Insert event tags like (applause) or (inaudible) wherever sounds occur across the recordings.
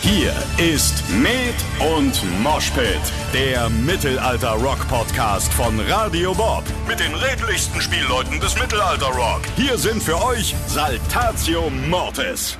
Hier ist Med und Moshpit, der Mittelalter-Rock-Podcast von Radio Bob. Mit den redlichsten Spielleuten des Mittelalter-Rock. Hier sind für euch Saltatio Mortis.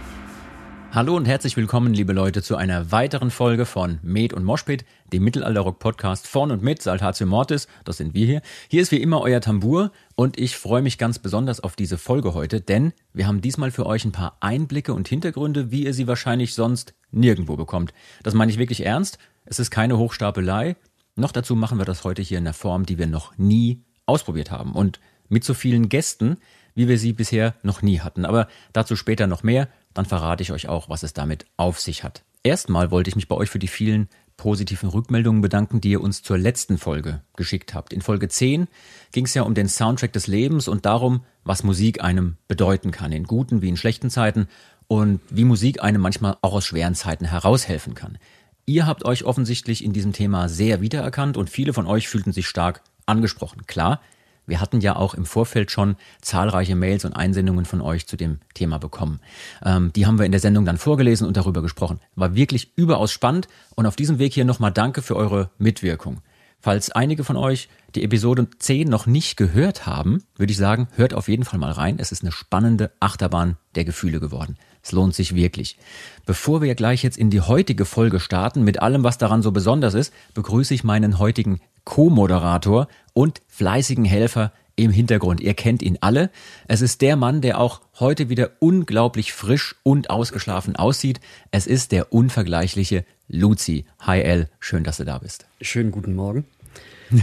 Hallo und herzlich willkommen, liebe Leute, zu einer weiteren Folge von Med und Moshpit, dem Mittelalter-Rock-Podcast von und mit Saltatio Mortis. Das sind wir hier. Hier ist wie immer euer Tambour und ich freue mich ganz besonders auf diese Folge heute, denn wir haben diesmal für euch ein paar Einblicke und Hintergründe, wie ihr sie wahrscheinlich sonst nirgendwo bekommt. Das meine ich wirklich ernst. Es ist keine Hochstapelei. Noch dazu machen wir das heute hier in einer Form, die wir noch nie ausprobiert haben und mit so vielen Gästen, wie wir sie bisher noch nie hatten. Aber dazu später noch mehr dann verrate ich euch auch, was es damit auf sich hat. Erstmal wollte ich mich bei euch für die vielen positiven Rückmeldungen bedanken, die ihr uns zur letzten Folge geschickt habt. In Folge 10 ging es ja um den Soundtrack des Lebens und darum, was Musik einem bedeuten kann, in guten wie in schlechten Zeiten und wie Musik einem manchmal auch aus schweren Zeiten heraushelfen kann. Ihr habt euch offensichtlich in diesem Thema sehr wiedererkannt und viele von euch fühlten sich stark angesprochen. Klar, wir hatten ja auch im Vorfeld schon zahlreiche Mails und Einsendungen von euch zu dem Thema bekommen. Ähm, die haben wir in der Sendung dann vorgelesen und darüber gesprochen. War wirklich überaus spannend und auf diesem Weg hier nochmal danke für eure Mitwirkung. Falls einige von euch die Episode 10 noch nicht gehört haben, würde ich sagen, hört auf jeden Fall mal rein. Es ist eine spannende Achterbahn der Gefühle geworden. Es lohnt sich wirklich. Bevor wir gleich jetzt in die heutige Folge starten, mit allem, was daran so besonders ist, begrüße ich meinen heutigen Co-Moderator und fleißigen Helfer im Hintergrund. Ihr kennt ihn alle. Es ist der Mann, der auch heute wieder unglaublich frisch und ausgeschlafen aussieht. Es ist der unvergleichliche Luzi. Hi L, schön, dass du da bist. Schönen guten Morgen.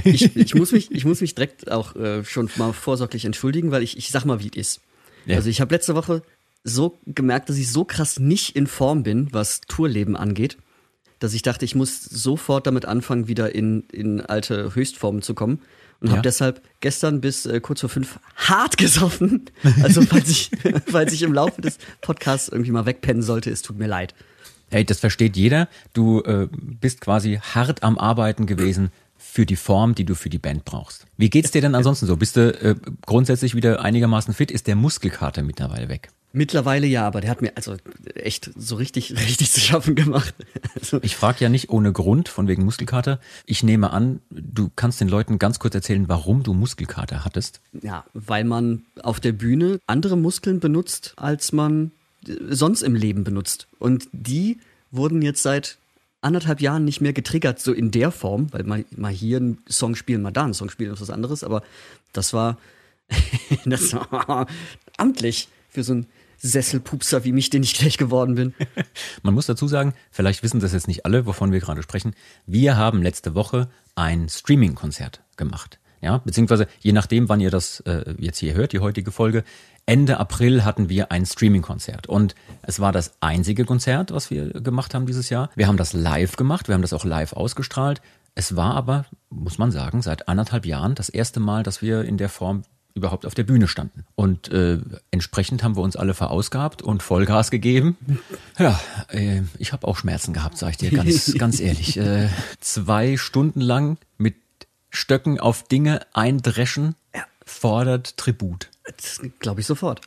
Ich, ich, muss, mich, ich muss mich direkt auch äh, schon mal vorsorglich entschuldigen, weil ich, ich sag mal, wie es ist. Ja. Also ich habe letzte Woche so gemerkt, dass ich so krass nicht in Form bin, was Tourleben angeht dass ich dachte, ich muss sofort damit anfangen, wieder in, in alte Höchstformen zu kommen. Und ja. habe deshalb gestern bis äh, kurz vor fünf hart (laughs) gesoffen. Also falls ich, (laughs) falls ich im Laufe des Podcasts irgendwie mal wegpennen sollte, es tut mir leid. Hey, das versteht jeder. Du äh, bist quasi hart am Arbeiten gewesen für die Form, die du für die Band brauchst. Wie geht's dir denn ansonsten so? Bist du äh, grundsätzlich wieder einigermaßen fit? Ist der Muskelkater mittlerweile weg? Mittlerweile ja, aber der hat mir also echt so richtig, (laughs) richtig zu schaffen gemacht. Also ich frage ja nicht ohne Grund von wegen Muskelkater. Ich nehme an, du kannst den Leuten ganz kurz erzählen, warum du Muskelkater hattest. Ja, weil man auf der Bühne andere Muskeln benutzt, als man sonst im Leben benutzt. Und die wurden jetzt seit anderthalb Jahren nicht mehr getriggert, so in der Form, weil mal, mal hier einen Song spielen, mal da einen Song spielen, ist was anderes, aber das war, (laughs) das war amtlich für so ein Sesselpupser wie mich, den ich gleich geworden bin. (laughs) Man muss dazu sagen, vielleicht wissen das jetzt nicht alle, wovon wir gerade sprechen. Wir haben letzte Woche ein Streaming-Konzert gemacht. Ja, beziehungsweise je nachdem, wann ihr das äh, jetzt hier hört, die heutige Folge, Ende April hatten wir ein Streaming-Konzert und es war das einzige Konzert, was wir gemacht haben dieses Jahr. Wir haben das live gemacht, wir haben das auch live ausgestrahlt. Es war aber, muss man sagen, seit anderthalb Jahren das erste Mal, dass wir in der Form überhaupt auf der Bühne standen. Und äh, entsprechend haben wir uns alle verausgabt und Vollgas gegeben. (laughs) Ja, äh, ich habe auch Schmerzen gehabt, sag ich dir ganz, (laughs) ganz ehrlich. Äh, zwei Stunden lang mit Stöcken auf Dinge eindreschen, fordert Tribut. Das glaube ich sofort.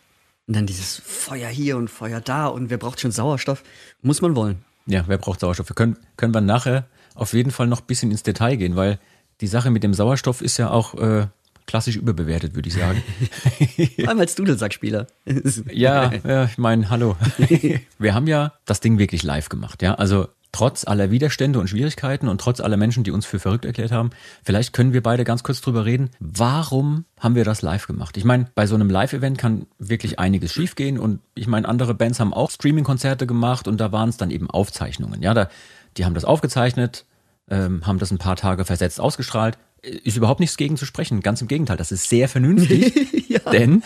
Und dann dieses Feuer hier und Feuer da und wer braucht schon Sauerstoff? Muss man wollen. Ja, wer braucht Sauerstoff? Wir können, können wir nachher auf jeden Fall noch ein bisschen ins Detail gehen, weil die Sache mit dem Sauerstoff ist ja auch äh, klassisch überbewertet, würde ich sagen. (laughs) Vor allem als Dudelsackspieler. (laughs) ja, ja, ich meine, hallo. (laughs) Wir haben ja das Ding wirklich live gemacht, ja. Also trotz aller Widerstände und Schwierigkeiten und trotz aller Menschen, die uns für verrückt erklärt haben, vielleicht können wir beide ganz kurz drüber reden, warum haben wir das live gemacht? Ich meine, bei so einem Live-Event kann wirklich einiges schiefgehen und ich meine, andere Bands haben auch Streaming-Konzerte gemacht und da waren es dann eben Aufzeichnungen. Ja, da, die haben das aufgezeichnet, ähm, haben das ein paar Tage versetzt ausgestrahlt ist überhaupt nichts gegen zu sprechen. Ganz im Gegenteil, das ist sehr vernünftig. (laughs) ja. Denn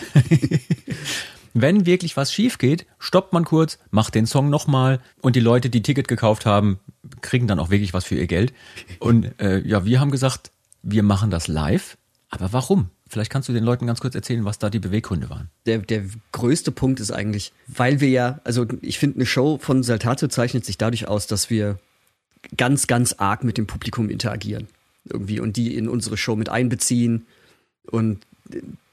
(laughs) wenn wirklich was schief geht, stoppt man kurz, macht den Song nochmal und die Leute, die Ticket gekauft haben, kriegen dann auch wirklich was für ihr Geld. (laughs) Und äh, ja, wir haben gesagt, wir machen das live. Aber warum? Vielleicht kannst du den Leuten ganz kurz erzählen, was da die Beweggründe waren. Der, der größte Punkt ist eigentlich, weil wir ja, also ich finde, eine Show von Saltatio zeichnet sich dadurch aus, dass wir ganz, ganz arg mit dem Publikum interagieren irgendwie und die in unsere Show mit einbeziehen und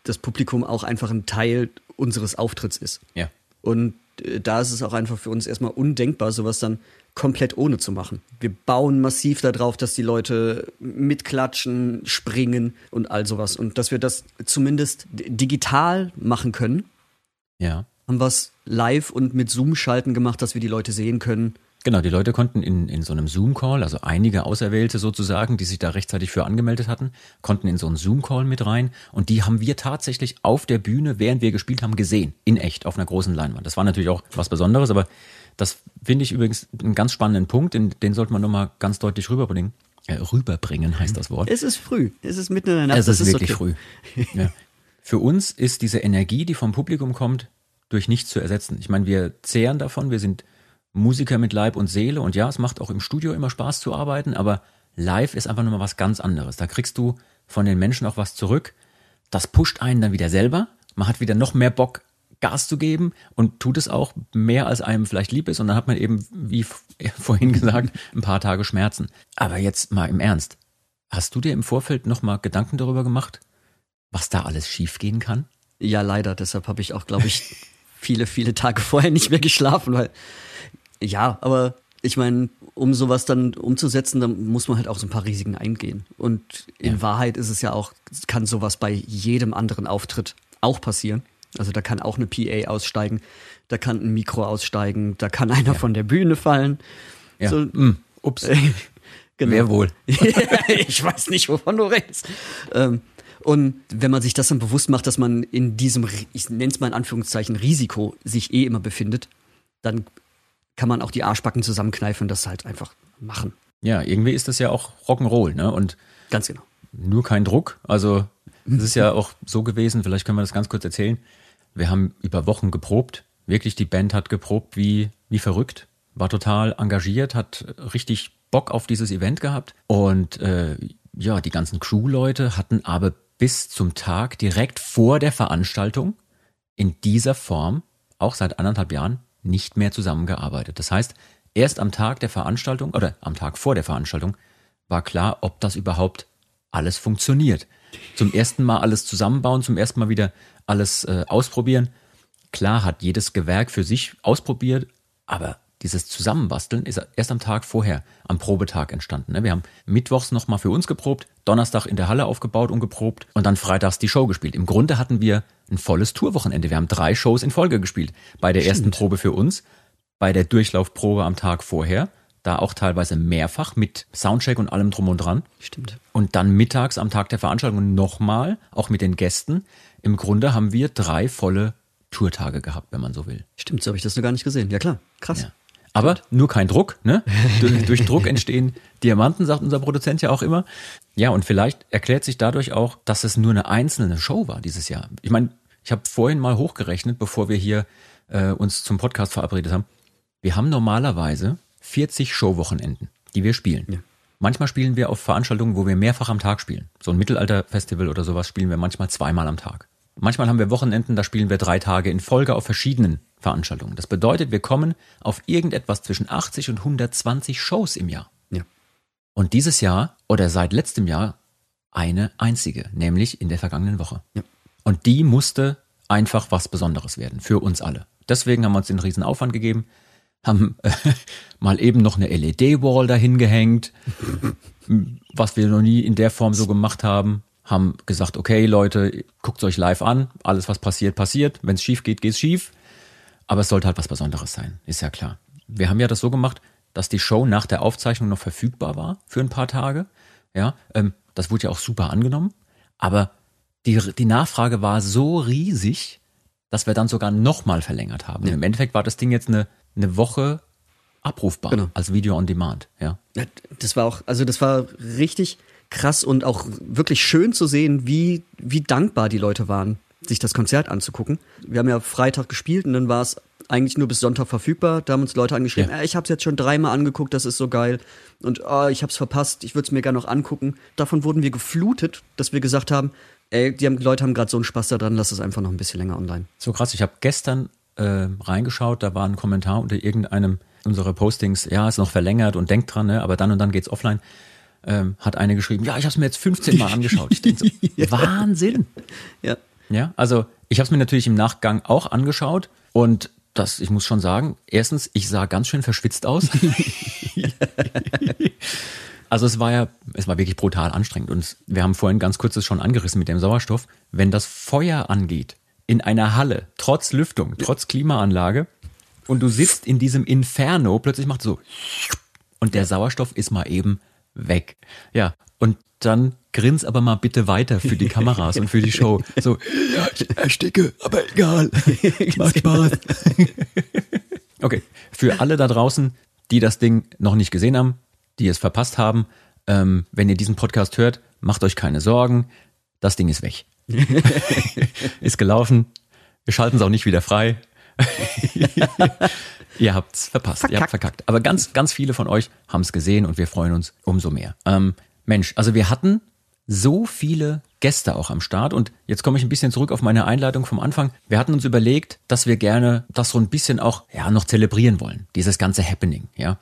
das Publikum auch einfach ein Teil unseres Auftritts ist. Ja. Und äh, da ist es auch einfach für uns erstmal undenkbar, sowas dann komplett ohne zu machen. Wir bauen massiv darauf, dass die Leute mitklatschen, springen und all sowas. Und dass wir das zumindest digital machen können. Ja. Haben wir es live und mit Zoom-Schalten gemacht, dass wir die Leute sehen können. Genau, die Leute konnten in, in so einem Zoom-Call, also einige Auserwählte sozusagen, die sich da rechtzeitig für angemeldet hatten, konnten in so einen Zoom-Call mit rein und die haben wir tatsächlich auf der Bühne, während wir gespielt haben, gesehen, in echt, auf einer großen Leinwand. Das war natürlich auch was Besonderes, aber das finde ich übrigens einen ganz spannenden Punkt, den, den sollte man nochmal ganz deutlich rüberbringen. Äh, rüberbringen heißt das Wort. Es ist früh, es ist mitten in der Nacht. Es ist, das wirklich okay. früh. Ja. Für uns ist diese Energie, die vom Publikum kommt, durch nichts zu ersetzen. Ich meine, wir zehren davon, wir sind Musiker mit Leib und Seele und ja, es macht auch im Studio immer Spaß zu arbeiten, aber live ist einfach nochmal was ganz anderes. Da kriegst du von den Menschen auch was zurück. Das pusht einen dann wieder selber. Man hat wieder noch mehr Bock, Gas zu geben und tut es auch mehr, als einem vielleicht lieb ist. Und dann hat man eben, wie (laughs) vorhin gesagt, ein paar Tage Schmerzen. Aber jetzt mal im Ernst. Hast du dir im Vorfeld nochmal Gedanken darüber gemacht, was da alles schiefgehen kann? Ja, leider. Deshalb habe ich auch, glaube ich, (laughs) viele, viele Tage vorher nicht mehr geschlafen, weil ja, aber ich meine, um sowas dann umzusetzen, dann muss man halt auch so ein paar Risiken eingehen. Und in Ja. Wahrheit ist es ja auch, kann sowas bei jedem anderen Auftritt auch passieren. Also da kann auch eine PA aussteigen, da kann ein Mikro aussteigen, da kann (laughs) einer von der Bühne fallen. Ja. So, Hm, ups. (laughs) genau. Wer wohl? (laughs) ich weiß nicht, wovon du redest. Ähm, und wenn man sich das dann bewusst macht, dass man in diesem, ich nenne es mal in Anführungszeichen, Risiko sich eh immer befindet, dann kann man auch die Arschbacken zusammenkneifen und das halt einfach machen. Ja, irgendwie ist das ja auch Rock'n'Roll, ne? Und Ganz genau. nur kein Druck. Also es ist ja auch so gewesen, vielleicht können wir das ganz kurz erzählen. Wir haben über Wochen geprobt. Wirklich, die Band hat geprobt wie, wie verrückt, war total engagiert, hat richtig Bock auf dieses Event gehabt. Und äh, ja, die ganzen Crew-Leute hatten aber bis zum Tag direkt vor der Veranstaltung in dieser Form, auch seit anderthalb Jahren, nicht mehr zusammengearbeitet. Das heißt, erst am Tag der Veranstaltung oder am Tag vor der Veranstaltung war klar, ob das überhaupt alles funktioniert. Zum ersten Mal alles zusammenbauen, zum ersten Mal wieder alles äh, ausprobieren. Klar hat jedes Gewerk für sich ausprobiert, aber dieses Zusammenbasteln ist erst am Tag vorher, am Probetag entstanden. ne? Wir haben mittwochs nochmal für uns geprobt, Donnerstag in der Halle aufgebaut und geprobt und dann freitags die Show gespielt. Im Grunde hatten wir ein volles Tourwochenende. Wir haben drei Shows in Folge gespielt. Bei der ersten Probe für uns, bei der Durchlaufprobe am Tag vorher, da auch teilweise mehrfach mit Soundcheck und allem drum und dran. Stimmt. Und dann mittags am Tag der Veranstaltung nochmal, auch mit den Gästen. Im Grunde haben wir drei volle Tourtage gehabt, wenn man so will. Stimmt, so habe ich das noch gar nicht gesehen. Ja klar, krass. Ja. Aber nur kein Druck, ne? (laughs) durch, durch Druck entstehen Diamanten, sagt unser Produzent ja auch immer. Ja, und vielleicht erklärt sich dadurch auch, dass es nur eine einzelne Show war dieses Jahr. Ich meine, ich habe vorhin mal hochgerechnet, bevor wir hier äh, uns zum Podcast verabredet haben. Wir haben normalerweise 40 Showwochenenden, die wir spielen. Ja. Manchmal spielen wir auf Veranstaltungen, wo wir mehrfach am Tag spielen. So ein Mittelalterfestival oder sowas spielen wir manchmal zweimal am Tag. Manchmal haben wir Wochenenden, da spielen wir drei Tage in Folge auf verschiedenen Veranstaltungen. Das bedeutet, wir kommen auf irgendetwas zwischen 80 und 120 Shows im Jahr. Und dieses Jahr oder seit letztem Jahr eine einzige, nämlich in der vergangenen Woche. Ja. Und die musste einfach was Besonderes werden für uns alle. Deswegen haben wir uns den riesen Aufwand gegeben, haben äh, (laughs) mal eben noch eine LED-Wall dahin gehängt, (laughs) was wir noch nie in der Form so gemacht haben. Haben gesagt, okay Leute, guckt euch live an, alles was passiert, passiert. Wenn es schief geht, geht's schief. Aber es sollte halt was Besonderes sein, ist ja klar. Wir haben ja das so gemacht, dass die Show nach der Aufzeichnung noch verfügbar war für ein paar Tage. Ja, ähm, das wurde ja auch super angenommen. Aber die, die Nachfrage war so riesig, dass wir dann sogar nochmal verlängert haben. Ja. Im Endeffekt war das Ding jetzt eine, eine Woche abrufbar Genau. als Video on Demand. Ja. Ja, Das war auch, also das war richtig krass und auch wirklich schön zu sehen, wie, wie dankbar die Leute waren, sich das Konzert anzugucken. Wir haben ja Freitag gespielt und dann war es eigentlich nur bis Sonntag verfügbar. Da haben uns Leute angeschrieben, Ja. äh, ich habe es jetzt schon dreimal angeguckt, das ist so geil. Und oh, ich habe es verpasst, ich würde es mir gerne noch angucken. Davon wurden wir geflutet, dass wir gesagt haben, ey, die, haben, Leute haben gerade so einen Spaß daran, lass es einfach noch ein bisschen länger online. So krass. Ich habe gestern äh, reingeschaut, da war ein Kommentar unter irgendeinem unserer Postings, ja, ist noch verlängert und denkt dran, ne, aber dann und dann geht's offline. Ähm, hat eine geschrieben, ja, ich habe es mir jetzt 15 Mal angeschaut. Ich denk so, (laughs) Wahnsinn. Ja, Ja, also ich habe es mir natürlich im Nachgang auch angeschaut und das, ich muss schon sagen, erstens, ich sah ganz schön verschwitzt aus. (laughs) also es war ja, es war wirklich brutal anstrengend und wir haben vorhin ganz kurz das schon angerissen mit dem Sauerstoff. Wenn das Feuer angeht in einer Halle, trotz Lüftung, trotz Klimaanlage und du sitzt in diesem Inferno, plötzlich macht so und der Sauerstoff ist mal eben weg. Ja, und dann grins aber mal bitte weiter für die Kameras und für die Show. (laughs) So, ja, ich ersticke, aber egal. (laughs) Macht Spaß. (laughs) okay, für alle da draußen, die das Ding noch nicht gesehen haben, die es verpasst haben, ähm, wenn ihr diesen Podcast hört, macht euch keine Sorgen. Das Ding ist weg. ist gelaufen. Wir schalten es auch nicht wieder frei. ihr habt's verpasst, verkackt. ihr habt verkackt. Aber ganz, ganz viele von euch haben es gesehen und wir freuen uns umso mehr. Ähm, Mensch, also wir hatten so viele Gäste auch am Start und jetzt komme ich ein bisschen zurück auf meine Einleitung vom Anfang. Wir hatten uns überlegt, dass wir gerne das so ein bisschen auch ja noch zelebrieren wollen, dieses ganze Happening, ja.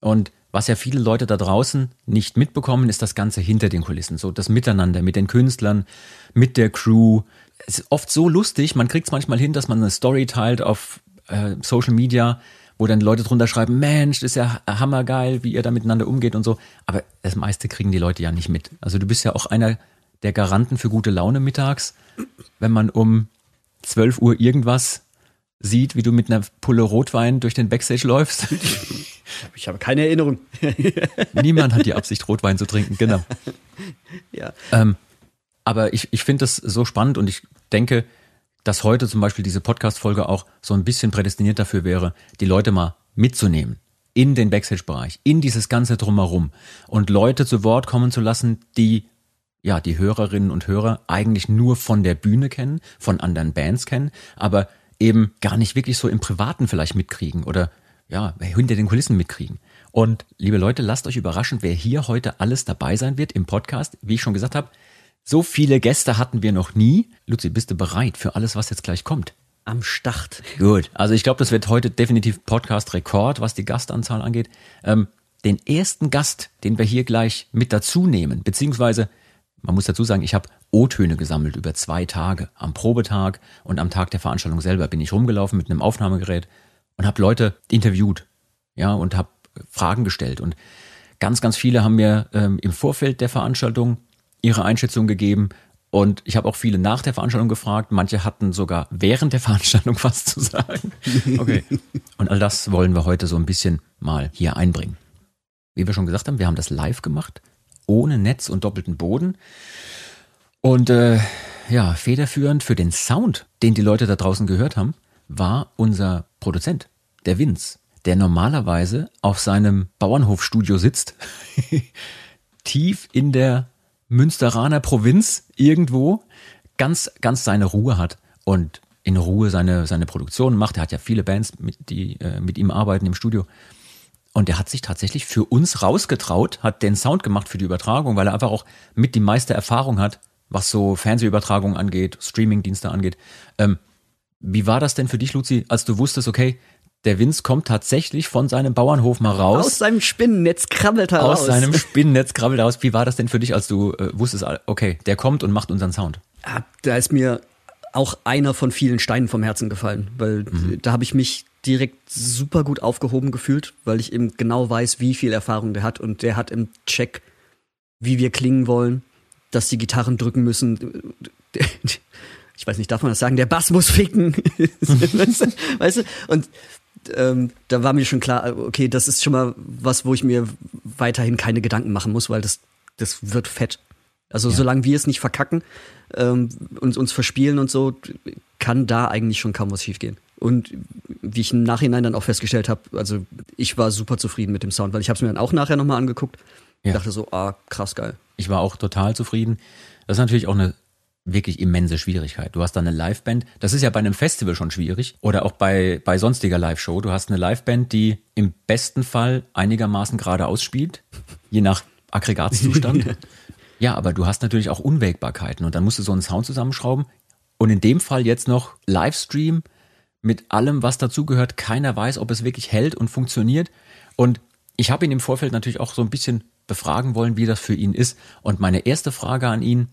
Und was ja viele Leute da draußen nicht mitbekommen, ist das Ganze hinter den Kulissen, so das Miteinander mit den Künstlern, mit der Crew. Es ist oft so lustig, man kriegt es manchmal hin, dass man eine Story teilt auf äh, Social Media, wo dann Leute drunter schreiben, Mensch, das ist ja hammergeil, wie ihr da miteinander umgeht und so. Aber das meiste kriegen die Leute ja nicht mit. Also du bist ja auch einer der Garanten für gute Laune mittags, wenn man um 12 Uhr irgendwas sieht, wie du mit einer Pulle Rotwein durch den Backstage läufst. (laughs) Ich habe keine Erinnerung. (laughs) Niemand hat die Absicht, Rotwein zu trinken, genau. Ja. Ähm, aber ich, ich finde das so spannend und ich denke, dass heute zum Beispiel diese Podcast-Folge auch so ein bisschen prädestiniert dafür wäre, die Leute mal mitzunehmen in den Backstage-Bereich, in dieses ganze Drumherum und Leute zu Wort kommen zu lassen, die ja, die Hörerinnen und Hörer eigentlich nur von der Bühne kennen, von anderen Bands kennen, aber eben gar nicht wirklich so im Privaten vielleicht mitkriegen oder ja, hinter den Kulissen mitkriegen. Und liebe Leute, lasst euch überraschen, wer hier heute alles dabei sein wird im Podcast. Wie ich schon gesagt habe, so viele Gäste hatten wir noch nie. Luzi, bist du bereit für alles, was jetzt gleich kommt? Am Start. Gut. Also ich glaube, das wird heute definitiv Podcast-Rekord, was die Gastanzahl angeht. Ähm, den ersten Gast, den wir hier gleich mit dazu nehmen, beziehungsweise man muss dazu sagen, ich habe O-Töne gesammelt über zwei Tage. Am Probetag und am Tag der Veranstaltung selber bin ich rumgelaufen mit einem Aufnahmegerät und habe Leute interviewt, ja, und habe Fragen gestellt. Und ganz, ganz viele haben mir ähm, im Vorfeld der Veranstaltung ihre Einschätzung gegeben. Und ich habe auch viele nach der Veranstaltung gefragt. Manche hatten sogar während der (laughs) Veranstaltung was zu sagen. Okay. Und all das wollen wir heute so ein bisschen mal hier einbringen. Wie wir schon gesagt haben, wir haben das live gemacht, ohne Netz und doppelten Boden. Und äh, ja, federführend für den Sound, den die Leute da draußen gehört haben, war unser Produzent, der Vince, der normalerweise auf seinem Bauernhofstudio sitzt, (laughs) tief in der Münsteraner Provinz irgendwo ganz, ganz seine Ruhe hat und in Ruhe seine, seine Produktion macht. Er hat ja viele Bands, mit, die äh, mit ihm arbeiten im Studio. Und er hat sich tatsächlich für uns rausgetraut, hat den Sound gemacht für die Übertragung, weil er einfach auch mit die meiste Erfahrung hat, was so Fernsehübertragung angeht, Streamingdienste angeht. Ähm, wie war das denn für dich, Luzi, als du wusstest, okay, der Vince kommt tatsächlich von seinem Bauernhof mal raus. Aus seinem Spinnennetz krabbelt er raus. Aus seinem (laughs) Spinnennetz krabbelt er raus. Wie war das denn für dich, als du äh, wusstest, okay, der kommt und macht unseren Sound? Ja, da ist mir auch einer von vielen Steinen vom Herzen gefallen, weil mhm. da habe ich mich direkt super gut aufgehoben gefühlt, weil ich eben genau weiß, wie viel Erfahrung der hat und der hat im Check, wie wir klingen wollen, dass die Gitarren drücken müssen. (laughs) Ich weiß nicht, darf man das sagen? Der Bass muss ficken. (laughs) weißt du? Und ähm, da war mir schon klar, okay, das ist schon mal was, wo ich mir weiterhin keine Gedanken machen muss, weil das, das wird fett. Also ja. solange wir es nicht verkacken ähm, und uns verspielen und so, kann da eigentlich schon kaum was schiefgehen. Und wie ich im Nachhinein dann auch festgestellt habe, also ich war super zufrieden mit dem Sound, weil ich habe es mir dann auch nachher nochmal angeguckt. Ja. dachte so, ah, krass geil. Ich war auch total zufrieden. Das ist natürlich auch eine wirklich immense Schwierigkeit. Du hast da eine Liveband, das ist ja bei einem Festival schon schwierig oder auch bei, bei sonstiger Live-Show. Du hast eine Liveband, die im besten Fall einigermaßen geradeaus spielt, je nach Aggregatzustand. (laughs) ja, aber du hast natürlich auch Unwägbarkeiten und dann musst du so einen Sound zusammenschrauben und in dem Fall jetzt noch Livestream mit allem, was dazugehört. Keiner weiß, ob es wirklich hält und funktioniert und ich habe ihn im Vorfeld natürlich auch so ein bisschen befragen wollen, wie das für ihn ist. Und meine erste Frage an ihn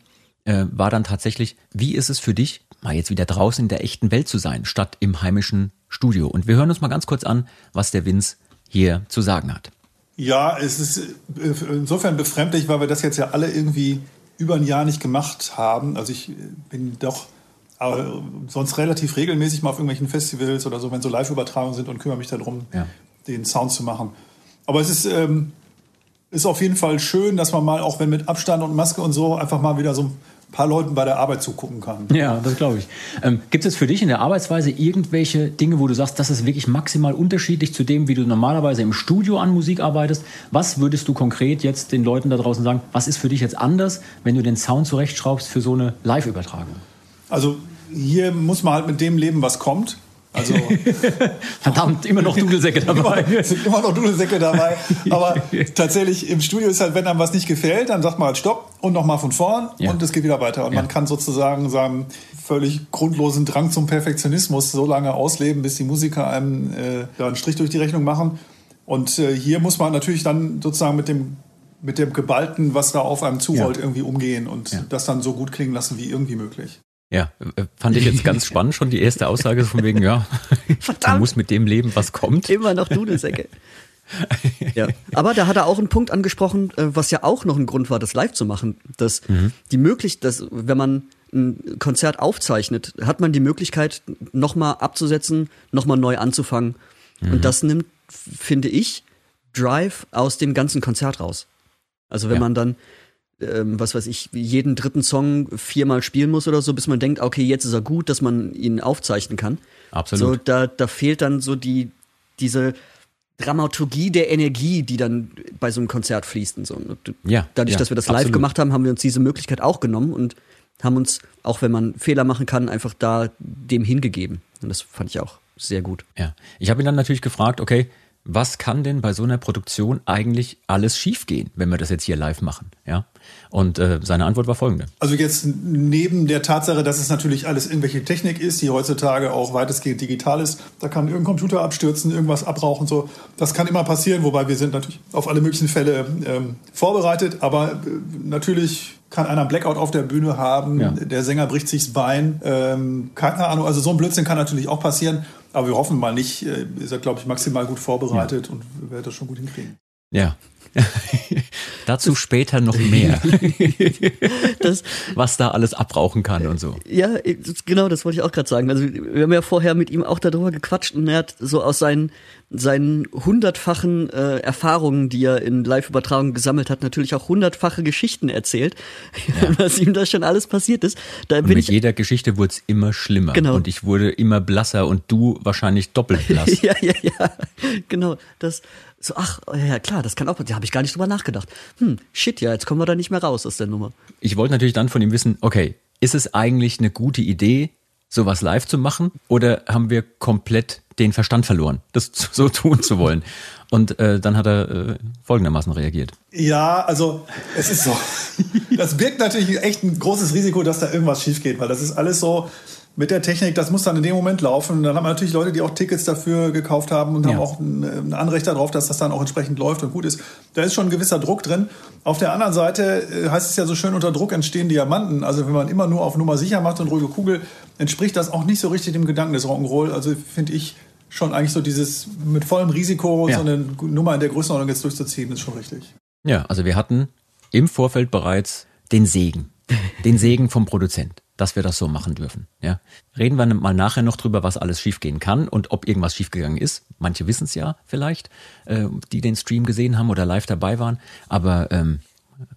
äh, war dann tatsächlich, wie ist es für dich, mal jetzt wieder draußen in der echten Welt zu sein, statt im heimischen Studio. Und wir hören uns mal ganz kurz an, was der Vince hier zu sagen hat. Ja, es ist äh, insofern befremdlich, weil wir das jetzt ja alle irgendwie über ein Jahr nicht gemacht haben. Also ich bin doch äh, sonst relativ regelmäßig mal auf irgendwelchen Festivals oder so, wenn so Live-Übertragungen sind und kümmere mich darum, ja. den Sound zu machen. Aber es ist, ähm, ist auf jeden Fall schön, dass man mal, auch wenn mit Abstand und Maske und so, einfach mal wieder so ein paar Leuten bei der Arbeit zugucken kann. Ja, das glaube ich. Ähm, Gibt es für dich in der Arbeitsweise irgendwelche Dinge, wo du sagst, das ist wirklich maximal unterschiedlich zu dem, wie du normalerweise im Studio an Musik arbeitest? Was würdest du konkret jetzt den Leuten da draußen sagen? Was ist für dich jetzt anders, wenn du den Sound zurechtschraubst für so eine Live-Übertragung? Also hier muss man halt mit dem leben, was kommt. Also (laughs) verdammt, immer noch Dudelsäcke dabei. Immer, sind immer noch Dudelsäcke dabei. Aber (laughs) tatsächlich im Studio ist halt, wenn einem was nicht gefällt, dann sagt man halt Stopp und nochmal von vorn ja. und es geht wieder weiter. Und ja. man kann sozusagen seinen völlig grundlosen Drang zum Perfektionismus so lange ausleben, bis die Musiker einem äh, einen Strich durch die Rechnung machen. Und äh, hier muss man natürlich dann sozusagen mit dem mit dem Geballten, was da auf einem zurollt, ja. irgendwie umgehen und das dann so gut klingen lassen wie irgendwie möglich. Ja, äh, fand ich jetzt ganz (laughs) spannend schon die erste Aussage von wegen, ja, Verdammt. man muss mit dem leben, was kommt. Immer noch Dudelsäcke. ja. Aber da hat er auch einen Punkt angesprochen, äh, was ja auch noch ein Grund war, das live zu machen. Dass mhm. die Möglichkeit, dass wenn man ein Konzert aufzeichnet, hat man die Möglichkeit, nochmal abzusetzen, nochmal neu anzufangen. Mhm. Und das nimmt, finde ich, Drive aus dem ganzen Konzert raus. Also wenn ja. man dann ähm, was weiß ich, jeden dritten Song viermal spielen muss oder so, bis man denkt, okay, jetzt ist er gut, dass man ihn aufzeichnen kann. Absolut. So, da, da fehlt dann so die, diese Dramaturgie der Energie, die dann bei so einem Konzert fließt und so. Ja, Dadurch, ja, dass wir das live absolut. gemacht haben, haben wir uns diese Möglichkeit auch genommen und haben uns, auch wenn man Fehler machen kann, einfach da dem hingegeben. Und das fand ich auch sehr gut. Ja. Ich habe ihn dann natürlich gefragt, okay, was kann denn bei so einer Produktion eigentlich alles schiefgehen, wenn wir das jetzt hier live machen? Ja. Und äh, seine Antwort war folgende. Also jetzt neben der Tatsache, dass es natürlich alles irgendwelche Technik ist, die heutzutage auch weitestgehend digital ist, da kann irgendein Computer abstürzen, irgendwas abrauchen, so. Das kann immer passieren, wobei wir sind natürlich auf alle möglichen Fälle ähm, vorbereitet, aber äh, natürlich kann einer Blackout auf der Bühne haben, ja. der Sänger bricht sich das Bein, ähm, keine Ahnung, also so ein Blödsinn kann natürlich auch passieren. Aber wir hoffen mal nicht. Äh, ihr seid, glaube ich, maximal gut vorbereitet ja. und werdet das schon gut hinkriegen. Ja. (laughs) Dazu später noch mehr. (laughs) das, was da alles abrauchen kann und so. Ja, genau, das wollte ich auch gerade sagen. Also wir haben ja vorher mit ihm auch darüber gequatscht und er hat so aus seinen seinen hundertfachen äh, Erfahrungen, die er in Live-Übertragungen gesammelt hat, natürlich auch hundertfache Geschichten erzählt, ja. (laughs) was ihm da schon alles passiert ist. Da und mit ich, jeder Geschichte wurde es immer schlimmer. Genau. Und ich wurde immer blasser und du wahrscheinlich doppelt (laughs) blass. ja, ja, ja. Genau. Das, so, ach, ja klar, das kann auch, da habe ich gar nicht drüber nachgedacht. Hm, shit, ja, jetzt kommen wir da nicht mehr raus aus der Nummer. Ich wollte natürlich dann von ihm wissen, okay, ist es eigentlich eine gute Idee, sowas live zu machen? Oder haben wir komplett den Verstand verloren, das so (laughs) tun zu wollen? Und äh, dann hat er äh, folgendermaßen reagiert. Ja, also es ist so. Das birgt natürlich echt ein großes Risiko, dass da irgendwas schief geht, weil das ist alles so mit der Technik, das muss dann in dem Moment laufen. Und dann haben wir natürlich Leute, die auch Tickets dafür gekauft haben und ja. haben auch ein, ein Anrecht darauf, dass das dann auch entsprechend läuft und gut ist. Da ist schon ein gewisser Druck drin. Auf der anderen Seite äh, heißt es ja so schön, unter Druck entstehen Diamanten. Also wenn man immer nur auf Nummer sicher macht und ruhige Kugel, entspricht das auch nicht so richtig dem Gedanken des Rock'n'Roll. Also finde ich schon eigentlich so dieses mit vollem Risiko ja. so eine Nummer in der Größenordnung jetzt durchzuziehen, ist schon richtig. Ja, also wir hatten im Vorfeld bereits den Segen. Den Segen vom Produzent dass wir das so machen dürfen. Ja. Reden wir mal nachher noch drüber, was alles schiefgehen kann und ob irgendwas schiefgegangen ist. Manche wissen es ja vielleicht, äh, die den Stream gesehen haben oder live dabei waren, aber ähm,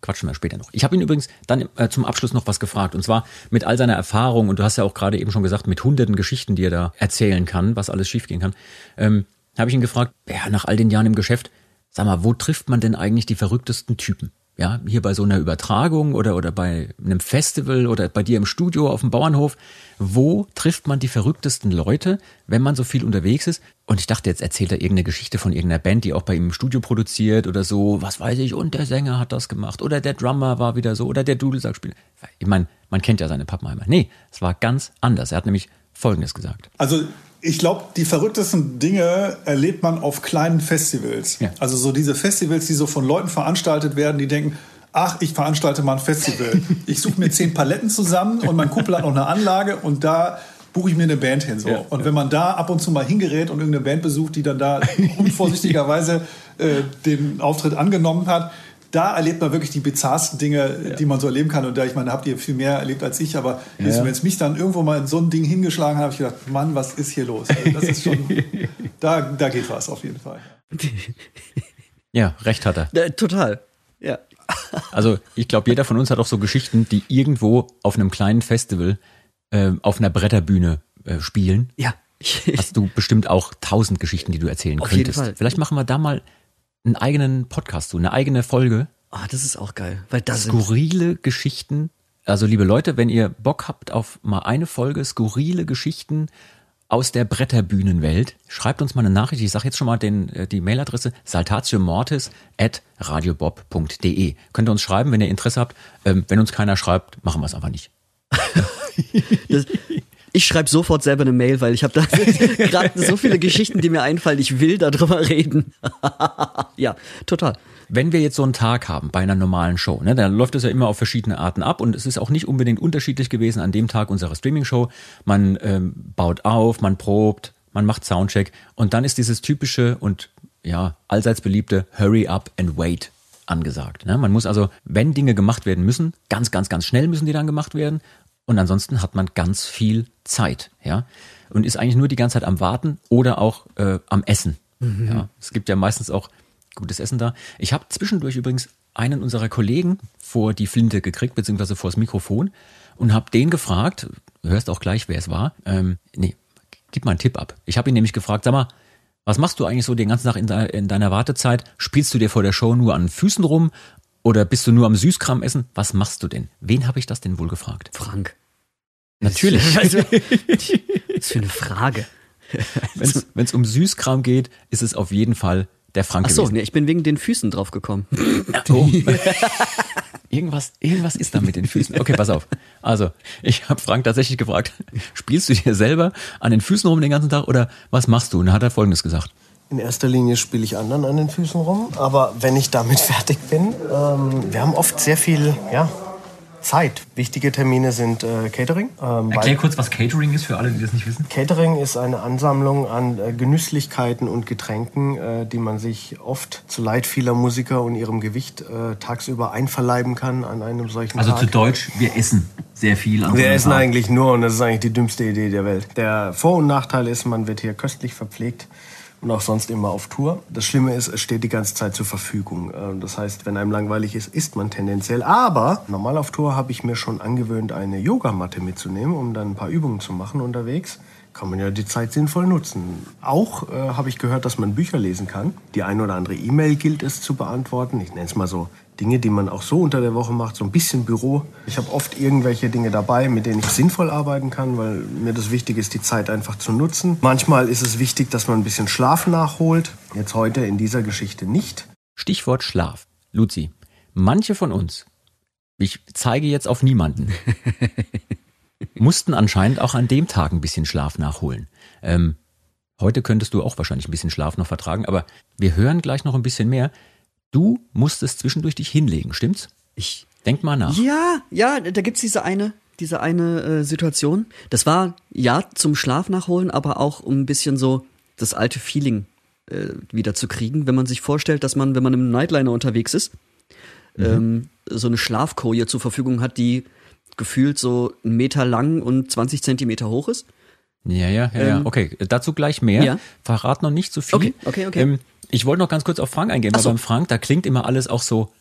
quatschen wir später noch. Ich habe ihn übrigens dann äh, zum Abschluss noch was gefragt und zwar mit all seiner Erfahrung und du hast ja auch gerade eben schon gesagt, mit hunderten Geschichten, die er da erzählen kann, was alles schiefgehen kann, ähm, habe ich ihn gefragt, ja, nach all den Jahren im Geschäft, sag mal, wo trifft man denn eigentlich die verrücktesten Typen? Ja, hier bei so einer Übertragung oder, oder bei einem Festival oder bei dir im Studio auf dem Bauernhof, wo trifft man die verrücktesten Leute, wenn man so viel unterwegs ist? Und ich dachte, jetzt erzählt er irgendeine Geschichte von irgendeiner Band, die auch bei ihm im Studio produziert oder so, was weiß ich, und der Sänger hat das gemacht oder der Drummer war wieder so oder der Dudelsackspieler. Ich meine, man kennt ja seine Pappenheimer. Nee, es war ganz anders. Er hat nämlich Folgendes gesagt. Also ich glaube, die verrücktesten Dinge erlebt man auf kleinen Festivals. Ja. Also so diese Festivals, die so von Leuten veranstaltet werden, die denken, ach, ich veranstalte mal ein Festival. (laughs) Ich suche mir zehn Paletten zusammen und mein Kumpel hat noch eine Anlage und da buche ich mir eine Band hin. So. Ja, und ja. wenn man da ab und zu mal hingerät und irgendeine Band besucht, die dann da (laughs) unvorsichtigerweise äh, den Auftritt angenommen hat, da erlebt man wirklich die bizarrsten Dinge, ja. die man so erleben kann. Und da, ich meine, habt ihr viel mehr erlebt als ich, aber ja. wenn es mich dann irgendwo mal in so ein Ding hingeschlagen hat, habe ich gedacht, Mann, was ist hier los? Also das ist schon, (laughs) da, da geht was auf jeden Fall. Ja, recht hat er. Ja, total. Ja. (laughs) Also ich glaube, jeder von uns hat auch so Geschichten, die irgendwo auf einem kleinen Festival äh, auf einer Bretterbühne äh, spielen. Ja. (laughs) Hast du bestimmt auch tausend Geschichten, die du erzählen auf könntest. Jeden Fall. Vielleicht machen wir da mal einen eigenen Podcast, so eine eigene Folge. Ah, oh, das ist auch geil, weil das skurrile Geschichten. Also liebe Leute, wenn ihr Bock habt auf mal eine Folge skurrile Geschichten aus der Bretterbühnenwelt, schreibt uns mal eine Nachricht. Ich sage jetzt schon mal den, äh, die Mailadresse saltatiomortis at radiobob.de. Könnt ihr uns schreiben, wenn ihr Interesse habt. Ähm, wenn uns keiner schreibt, machen wir es einfach nicht. (laughs) das, ich schreibe sofort selber eine Mail, weil ich habe da (laughs) gerade so viele Geschichten, die mir einfallen. Ich will darüber reden. (laughs) ja, total. Wenn wir jetzt so einen Tag haben bei einer normalen Show, ne, dann läuft es ja immer auf verschiedene Arten ab und es ist auch nicht unbedingt unterschiedlich gewesen an dem Tag unserer Streaming-Show. Man ähm, baut auf, man probt, man macht Soundcheck und dann ist dieses typische und ja allseits beliebte Hurry up and wait angesagt. Ne? Man muss also, wenn Dinge gemacht werden müssen, ganz, ganz, ganz schnell müssen die dann gemacht werden und ansonsten hat man ganz viel Zeit, ja, und ist eigentlich nur die ganze Zeit am Warten oder auch äh, am Essen. Mhm. Ja, es gibt ja meistens auch gutes Essen da. Ich habe zwischendurch übrigens einen unserer Kollegen vor die Flinte gekriegt, beziehungsweise vor das Mikrofon und habe den gefragt, du hörst auch gleich, wer es war. Ähm, nee, gib mal einen Tipp ab. Ich habe ihn nämlich gefragt, sag mal, was machst du eigentlich so den ganzen Tag in, de in deiner Wartezeit? Spielst du dir vor der Show nur an Füßen rum oder bist du nur am Süßkram essen? Was machst du denn? Wen habe ich das denn wohl gefragt? Frank. Natürlich. (laughs) Also, (laughs) was für eine Frage. Wenn es um Süßkram geht, ist es auf jeden Fall der Frank Ach so, nee, ich bin wegen den Füßen drauf gekommen. Oh. (laughs) irgendwas, irgendwas ist da mit den Füßen. Okay, pass auf. Also, ich habe Frank tatsächlich gefragt, spielst du dir selber an den Füßen rum den ganzen Tag oder was machst du? Und dann hat er Folgendes gesagt. In erster Linie spiele ich anderen an den Füßen rum, aber wenn ich damit (laughs) fertig bin, ähm, wir haben oft sehr viel, ja, Zeit. Wichtige Termine sind äh, Catering. Ähm, Erklär kurz, was Catering ist für alle, die das nicht wissen. Catering ist eine Ansammlung an äh, Genüsslichkeiten und Getränken, äh, die man sich oft zu Leid vieler Musiker und ihrem Gewicht äh, tagsüber einverleiben kann an einem solchen also Tag. Also zu Deutsch, wir essen sehr viel. wir so essen Tag. eigentlich nur und das ist eigentlich die dümmste Idee der Welt. Der Vor- und Nachteil ist, man wird hier köstlich verpflegt und auch sonst immer auf Tour. Das Schlimme ist, es steht die ganze Zeit zur Verfügung. Ähm, das heißt, wenn einem langweilig ist, isst man tendenziell. Aber normal auf Tour habe ich mir schon angewöhnt, eine Yogamatte mitzunehmen, um dann ein paar Übungen zu machen unterwegs. Kann man ja die Zeit sinnvoll nutzen. Auch äh, habe ich gehört, dass man Bücher lesen kann. Die ein oder andere E-Mail gilt es zu beantworten. Ich nenne es mal so Dinge, die man auch so unter der Woche macht, so ein bisschen Büro. Ich habe oft irgendwelche Dinge dabei, mit denen ich sinnvoll arbeiten kann, weil mir das wichtig ist, die Zeit einfach zu nutzen. Manchmal ist es wichtig, dass man ein bisschen Schlaf nachholt. Jetzt heute in dieser Geschichte nicht. Stichwort Schlaf. Luzi, manche von uns, ich zeige jetzt auf niemanden, (laughs) mussten anscheinend auch an dem Tag ein bisschen Schlaf nachholen. Ähm, heute könntest du auch wahrscheinlich ein bisschen Schlaf noch vertragen, aber wir hören gleich noch ein bisschen mehr. Du musstest zwischendurch dich hinlegen, stimmt's? Ich denk mal nach. Ja, ja, da gibt's diese eine, diese eine äh, Situation. Das war ja zum Schlaf nachholen, aber auch um ein bisschen so das alte Feeling äh, wieder zu kriegen, wenn man sich vorstellt, dass man, wenn man im Nightliner unterwegs ist, mhm. ähm, so eine Schlafkoje zur Verfügung hat, die gefühlt so einen Meter lang und 20 Zentimeter hoch ist. Ja, ja, ja, ja. Ähm, okay, dazu gleich mehr. Ja. Verrat noch nicht zu so viel. Okay, okay, okay. Ähm, ich wollte noch ganz kurz auf Frank eingehen, weil so. beim Frank, da klingt immer alles auch so,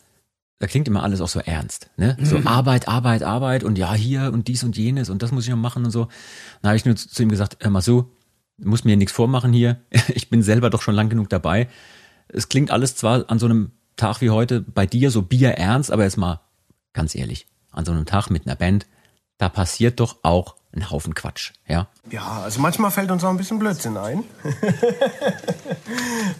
da klingt immer alles auch so ernst, ne? So mhm. Arbeit, Arbeit, Arbeit und ja, hier und dies und jenes und das muss ich noch machen und so. Dann habe ich nur zu, zu ihm gesagt, hör mal so, muss mir nichts vormachen hier. (laughs) Ich bin selber doch schon lang genug dabei. Es klingt alles zwar an so einem Tag wie heute bei dir so bierernst, aber jetzt mal ganz ehrlich, an so einem Tag mit einer Band, da passiert doch auch ein Haufen Quatsch, ja? Ja, also manchmal fällt uns auch ein bisschen Blödsinn ein. (laughs)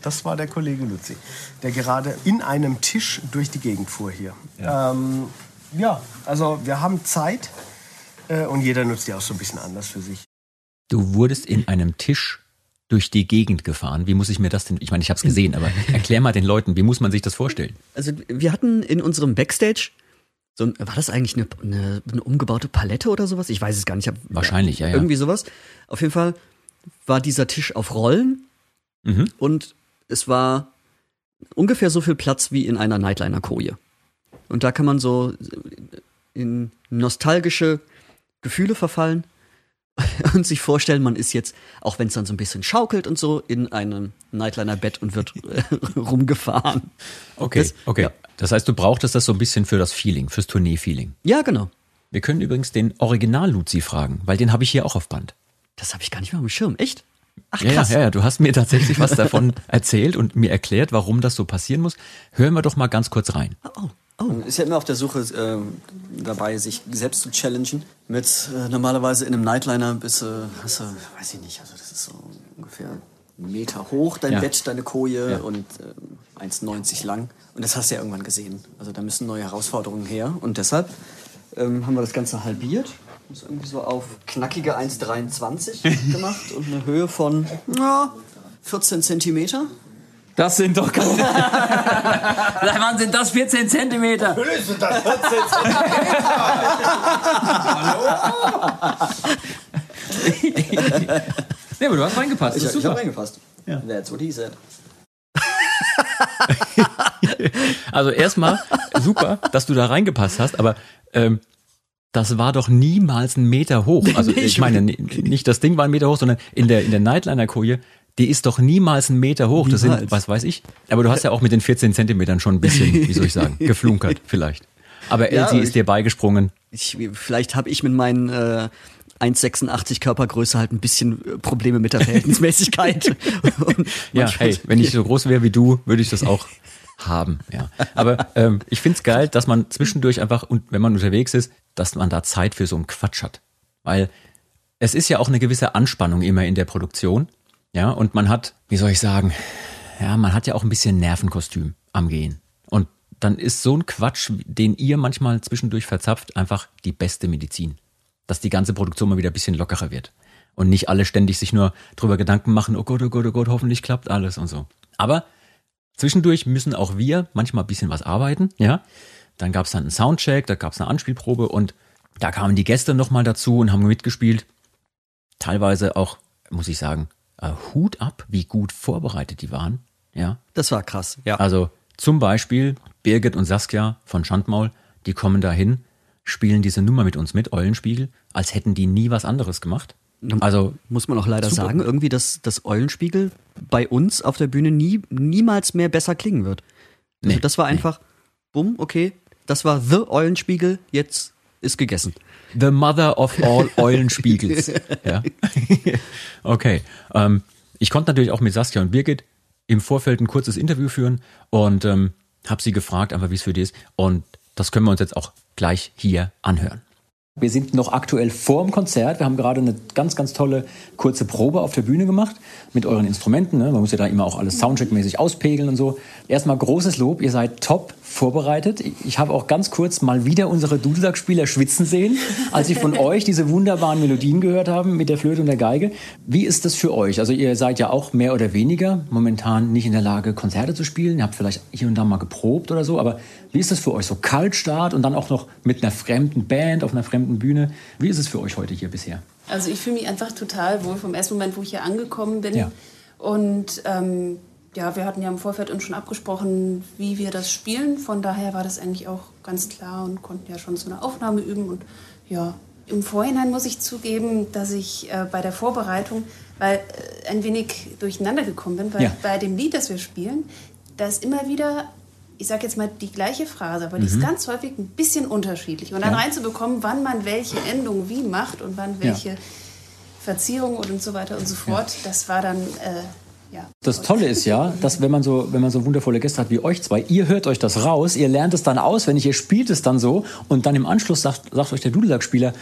das war der Kollege Luzi, der gerade in einem Tisch durch die Gegend fuhr hier. Ja, ähm, ja also wir haben Zeit äh, und jeder nutzt die auch so ein bisschen anders für sich. Du wurdest in einem Tisch durch die Gegend gefahren. Wie muss ich mir das denn? Ich meine, ich habe es gesehen, aber (laughs) erklär mal den Leuten, wie muss man sich das vorstellen? Also wir hatten in unserem Backstage so war das eigentlich eine, eine, eine, umgebaute Palette oder sowas? Ich weiß es gar nicht. Wahrscheinlich, ja, ja. Irgendwie sowas. Auf jeden Fall war dieser Tisch auf Rollen mhm. und es war ungefähr so viel Platz wie in einer Nightliner-Koje. Und da kann man so in nostalgische Gefühle verfallen (laughs) und sich vorstellen, man ist jetzt, auch wenn es dann so ein bisschen schaukelt und so, in einem Nightliner-Bett und wird (laughs) rumgefahren. Okay, das, okay. Ja. Das heißt, du brauchtest das so ein bisschen für das Feeling, fürs Tournee-Feeling. Ja, genau. Wir können übrigens den Original-Luzi fragen, weil den habe ich hier auch auf Band. Das habe ich gar nicht mehr auf dem Schirm, echt? Ach, krass. Ja, ja, ja, du hast mir tatsächlich was davon (laughs) erzählt und mir erklärt, warum das so passieren muss. Hören wir doch mal ganz kurz rein. Oh, oh. Ist ja immer auf der Suche äh, dabei, sich selbst zu challengen. Mit äh, normalerweise in einem Nightliner bist du, hast du, weiß ich nicht, also das ist so ungefähr einen Meter hoch, dein ja. Bett, deine Koje ja. und äh, 1,90 lang. Und das hast du ja irgendwann gesehen. Also da müssen neue Herausforderungen her. Und deshalb ähm, haben wir das Ganze halbiert ist irgendwie so auf knackige 1,23 (laughs) gemacht und eine Höhe von ja, 14 Zentimeter. Das sind doch keine. (laughs) Sag wann sind das 14 Zentimeter? Natürlich sind das 14 Zentimeter. (laughs) Hallo? nee, aber du hast reingepasst. Ich, ich habe reingepasst. Ja. That's what he said. (laughs) also erstmal super, dass du da reingepasst hast, aber ähm, das war doch niemals ein Meter hoch. Also ich meine, nicht das Ding war ein Meter hoch, sondern in der, in der Nightliner-Koje, die ist doch niemals ein Meter hoch. Niemals. Das sind, was weiß ich. Aber du hast ja auch mit den 14 Zentimetern schon ein bisschen, wie soll ich sagen, (laughs) geflunkert vielleicht. Aber ja, Elsie ist dir beigesprungen. Ich, vielleicht habe ich mit meinen äh, 1,86 Körpergröße halt ein bisschen äh, Probleme mit der Verhältnismäßigkeit. (laughs) ja, hey, wenn ich so groß wäre wie du, würde ich das auch (laughs) haben. Ja. Aber ähm, ich find's geil, dass man zwischendurch einfach, und wenn man unterwegs ist, dass man da Zeit für so einen Quatsch hat. Weil es ist ja auch eine gewisse Anspannung immer in der Produktion. Ja, und man hat, wie soll ich sagen, ja, man hat ja auch ein bisschen Nervenkostüm am Gehen. Und dann ist so ein Quatsch, den ihr manchmal zwischendurch verzapft, einfach die beste Medizin. Dass die ganze Produktion mal wieder ein bisschen lockerer wird. Und nicht alle ständig sich nur drüber Gedanken machen, oh Gott, oh Gott, oh Gott, hoffentlich klappt alles und so. Aber zwischendurch müssen auch wir manchmal ein bisschen was arbeiten, ja. Dann gab es dann einen Soundcheck, da gab es eine Anspielprobe und da kamen die Gäste nochmal dazu und haben mitgespielt. Teilweise auch, muss ich sagen, äh, Hut ab, wie gut vorbereitet die waren. Ja. Das war krass, ja. Also zum Beispiel Birgit und Saskia von Schandmaul, die kommen dahin, spielen diese Nummer mit uns mit, Eulenspiegel, als hätten die nie was anderes gemacht. Also muss man auch leider sagen, irgendwie, dass das Eulenspiegel bei uns auf der Bühne nie, niemals mehr besser klingen wird. Also nee, das war einfach, nee. bumm, okay, das war The Eulenspiegel, jetzt ist gegessen. The Mother of all (laughs) Eulenspiegels. ja. (laughs) okay. Ähm, ich konnte natürlich auch mit Saskia und Birgit im Vorfeld ein kurzes Interview führen und ähm, habe sie gefragt, einfach wie es für die ist. Und das können wir uns jetzt auch gleich hier anhören. Wir sind noch aktuell vor dem Konzert. Wir haben gerade eine ganz, ganz tolle kurze Probe auf der Bühne gemacht mit euren Instrumenten. Ne? Man muss ja da immer auch alles Soundcheck-mäßig auspegeln und so. Erstmal großes Lob, ihr seid top vorbereitet. Ich habe auch ganz kurz mal wieder unsere Dudelsack-Spieler schwitzen sehen, als sie von euch diese wunderbaren Melodien gehört haben mit der Flöte und der Geige. Wie ist das für euch? Also ihr seid ja auch mehr oder weniger momentan nicht in der Lage, Konzerte zu spielen. Ihr habt vielleicht hier und da mal geprobt oder so, aber wie ist das für euch? So Kaltstart und dann auch noch mit einer fremden Band auf einer fremden Bühne. Wie ist es für euch heute hier bisher? Also ich fühle mich einfach total wohl vom ersten Moment, wo ich hier angekommen bin. Ja. Und ähm, ja, wir hatten ja im Vorfeld uns schon abgesprochen, wie wir das spielen. Von daher war das eigentlich auch ganz klar und konnten ja schon so eine Aufnahme üben. Und ja, im Vorhinein muss ich zugeben, dass ich äh, bei der Vorbereitung weil, äh, ein wenig durcheinander gekommen bin, weil ja. bei dem Lied, das wir spielen, da ist immer wieder ich sage jetzt mal die gleiche Phrase, aber die ist mhm. ganz häufig ein bisschen unterschiedlich. Und dann ja. reinzubekommen, wann man welche Endung wie macht und wann welche ja. Verzierung und so weiter und so fort, das war dann. Äh, ja. Das Tolle ist ja, dass wenn man so, wenn man so wundervolle Gäste hat wie euch zwei, ihr hört euch das raus, ihr lernt es dann auswendig, ihr spielt es dann so und dann im Anschluss sagt, sagt euch der Dudelsack-Spieler,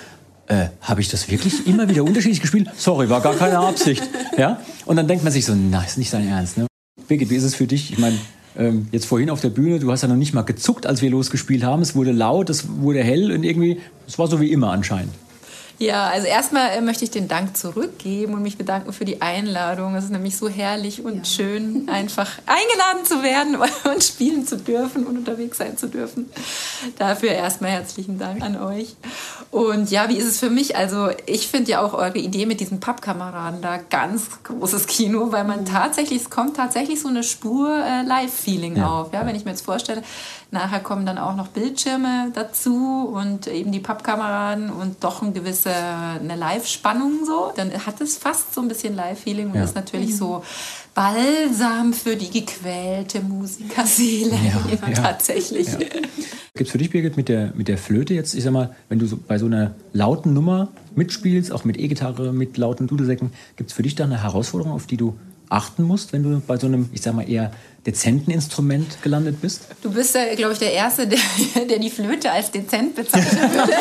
äh, habe ich das wirklich immer wieder unterschiedlich gespielt? Sorry, war gar keine Absicht. Ja? Und dann denkt man sich so, na, ist nicht dein Ernst. Ne? Birgit, wie ist es für dich? Ich meine, ähm, jetzt vorhin auf der Bühne, du hast ja noch nicht mal gezuckt, als wir losgespielt haben. Es wurde laut, es wurde hell und irgendwie, es war so wie immer anscheinend. Ja, also erstmal äh, möchte ich den Dank zurückgeben und mich bedanken für die Einladung. Es ist nämlich so herrlich und ja. schön, (laughs) einfach eingeladen zu werden (laughs) und spielen zu dürfen und unterwegs sein zu dürfen. Dafür erstmal herzlichen Dank an euch. Und ja, wie ist es für mich? Also ich finde ja auch eure Idee mit diesen Pappkameraden da ganz großes Kino, weil man tatsächlich, es kommt tatsächlich so eine Spur äh, Live-Feeling ja. auf. Ja, wenn ich mir jetzt vorstelle, nachher kommen dann auch noch Bildschirme dazu und eben die Pappkameraden und doch ein gewisse, eine Live-Spannung so, dann hat es fast so ein bisschen Live-Feeling und ja. ist natürlich so Balsam für die gequälte Musikerseele. Ja, ja, tatsächlich. Ja. (laughs) Gibt es für dich, Birgit, mit der, mit der Flöte jetzt, ich sag mal, wenn du so bei so einer lauten Nummer mitspielst, auch mit E-Gitarre, mit lauten Dudelsäcken, gibt es für dich da eine Herausforderung, auf die du achten musst, wenn du bei so einem, ich sag mal, eher dezenten Instrument gelandet bist? Du bist ja, glaube ich, der Erste, der, (laughs) der, die Flöte als dezent bezeichnen würde. (laughs)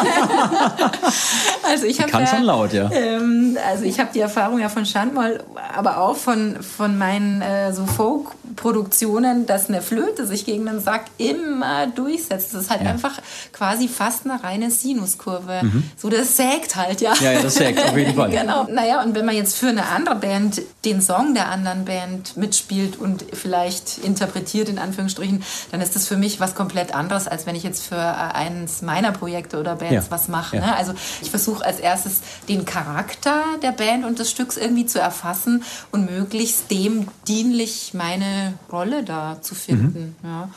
also ich kann ja, schon laut, ja. Ähm, also ich habe die Erfahrung ja von Schandmoll, aber auch von, von meinen äh, so Folk-Produktionen, dass eine Flöte sich gegen den Sack immer durchsetzt. Das ist halt ja. einfach quasi fast eine reine Sinuskurve. Mhm. So, das sägt halt, ja. Ja, ja das sägt, auf jeden Fall. (laughs) genau. Naja, und wenn man jetzt für eine andere Band den Song der anderen Band mitspielt und vielleicht interpretiert, in Anführungsstrichen, dann ist das für mich was komplett anderes, als wenn ich jetzt für äh, eines meiner Projekte oder Bands ja. was mache. Ne? Also ich versuche als erstes den Charakter der Band und des Stücks irgendwie zu erfassen und möglichst dem dienlich meine Rolle da zu finden. Mhm. Ja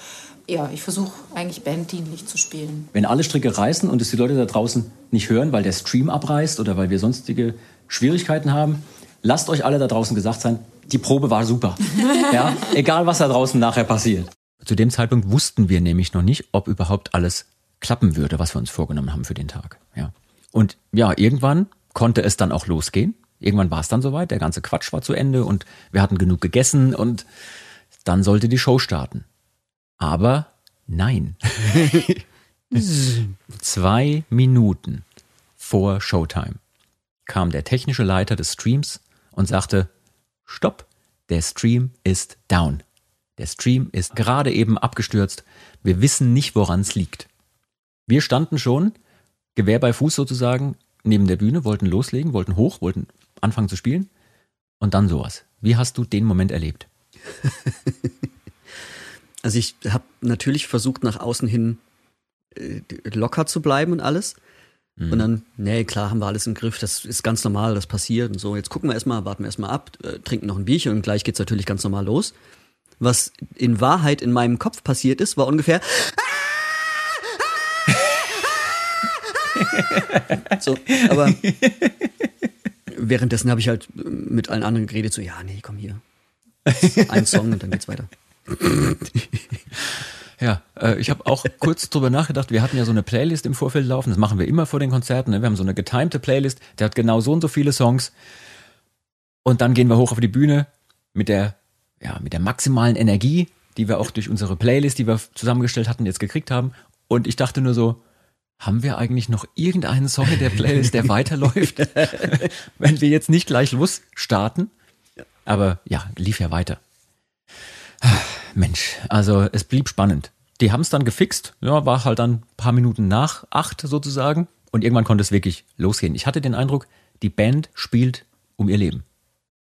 ja, ich versuche eigentlich banddienlich zu spielen. Wenn alle Stricke reißen und es die Leute da draußen nicht hören, weil der Stream abreißt oder weil wir sonstige Schwierigkeiten haben, lasst euch alle da draußen gesagt sein, die Probe war super. (laughs) ja, egal was da draußen nachher passiert. Zu dem Zeitpunkt wussten wir nämlich noch nicht, ob überhaupt alles klappen würde, was wir uns vorgenommen haben für den Tag. Ja. Und ja, irgendwann konnte es dann auch losgehen. Irgendwann war es dann soweit, der ganze Quatsch war zu Ende und wir hatten genug gegessen und dann sollte die Show starten. Aber nein. (laughs) Zwei Minuten vor Showtime kam der technische Leiter des Streams und sagte, Stopp, der Stream ist down. Der Stream ist gerade eben abgestürzt. Wir wissen nicht, woran es liegt. Wir standen schon, Gewehr bei Fuß sozusagen, neben der Bühne, wollten loslegen, wollten hoch, wollten anfangen zu spielen. Und dann sowas. Wie hast du den Moment erlebt? (laughs) also ich habe natürlich versucht, nach außen hin äh, locker zu bleiben und alles. Mhm. Und dann, nee, klar, haben wir alles im Griff, das ist ganz normal, das passiert und so. Jetzt gucken wir erstmal, warten wir erstmal ab, äh, trinken noch ein Bierchen und gleich geht's natürlich ganz normal los. Was in Wahrheit in meinem Kopf passiert ist, war ungefähr. (laughs) so, aber währenddessen habe ich halt mit allen anderen geredet, so, ja, nee, komm hier. Ein Song und dann geht's weiter. (laughs) Ja, äh, ich habe auch (laughs) kurz drüber nachgedacht. Wir hatten ja so eine Playlist im Vorfeld laufen. Das machen wir immer vor den Konzerten. Ne? Wir haben so eine getimte Playlist. Der hat genau so und so viele Songs. Und dann gehen wir hoch auf die Bühne mit der, ja, mit der maximalen Energie, die wir auch durch unsere Playlist, die wir zusammengestellt hatten, jetzt gekriegt haben. Und ich dachte nur so, haben wir eigentlich noch irgendeinen Song in der Playlist, der (laughs) weiterläuft, (laughs) wenn wir jetzt nicht gleich losstarten? Aber ja, lief ja weiter. Mensch, also es blieb spannend. Die haben es dann gefixt, ja, war halt dann ein paar Minuten nach acht sozusagen und irgendwann konnte es wirklich losgehen. Ich hatte den Eindruck, die Band spielt um ihr Leben.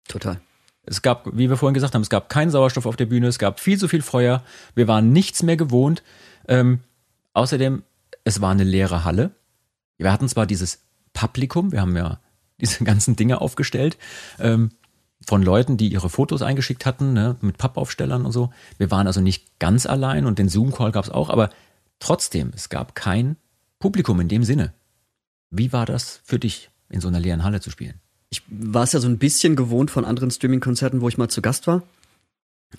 Total. Es gab, wie wir vorhin gesagt haben, es gab keinen Sauerstoff auf der Bühne, es gab viel zu viel Feuer, wir waren nichts mehr gewohnt. Ähm, außerdem, es war eine leere Halle. Wir hatten zwar dieses Publikum, wir haben ja (laughs) diese ganzen Dinge aufgestellt, ähm, von Leuten, die ihre Fotos eingeschickt hatten, ne, mit Pappaufstellern und so. Wir waren also nicht ganz allein und den Zoom-Call gab es auch, aber trotzdem, es gab kein Publikum in dem Sinne. Wie war das für dich, in so einer leeren Halle zu spielen? Ich war es ja so ein bisschen gewohnt von anderen Streaming-Konzerten, wo ich mal zu Gast war.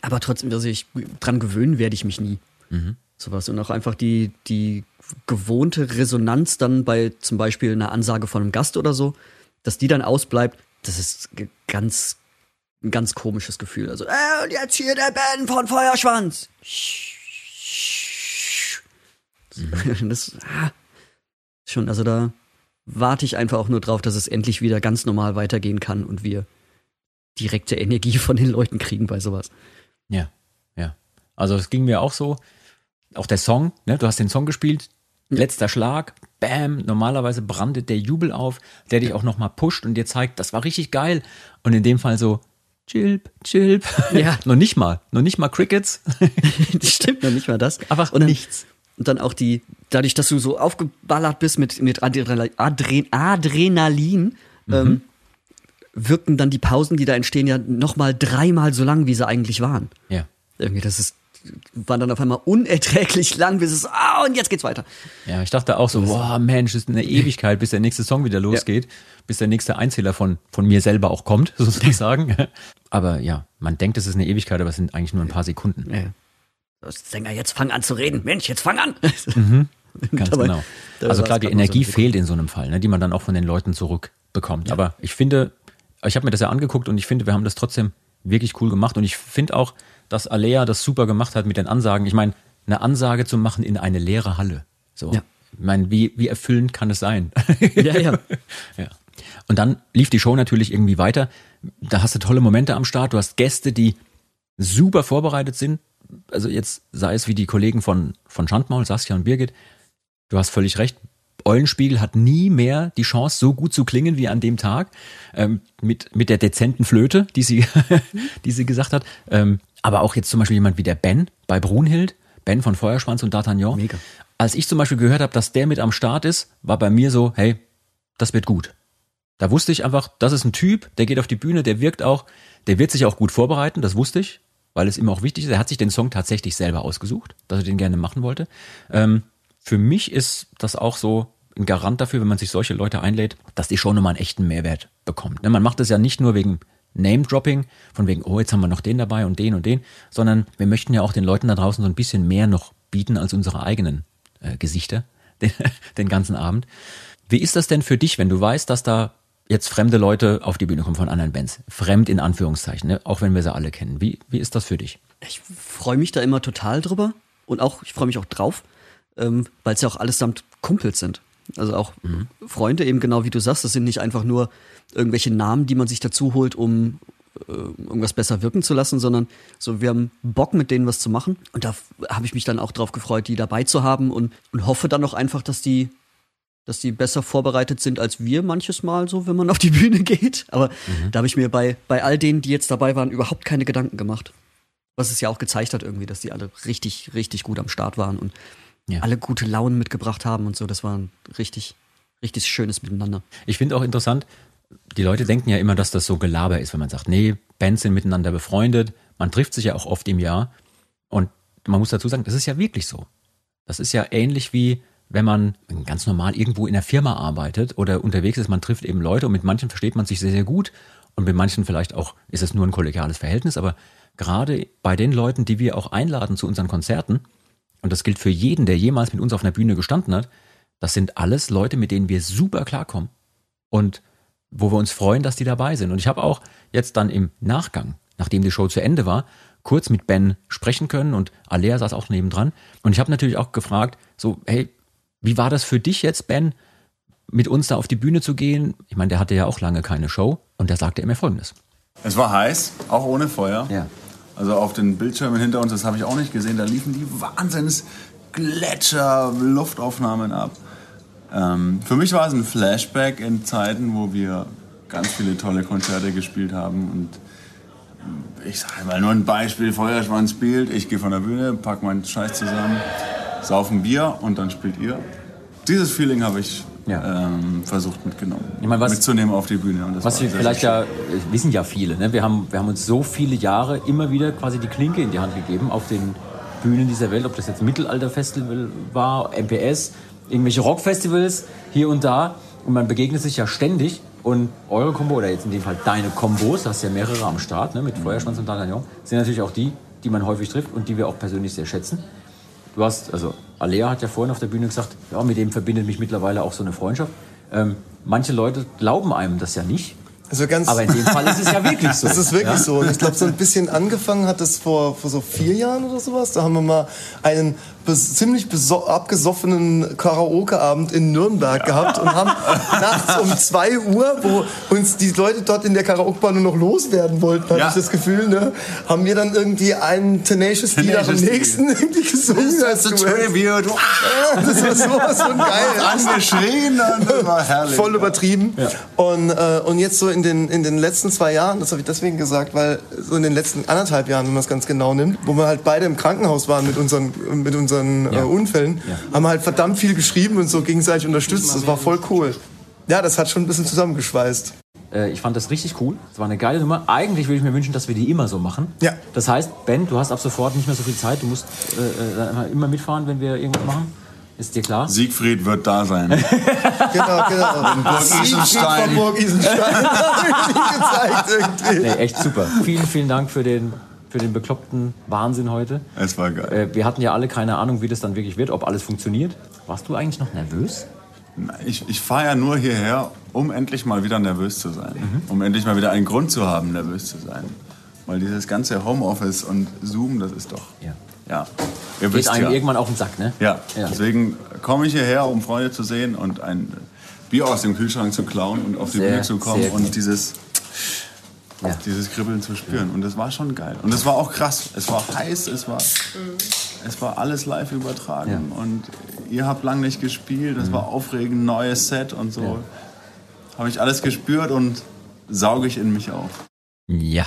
Aber trotzdem, also ich dran gewöhnen werde ich mich nie. Mhm. Sowas. Und auch einfach die, die gewohnte Resonanz dann bei zum Beispiel einer Ansage von einem Gast oder so, dass die dann ausbleibt, das ist ganz, ein ganz komisches Gefühl. Also, äh, und jetzt hier der Ben von Feuerschwanz. Mhm. (laughs) Das, ah, schon, also da warte ich einfach auch nur drauf, dass es endlich wieder ganz normal weitergehen kann und wir direkte Energie (laughs) von den Leuten kriegen bei sowas. Ja, ja. Also es ging mir auch so. Auch der Song, ne? Du hast den Song gespielt, letzter Schlag, bam, normalerweise brandet der Jubel auf, der dich auch nochmal pusht und dir zeigt, das war richtig geil. Und in dem Fall so, Chilp, chilp. (laughs) Ja. noch nicht mal, noch nicht mal Crickets. (laughs) stimmt noch nicht mal das. Einfach und dann, nichts. Und dann auch die, dadurch, dass du so aufgeballert bist mit, mit Adrenalin, Adren, Adrenalin Mhm. ähm, wirken dann die Pausen, die da entstehen, ja nochmal dreimal so lang, wie sie eigentlich waren. Ja. Irgendwie, das ist, war dann auf einmal unerträglich lang, bis es, ah, und jetzt geht's weiter. Ja, ich dachte auch so, boah, Mensch, ist eine Ewigkeit, bis der nächste Song wieder losgeht, bis der nächste Einzähler von, von mir selber auch kommt, (laughs) sozusagen. Aber ja, man denkt, es ist eine Ewigkeit, aber es sind eigentlich nur ein paar Sekunden. Ja. Das Sänger, jetzt fang an zu reden. Mensch, jetzt fang an. (laughs) Ganz Dabei- genau. dabei Also klar, die so Energie eine fehlt in so einem Fall, ne, die man dann auch von den Leuten zurückbekommt. Aber ich finde, ich habe mir das ja angeguckt und ich finde, wir haben das trotzdem wirklich cool gemacht. Und ich finde auch, dass Alea das super gemacht hat mit den Ansagen. Ich meine, eine Ansage zu machen in eine leere Halle. So. Ja. Ich meine, wie, wie erfüllend kann es sein? Ja, ja. (laughs) Ja. Und dann lief die Show natürlich irgendwie weiter. Da hast du tolle Momente am Start. Du hast Gäste, die super vorbereitet sind. Also jetzt sei es wie die Kollegen von, von Schandmaul, Saskia und Birgit. Du hast völlig recht. Eulenspiegel hat nie mehr die Chance, so gut zu klingen wie an dem Tag. Ähm, mit, mit der dezenten Flöte, die sie, (laughs) die sie gesagt hat. Ähm, aber auch jetzt zum Beispiel jemand wie der Ben bei Brunhild. Ben von Feuerschwanz und D'Artagnan. Mega. Als ich zum Beispiel gehört habe, dass der mit am Start ist, war bei mir so, hey, das wird gut. Da wusste ich einfach, das ist ein Typ, der geht auf die Bühne, der wirkt auch, der wird sich auch gut vorbereiten, das wusste ich, weil es ihm auch wichtig ist. Er hat sich den Song tatsächlich selber ausgesucht, dass er den gerne machen wollte. Ähm, für mich ist das auch so ein Garant dafür, wenn man sich solche Leute einlädt, dass die Show nochmal einen echten Mehrwert bekommt. Ne, Man macht das ja nicht nur wegen Name-Dropping, von wegen, oh, jetzt haben wir noch den dabei und den und den, sondern wir möchten ja auch den Leuten da draußen so ein bisschen mehr noch bieten als unsere eigenen äh, Gesichter (laughs) den, den ganzen Abend. Wie ist das denn für dich, wenn du weißt, dass da jetzt fremde Leute auf die Bühne kommen von anderen Bands? Fremd in Anführungszeichen, ne? auch wenn wir sie alle kennen. Wie, wie ist das für dich? Ich freue mich da immer total drüber und auch, ich freue mich auch drauf, ähm, weil es ja auch allesamt Kumpels sind. Also auch Freunde, eben genau wie du sagst, das sind nicht einfach nur irgendwelche Namen, die man sich dazu holt, um äh, irgendwas besser wirken zu lassen, sondern so, wir haben Bock mit denen was zu machen. Und da habe ich mich dann auch drauf gefreut, die dabei zu haben und, und hoffe dann auch einfach, dass die, dass die besser vorbereitet sind als wir manches Mal so, wenn man auf die Bühne geht. Aber da habe ich mir bei, bei all denen, die jetzt dabei waren, überhaupt keine Gedanken gemacht. Was es ja auch gezeigt hat irgendwie, dass die alle richtig, richtig gut am Start waren und Ja. alle gute Launen mitgebracht haben und so. Das war ein richtig, richtig schönes Miteinander. Ich finde auch interessant, die Leute denken ja immer, dass das so Gelaber ist, wenn man sagt, nee, Bands sind miteinander befreundet, man trifft sich ja auch oft im Jahr und man muss dazu sagen, das ist ja wirklich so. Das ist ja ähnlich wie wenn man ganz normal irgendwo in der Firma arbeitet oder unterwegs ist, man trifft eben Leute und mit manchen versteht man sich sehr, sehr gut und mit manchen vielleicht auch ist es nur ein kollegiales Verhältnis, aber gerade bei den Leuten, die wir auch einladen zu unseren Konzerten, und das gilt für jeden, der jemals mit uns auf einer Bühne gestanden hat, das sind alles Leute, mit denen wir super klarkommen und wo wir uns freuen, dass die dabei sind. Und ich habe auch jetzt dann im Nachgang, nachdem die Show zu Ende war, kurz mit Ben sprechen können und Alea saß auch nebendran. Und ich habe natürlich auch gefragt, so, hey, wie war das für dich jetzt, Ben, mit uns da auf die Bühne zu gehen? Ich meine, der hatte ja auch lange keine Show und der sagte immer Folgendes. Es war heiß, auch ohne Feuer. Ja. Also auf den Bildschirmen hinter uns, das habe ich auch nicht gesehen, da liefen die Wahnsinns Gletscher, Luftaufnahmen ab. Ähm, für mich war es ein Flashback in Zeiten, wo wir ganz viele tolle Konzerte gespielt haben und ich sage mal nur ein Beispiel, Feuerschwanz spielt, ich gehe von der Bühne, pack meinen Scheiß zusammen, saufen Bier und dann spielt ihr. Dieses Feeling habe ich Ja. ähm, versucht mitgenommen, Ich meine, was- mitzunehmen auf die Bühne. Und das Was wir vielleicht ja, äh, wissen ja viele, ne? wir, haben, wir haben uns so viele Jahre immer wieder quasi die Klinke in die Hand gegeben auf den Bühnen dieser Welt, ob das jetzt Mittelalterfestival war, MPS, irgendwelche Rockfestivals hier und da. Und man begegnet sich ja ständig. Und eure Kombo, oder jetzt in dem Fall deine Kombos, du hast ja mehrere am Start, ne, mit Feuerschwanz und D'Artagnan, sind natürlich auch die, die man häufig trifft und die wir auch persönlich sehr schätzen. Du hast, also Alea hat ja vorhin auf der Bühne gesagt, ja, mit dem verbindet mich mittlerweile auch so eine Freundschaft. Ähm, manche Leute glauben einem das ja nicht, Also ganz Aber in dem Fall ist es ja wirklich (laughs) so. Das ist wirklich ja? so. Und ich glaube, so ein bisschen angefangen hat es vor, vor so vier Jahren oder sowas. Da haben wir mal einen bes ziemlich abgesoffenen Karaoke-Abend in Nürnberg gehabt und haben nachts um 2 Uhr, wo uns die Leute dort in der Karaoke-Bar nur noch loswerden wollten, hatte Ja. ich das Gefühl, ne? haben wir dann irgendwie einen Tenacious D nach dem Tenacious D. nächsten (laughs) irgendwie gesungen. That's a als tribute. Ja, (laughs) Das war sowas von geil. Angeschrien das war herrlich. Voll übertrieben. Und, äh, und jetzt so in den, in den letzten zwei Jahren, das habe ich deswegen gesagt, weil so in den letzten anderthalb Jahren, wenn man es ganz genau nimmt, wo wir halt beide im Krankenhaus waren mit unseren, mit unseren äh, Unfällen, haben wir halt verdammt viel geschrieben und so gegenseitig unterstützt. Das war voll cool. Ja, das hat schon ein bisschen zusammengeschweißt. Äh, Ich fand das richtig cool. Das war eine geile Nummer. Eigentlich würde ich mir wünschen, dass wir die immer so machen. Ja. Das heißt, Ben, du hast ab sofort nicht mehr so viel Zeit. Du musst äh, äh, immer mitfahren, wenn wir irgendwas machen. Ist dir klar? Siegfried wird da sein. (laughs) Genau, genau. Burg Isenstein. Von Burg Isenstein. gezeigt irgendwie. Nee, echt super. Vielen, vielen Dank für den, für den bekloppten Wahnsinn heute. Es war geil. Äh, wir hatten ja alle keine Ahnung, wie das dann wirklich wird, ob alles funktioniert. Warst du eigentlich noch nervös? Ich, ich fahre ja nur hierher, um endlich mal wieder nervös zu sein. Um endlich mal wieder einen Grund zu haben, nervös zu sein. Weil dieses ganze Homeoffice und Zoom, das ist doch. Ja. Ja. Ihr Geht wisst einem ja. irgendwann auf den Sack, ne? Ja. Ja. Deswegen komme ich hierher, um Freunde zu sehen und ein Bier aus dem Kühlschrank zu klauen und auf die Sehr, Bühne zu kommen und dieses, Ja. dieses Kribbeln zu spüren. Und das war schon geil. Und es war auch krass. Es war heiß, es war, es war alles live übertragen. Mhm. Und ihr habt lang nicht gespielt, es war aufregend, neues Set und so. Habe ich alles gespürt und sauge ich in mich auf. Ja,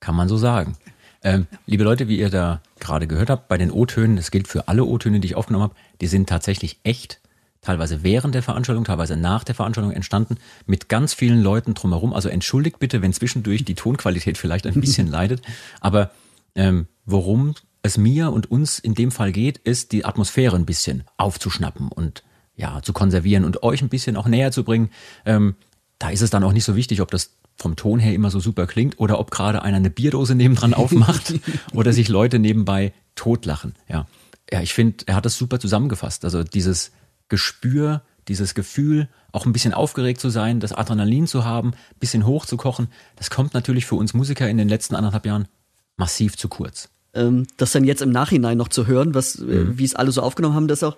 kann man so sagen. Ähm, liebe Leute, wie ihr da gerade gehört habt, bei den O-Tönen, das gilt für alle O-Töne, die ich aufgenommen habe, die sind tatsächlich echt, teilweise während der Veranstaltung, teilweise nach der Veranstaltung entstanden, mit ganz vielen Leuten drumherum. Also entschuldigt bitte, wenn zwischendurch die Tonqualität vielleicht ein bisschen (laughs) leidet. Aber ähm, worum es mir und uns in dem Fall geht, ist die Atmosphäre ein bisschen aufzuschnappen und ja, zu konservieren und euch ein bisschen auch näher zu bringen. Ähm, da ist es dann auch nicht so wichtig, ob das vom Ton her immer so super klingt oder ob gerade einer eine Bierdose nebendran aufmacht (laughs) oder sich Leute nebenbei totlachen. Ja, ja ich finde, er hat das super zusammengefasst. Also dieses Gespür, dieses Gefühl, auch ein bisschen aufgeregt zu sein, das Adrenalin zu haben, ein bisschen hochzukochen, das kommt natürlich für uns Musiker in den letzten anderthalb Jahren massiv zu kurz. ähm, das dann jetzt im Nachhinein noch zu hören, was, Mhm. äh, wie es alle so aufgenommen haben, das auch,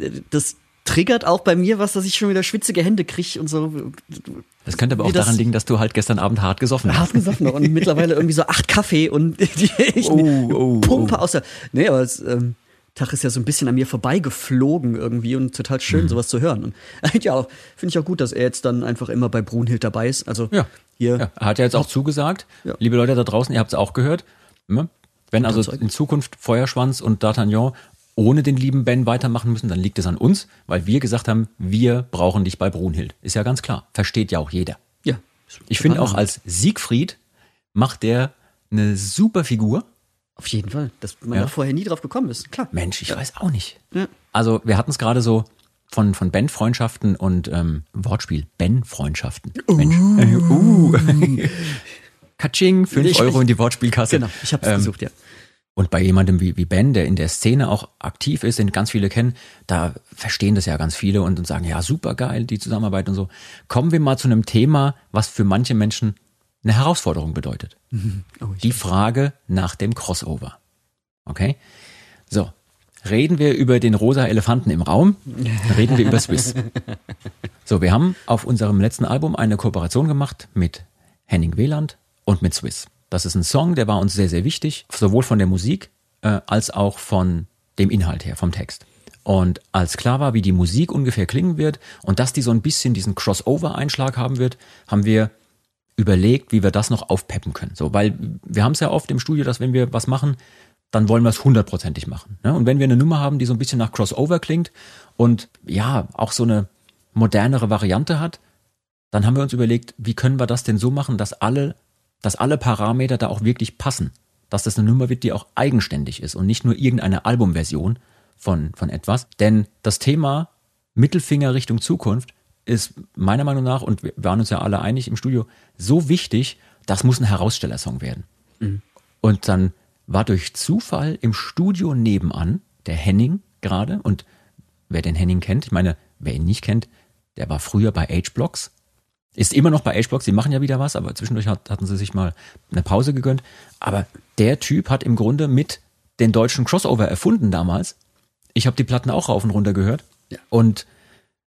äh, das triggert auch bei mir was, dass ich schon wieder schwitzige Hände kriege und so. Das könnte aber auch daran liegen, dass du halt gestern Abend hart gesoffen hast. Hart noch und mittlerweile (laughs) irgendwie so acht Kaffee und (laughs) die ich Oh, oh, Pumpe aus der. Nee, aber es, ähm, Tag ist ja so ein bisschen an mir vorbeigeflogen irgendwie und total schön, Mhm. sowas zu hören. Und (laughs) ja, finde ich auch gut, dass er jetzt dann einfach immer bei Brunhild dabei ist. Also Ja. hier. Ja, er hat ja jetzt auch zugesagt. Ja. Liebe Leute da draußen, ihr habt es auch gehört. Ne? Wenn also in Zukunft Feuerschwanz und D'Artagnan ohne den lieben Ben weitermachen müssen, dann liegt es an uns, weil wir gesagt haben, wir brauchen dich bei Brunhild. Ist ja ganz klar. Versteht ja auch jeder. Ja. Ich finde auch als Siegfried macht der eine super Figur. Auf jeden Fall, dass man Ja. da vorher nie drauf gekommen ist. Klar. Mensch, ich weiß auch nicht. Ja. Also wir hatten es gerade so von, von Ben-Freundschaften und ähm, Wortspiel, Ben-Freundschaften. Mensch. Äh, (laughs) uh. (laughs) Katsching, 5 Ich- Euro in die Wortspielkasse. Genau, ich habe es Ähm, gesucht, ja. Und bei jemandem wie, wie Ben, der in der Szene auch aktiv ist, den ganz viele kennen, da verstehen das ja ganz viele und, und sagen, ja, super geil, die Zusammenarbeit und so. Kommen wir mal zu einem Thema, was für manche Menschen eine Herausforderung bedeutet. Oh, ich Die Frage nach dem Crossover. Okay? So. Reden wir über den rosa Elefanten im Raum, (laughs) reden wir über Swiss. So, wir haben auf unserem letzten Album eine Kooperation gemacht mit Henning Wieland und mit Swiss. Das ist ein Song, der war uns sehr, sehr wichtig, sowohl von der Musik äh, als auch von dem Inhalt her, vom Text. Und als klar war, wie die Musik ungefähr klingen wird und dass die so ein bisschen diesen Crossover-Einschlag haben wird, haben wir überlegt, wie wir das noch aufpeppen können. So, weil wir haben es ja oft im Studio, dass wenn wir was machen, dann wollen wir es hundertprozentig machen. Ne? Und wenn wir eine Nummer haben, die so ein bisschen nach Crossover klingt und ja, auch so eine modernere Variante hat, dann haben wir uns überlegt, wie können wir das denn so machen, dass alle, dass alle Parameter da auch wirklich passen. Dass das eine Nummer wird, die auch eigenständig ist und nicht nur irgendeine Albumversion von, von etwas. Denn das Thema Mittelfinger Richtung Zukunft ist meiner Meinung nach, und wir waren uns ja alle einig im Studio, so wichtig, das muss ein Herausstellersong werden. Und dann war durch Zufall im Studio nebenan der Henning gerade und wer den Henning kennt, ich meine, wer ihn nicht kennt, der war früher bei H-Blocks Ist immer noch bei H-Box, sie machen ja wieder was, aber zwischendurch hat, hatten sie sich mal eine Pause gegönnt. Aber der Typ hat im Grunde mit den deutschen Crossover erfunden damals. Ich habe die Platten auch rauf und runter gehört. Ja. Und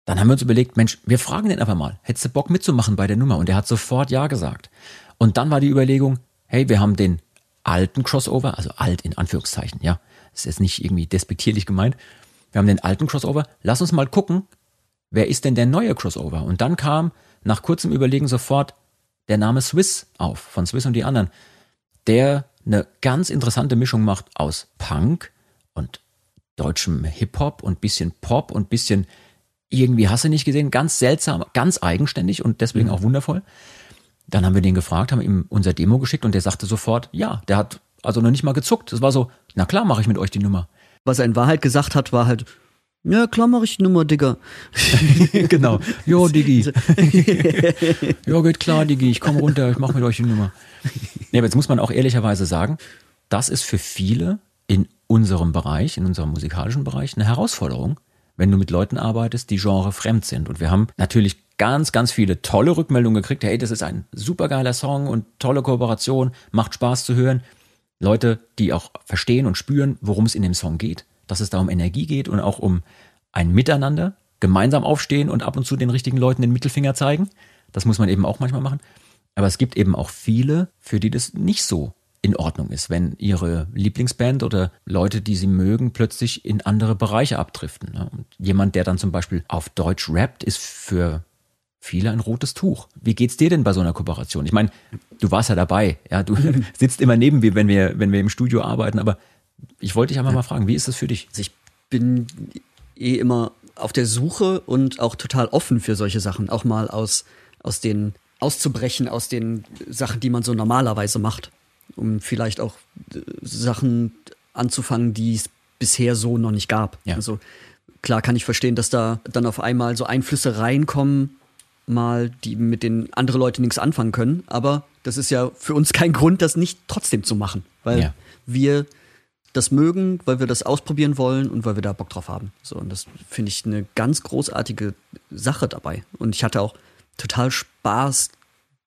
dann haben wir uns überlegt, Mensch, wir fragen den einfach mal, hättest du Bock mitzumachen bei der Nummer? Und der hat sofort Ja gesagt. Und dann war die Überlegung, hey, wir haben den alten Crossover, also alt in Anführungszeichen, ja. Das ist jetzt nicht irgendwie despektierlich gemeint. Wir haben den alten Crossover. Lass uns mal gucken, wer ist denn der neue Crossover? Und dann kam nach kurzem Überlegen sofort der Name Swiss auf, von Swiss und die anderen, der eine ganz interessante Mischung macht aus Punk und deutschem Hip-Hop und bisschen Pop und bisschen irgendwie hast du nicht gesehen, ganz seltsam, ganz eigenständig und deswegen mhm. auch wundervoll. Dann haben wir den gefragt, haben ihm unser Demo geschickt und der sagte sofort, ja, der hat also noch nicht mal gezuckt. Es war so, na klar, mache ich mit euch die Nummer. Was er in Wahrheit gesagt hat, war halt, ja, klar mache ich die Nummer, Digga. (laughs) genau. Jo, (laughs) Diggi. (laughs) jo, geht klar, Diggi. Ich komme runter, ich mache mit euch die Nummer. Nee, aber jetzt muss man auch ehrlicherweise sagen, das ist für viele in unserem Bereich, in unserem musikalischen Bereich, eine Herausforderung, wenn du mit Leuten arbeitest, die Genre fremd sind. Und wir haben natürlich ganz, ganz viele tolle Rückmeldungen gekriegt. Hey, das ist ein supergeiler Song und tolle Kooperation, macht Spaß zu hören. Leute, die auch verstehen und spüren, worum es in dem Song geht, dass es da um Energie geht und auch um ein Miteinander, gemeinsam aufstehen und ab und zu den richtigen Leuten den Mittelfinger zeigen. Das muss man eben auch manchmal machen. Aber es gibt eben auch viele, für die das nicht so in Ordnung ist, wenn ihre Lieblingsband oder Leute, die sie mögen, plötzlich in andere Bereiche abdriften. Ne? Und jemand, der dann zum Beispiel auf Deutsch rappt, ist für viele ein rotes Tuch. Wie geht's dir denn bei so einer Kooperation? Ich meine, du warst ja dabei, ja, du (laughs) sitzt immer neben mir, wenn wir, wenn wir im Studio arbeiten, aber ich wollte dich einmal mal fragen, wie ist das für dich? Also ich bin eh immer auf der Suche und auch total offen für solche Sachen, auch mal aus, aus den auszubrechen aus den Sachen, die man so normalerweise macht, um vielleicht auch äh, Sachen anzufangen, die es bisher so noch nicht gab. Ja. Also klar kann ich verstehen, dass da dann auf einmal so Einflüsse reinkommen, mal, die mit denen andere Leute nichts anfangen können. Aber das ist ja für uns kein Grund, das nicht trotzdem zu machen, weil ja. wir das mögen, weil wir das ausprobieren wollen und weil wir da Bock drauf haben. So, und das finde ich eine ganz großartige Sache dabei. Und ich hatte auch total Spaß,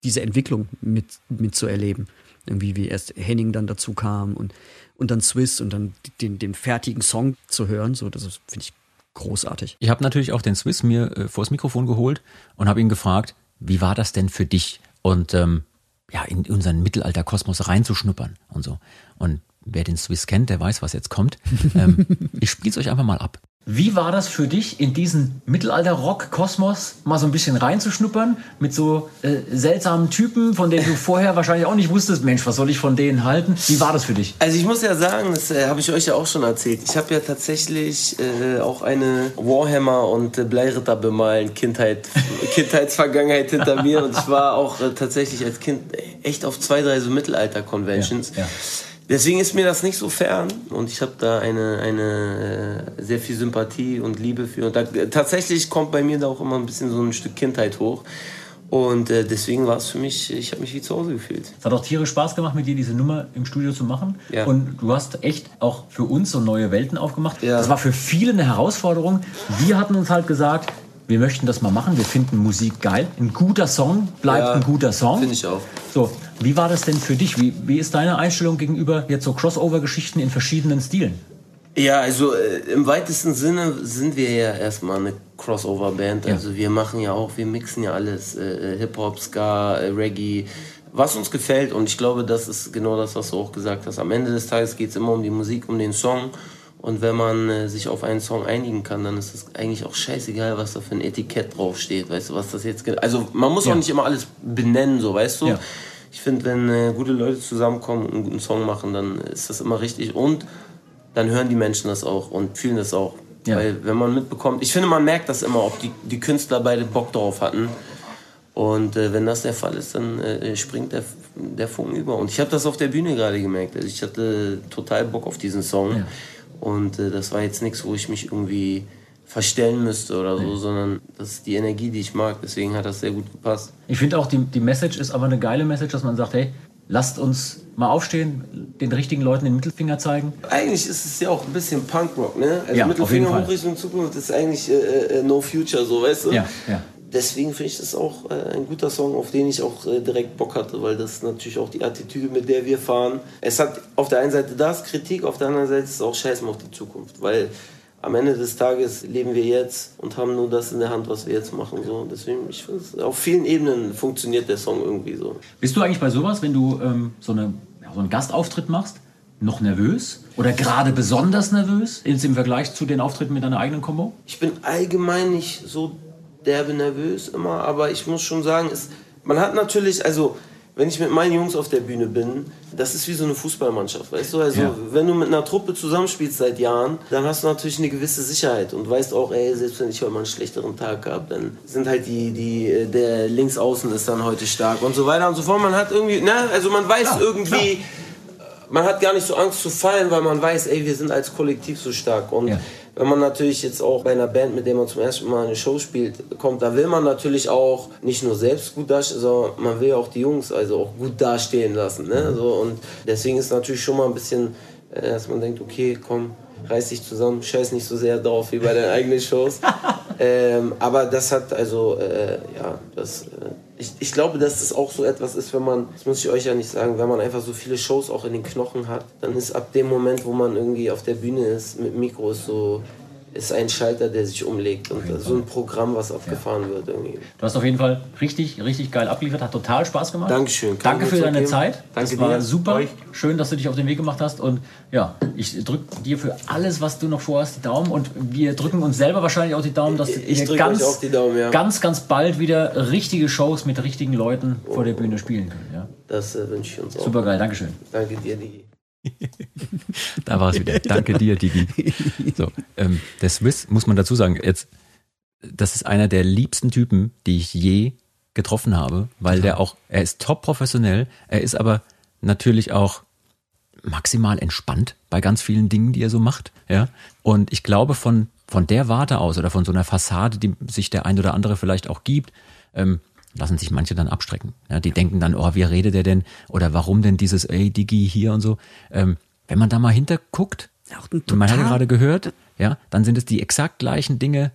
diese Entwicklung mit, mitzuerleben. Irgendwie wie erst Henning dann dazu kam und, und dann Swiss und dann den, den fertigen Song zu hören. So, das finde ich großartig. Ich habe natürlich auch den Swiss mir äh, vors Mikrofon geholt und habe ihn gefragt, wie war das denn für dich? Und ähm, ja, in unseren Mittelalterkosmos reinzuschnuppern und so. Und wer den Swiss kennt, der weiß, was jetzt kommt. (laughs) ähm, ich spiele es euch einfach mal ab. Wie war das für dich, in diesen Mittelalter-Rock-Kosmos mal so ein bisschen reinzuschnuppern mit so äh, seltsamen Typen, von denen du vorher (laughs) wahrscheinlich auch nicht wusstest, Mensch, was soll ich von denen halten? Wie war das für dich? Also ich muss ja sagen, das äh, habe ich euch ja auch schon erzählt. Ich habe ja tatsächlich äh, auch eine Warhammer und äh, Bleiritter bemalen Kindheit, (laughs) Kindheitsvergangenheit hinter mir und ich war auch äh, tatsächlich als Kind echt auf zwei, drei so Mittelalter-Conventions. Ja, ja. Deswegen ist mir das nicht so fern und ich habe da eine, eine äh, sehr viel Sympathie und Liebe für. Und da, tatsächlich kommt bei mir da auch immer ein bisschen so ein Stück Kindheit hoch. Und äh, deswegen war es für mich, ich habe mich wie zu Hause gefühlt. Es hat auch tierisch Spaß gemacht, mit dir diese Nummer im Studio zu machen. Ja. Und du hast echt auch für uns so neue Welten aufgemacht. Ja. Das war für viele eine Herausforderung. Wir hatten uns halt gesagt, wir möchten das mal machen, wir finden Musik geil. Ein guter Song bleibt ja, ein guter Song. Finde ich auch. So, wie war das denn für dich? Wie, wie ist deine Einstellung gegenüber jetzt so Crossover-Geschichten in verschiedenen Stilen? Ja, also äh, im weitesten Sinne sind wir ja erstmal eine Crossover-Band. Ja. Also wir machen ja auch, wir mixen ja alles, äh, Hip-Hop, Ska, äh, Reggae, was uns gefällt. Und ich glaube, das ist genau das, was du auch gesagt hast. Am Ende des Tages geht es immer um die Musik, um den Song. Und wenn man äh, sich auf einen Song einigen kann, dann ist es eigentlich auch scheißegal, was da für ein Etikett draufsteht. Weißt du, was das jetzt Also man muss ja. auch nicht immer alles benennen, so weißt du. Ja. Ich finde, wenn äh, gute Leute zusammenkommen und einen guten Song machen, dann ist das immer richtig. Und dann hören die Menschen das auch und fühlen das auch. Ja. Weil wenn man mitbekommt, ich finde, man merkt das immer, ob die, die Künstler beide Bock drauf hatten. Und äh, wenn das der Fall ist, dann äh, springt der, der Funken über. Und ich habe das auf der Bühne gerade gemerkt. Also ich hatte total Bock auf diesen Song. Ja. Und äh, das war jetzt nichts, wo ich mich irgendwie verstellen müsste oder so, nee. sondern das ist die Energie, die ich mag. Deswegen hat das sehr gut gepasst. Ich finde auch, die, die Message ist aber eine geile Message, dass man sagt, hey, lasst uns mal aufstehen, den richtigen Leuten den Mittelfinger zeigen. Eigentlich ist es ja auch ein bisschen Punkrock, ne? Also ja, Mittelfinger hoch Richtung Zukunft ist eigentlich äh, äh, No Future, so, weißt du? Ja, ja deswegen finde ich das auch äh, ein guter Song, auf den ich auch äh, direkt Bock hatte, weil das natürlich auch die Attitüde, mit der wir fahren. Es hat auf der einen Seite das, Kritik, auf der anderen Seite ist es auch Scheiß auf die Zukunft, weil am Ende des Tages leben wir jetzt und haben nur das in der Hand, was wir jetzt machen. So. Deswegen, ich finde, auf vielen Ebenen funktioniert der Song irgendwie so. Bist du eigentlich bei sowas, wenn du ähm, so, eine, ja, so einen Gastauftritt machst, noch nervös? Oder gerade besonders nervös im Vergleich zu den Auftritten mit deiner eigenen Combo? Ich bin allgemein nicht so derbe nervös immer, aber ich muss schon sagen, es, man hat natürlich, also wenn ich mit meinen Jungs auf der Bühne bin, das ist wie so eine Fußballmannschaft, weißt du? Also, ja. wenn du mit einer Truppe zusammenspielst seit Jahren, dann hast du natürlich eine gewisse Sicherheit und weißt auch, ey, selbst wenn ich heute mal einen schlechteren Tag habe, dann sind halt die, die, der Linksaußen ist dann heute stark und so weiter und so fort. Man hat irgendwie, na, also man weiß ja, irgendwie, klar. man hat gar nicht so Angst zu fallen, weil man weiß, ey, wir sind als Kollektiv so stark und ja wenn man natürlich jetzt auch bei einer Band, mit der man zum ersten Mal eine Show spielt, kommt, da will man natürlich auch nicht nur selbst gut dastehen, sondern man will auch die Jungs also auch gut dastehen lassen. Ne? So, und deswegen ist natürlich schon mal ein bisschen, äh, dass man denkt, okay, komm, reiß dich zusammen, scheiß nicht so sehr drauf wie bei deinen eigenen Shows. (laughs) ähm, aber das hat also, äh, ja, das... Äh, ich, ich glaube, dass das auch so etwas ist, wenn man, das muss ich euch ja nicht sagen, wenn man einfach so viele Shows auch in den Knochen hat, dann ist ab dem Moment, wo man irgendwie auf der Bühne ist, mit Mikro ist so, ist ein Schalter, der sich umlegt und so ein Programm, was abgefahren ja. wird irgendwie. Du hast auf jeden Fall richtig, richtig geil abgeliefert, hat total Spaß gemacht. Dankeschön. Kann Danke für deine geben. Zeit. Danke das war dir. super. Euch. Schön, dass du dich auf den Weg gemacht hast und ja, ich drücke dir für alles, was du noch vorhast, die Daumen und wir drücken uns selber wahrscheinlich auch die Daumen, dass ich wir ganz, Daumen, ja. ganz, ganz bald wieder richtige Shows mit richtigen Leuten oh. vor der Bühne spielen können. Ja? Das äh, wünsche ich uns auch. Super geil, Dankeschön. Danke dir, Digi. (laughs) da war es wieder. Danke dir, Digi. So, ähm, der Swiss, muss man dazu sagen, jetzt, das ist einer der liebsten Typen, die ich je getroffen habe, weil der auch, er ist top professionell, er ist aber natürlich auch maximal entspannt bei ganz vielen Dingen, die er so macht, ja. Und ich glaube, von, von der Warte aus oder von so einer Fassade, die sich der ein oder andere vielleicht auch gibt, ähm, lassen sich manche dann abstrecken. Ja, die denken dann, oh, wie redet der denn? Oder warum denn dieses, ey, Digi hier und so. Ähm, wenn man da mal hinterguckt, ja, man hat ja gerade gehört, ja, dann sind es die exakt gleichen Dinge,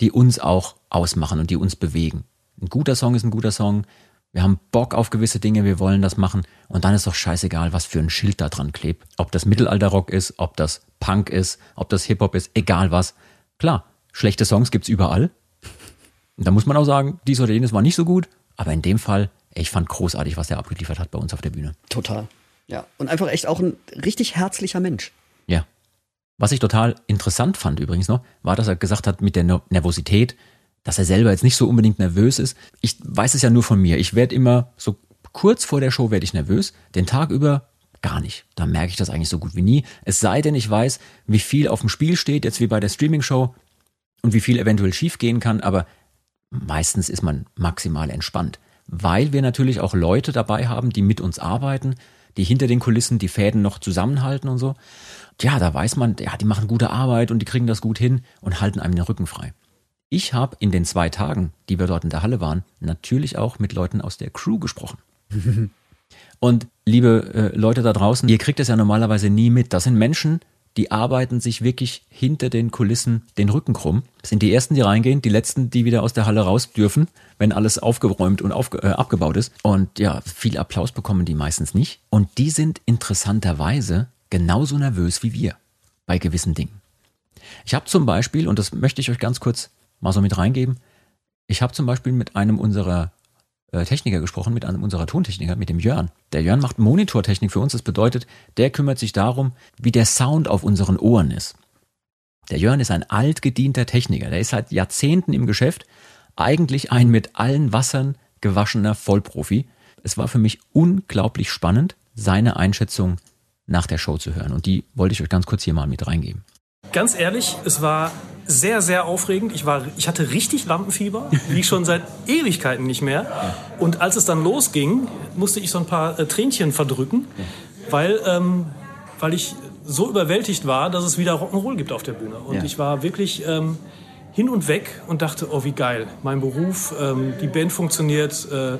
die uns auch ausmachen und die uns bewegen. Ein guter Song ist ein guter Song. Wir haben Bock auf gewisse Dinge, wir wollen das machen. Und dann ist doch scheißegal, was für ein Schild da dran klebt. Ob das Mittelalterrock ist, ob das Punk ist, ob das Hip-Hop ist, egal was. Klar, schlechte Songs gibt's überall. Und da muss man auch sagen, dies oder jenes war nicht so gut, aber in dem Fall, ich fand großartig, was er abgeliefert hat bei uns auf der Bühne. Total. Ja. Und einfach echt auch ein richtig herzlicher Mensch. Ja. Was ich total interessant fand übrigens noch, war, dass er gesagt hat, mit der Nervosität, dass er selber jetzt nicht so unbedingt nervös ist. Ich weiß es ja nur von mir. Ich werde immer so kurz vor der Show werde ich nervös. Den Tag über gar nicht. Da merke ich das eigentlich so gut wie nie. Es sei denn, ich weiß, wie viel auf dem Spiel steht, jetzt wie bei der Streaming-Show und wie viel eventuell schief gehen kann. Aber meistens ist man maximal entspannt, weil wir natürlich auch Leute dabei haben, die mit uns arbeiten, die hinter den Kulissen die Fäden noch zusammenhalten und so. Ja, da weiß man, ja, die machen gute Arbeit und die kriegen das gut hin und halten einem den Rücken frei. Ich habe in den zwei Tagen, die wir dort in der Halle waren, natürlich auch mit Leuten aus der Crew gesprochen. (laughs) und liebe äh, Leute da draußen, ihr kriegt es ja normalerweise nie mit. Das sind Menschen, die arbeiten sich wirklich hinter den Kulissen den Rücken krumm. Das sind die ersten, die reingehen, die letzten, die wieder aus der Halle raus dürfen, wenn alles aufgeräumt und aufge äh, abgebaut ist. Und ja, viel Applaus bekommen die meistens nicht. Und die sind interessanterweise genauso nervös wie wir bei gewissen Dingen. Ich habe zum Beispiel, und das möchte ich euch ganz kurz mal so mit reingeben, ich habe zum Beispiel mit einem unserer Techniker gesprochen, mit einem unserer Tontechniker, mit dem Jörn. Der Jörn macht Monitortechnik für uns. Das bedeutet, der kümmert sich darum, wie der Sound auf unseren Ohren ist. Der Jörn ist ein altgedienter Techniker. Der ist seit Jahrzehnten im Geschäft. Eigentlich ein mit allen Wassern gewaschener Vollprofi. Es war für mich unglaublich spannend, seine Einschätzung nach der Show zu hören. Und die wollte ich euch ganz kurz hier mal mit reingeben. Ganz ehrlich, es war sehr, sehr aufregend. Ich, war, ich hatte richtig Lampenfieber, wie schon seit (laughs) Ewigkeiten nicht mehr. Und als es dann losging, musste ich so ein paar äh, Tränchen verdrücken, weil, ähm, weil ich so überwältigt war, dass es wieder Rock'n'Roll gibt auf der Bühne. Und ja. ich war wirklich ähm, hin und weg und dachte, oh wie geil, mein Beruf, ähm, die Band funktioniert, äh,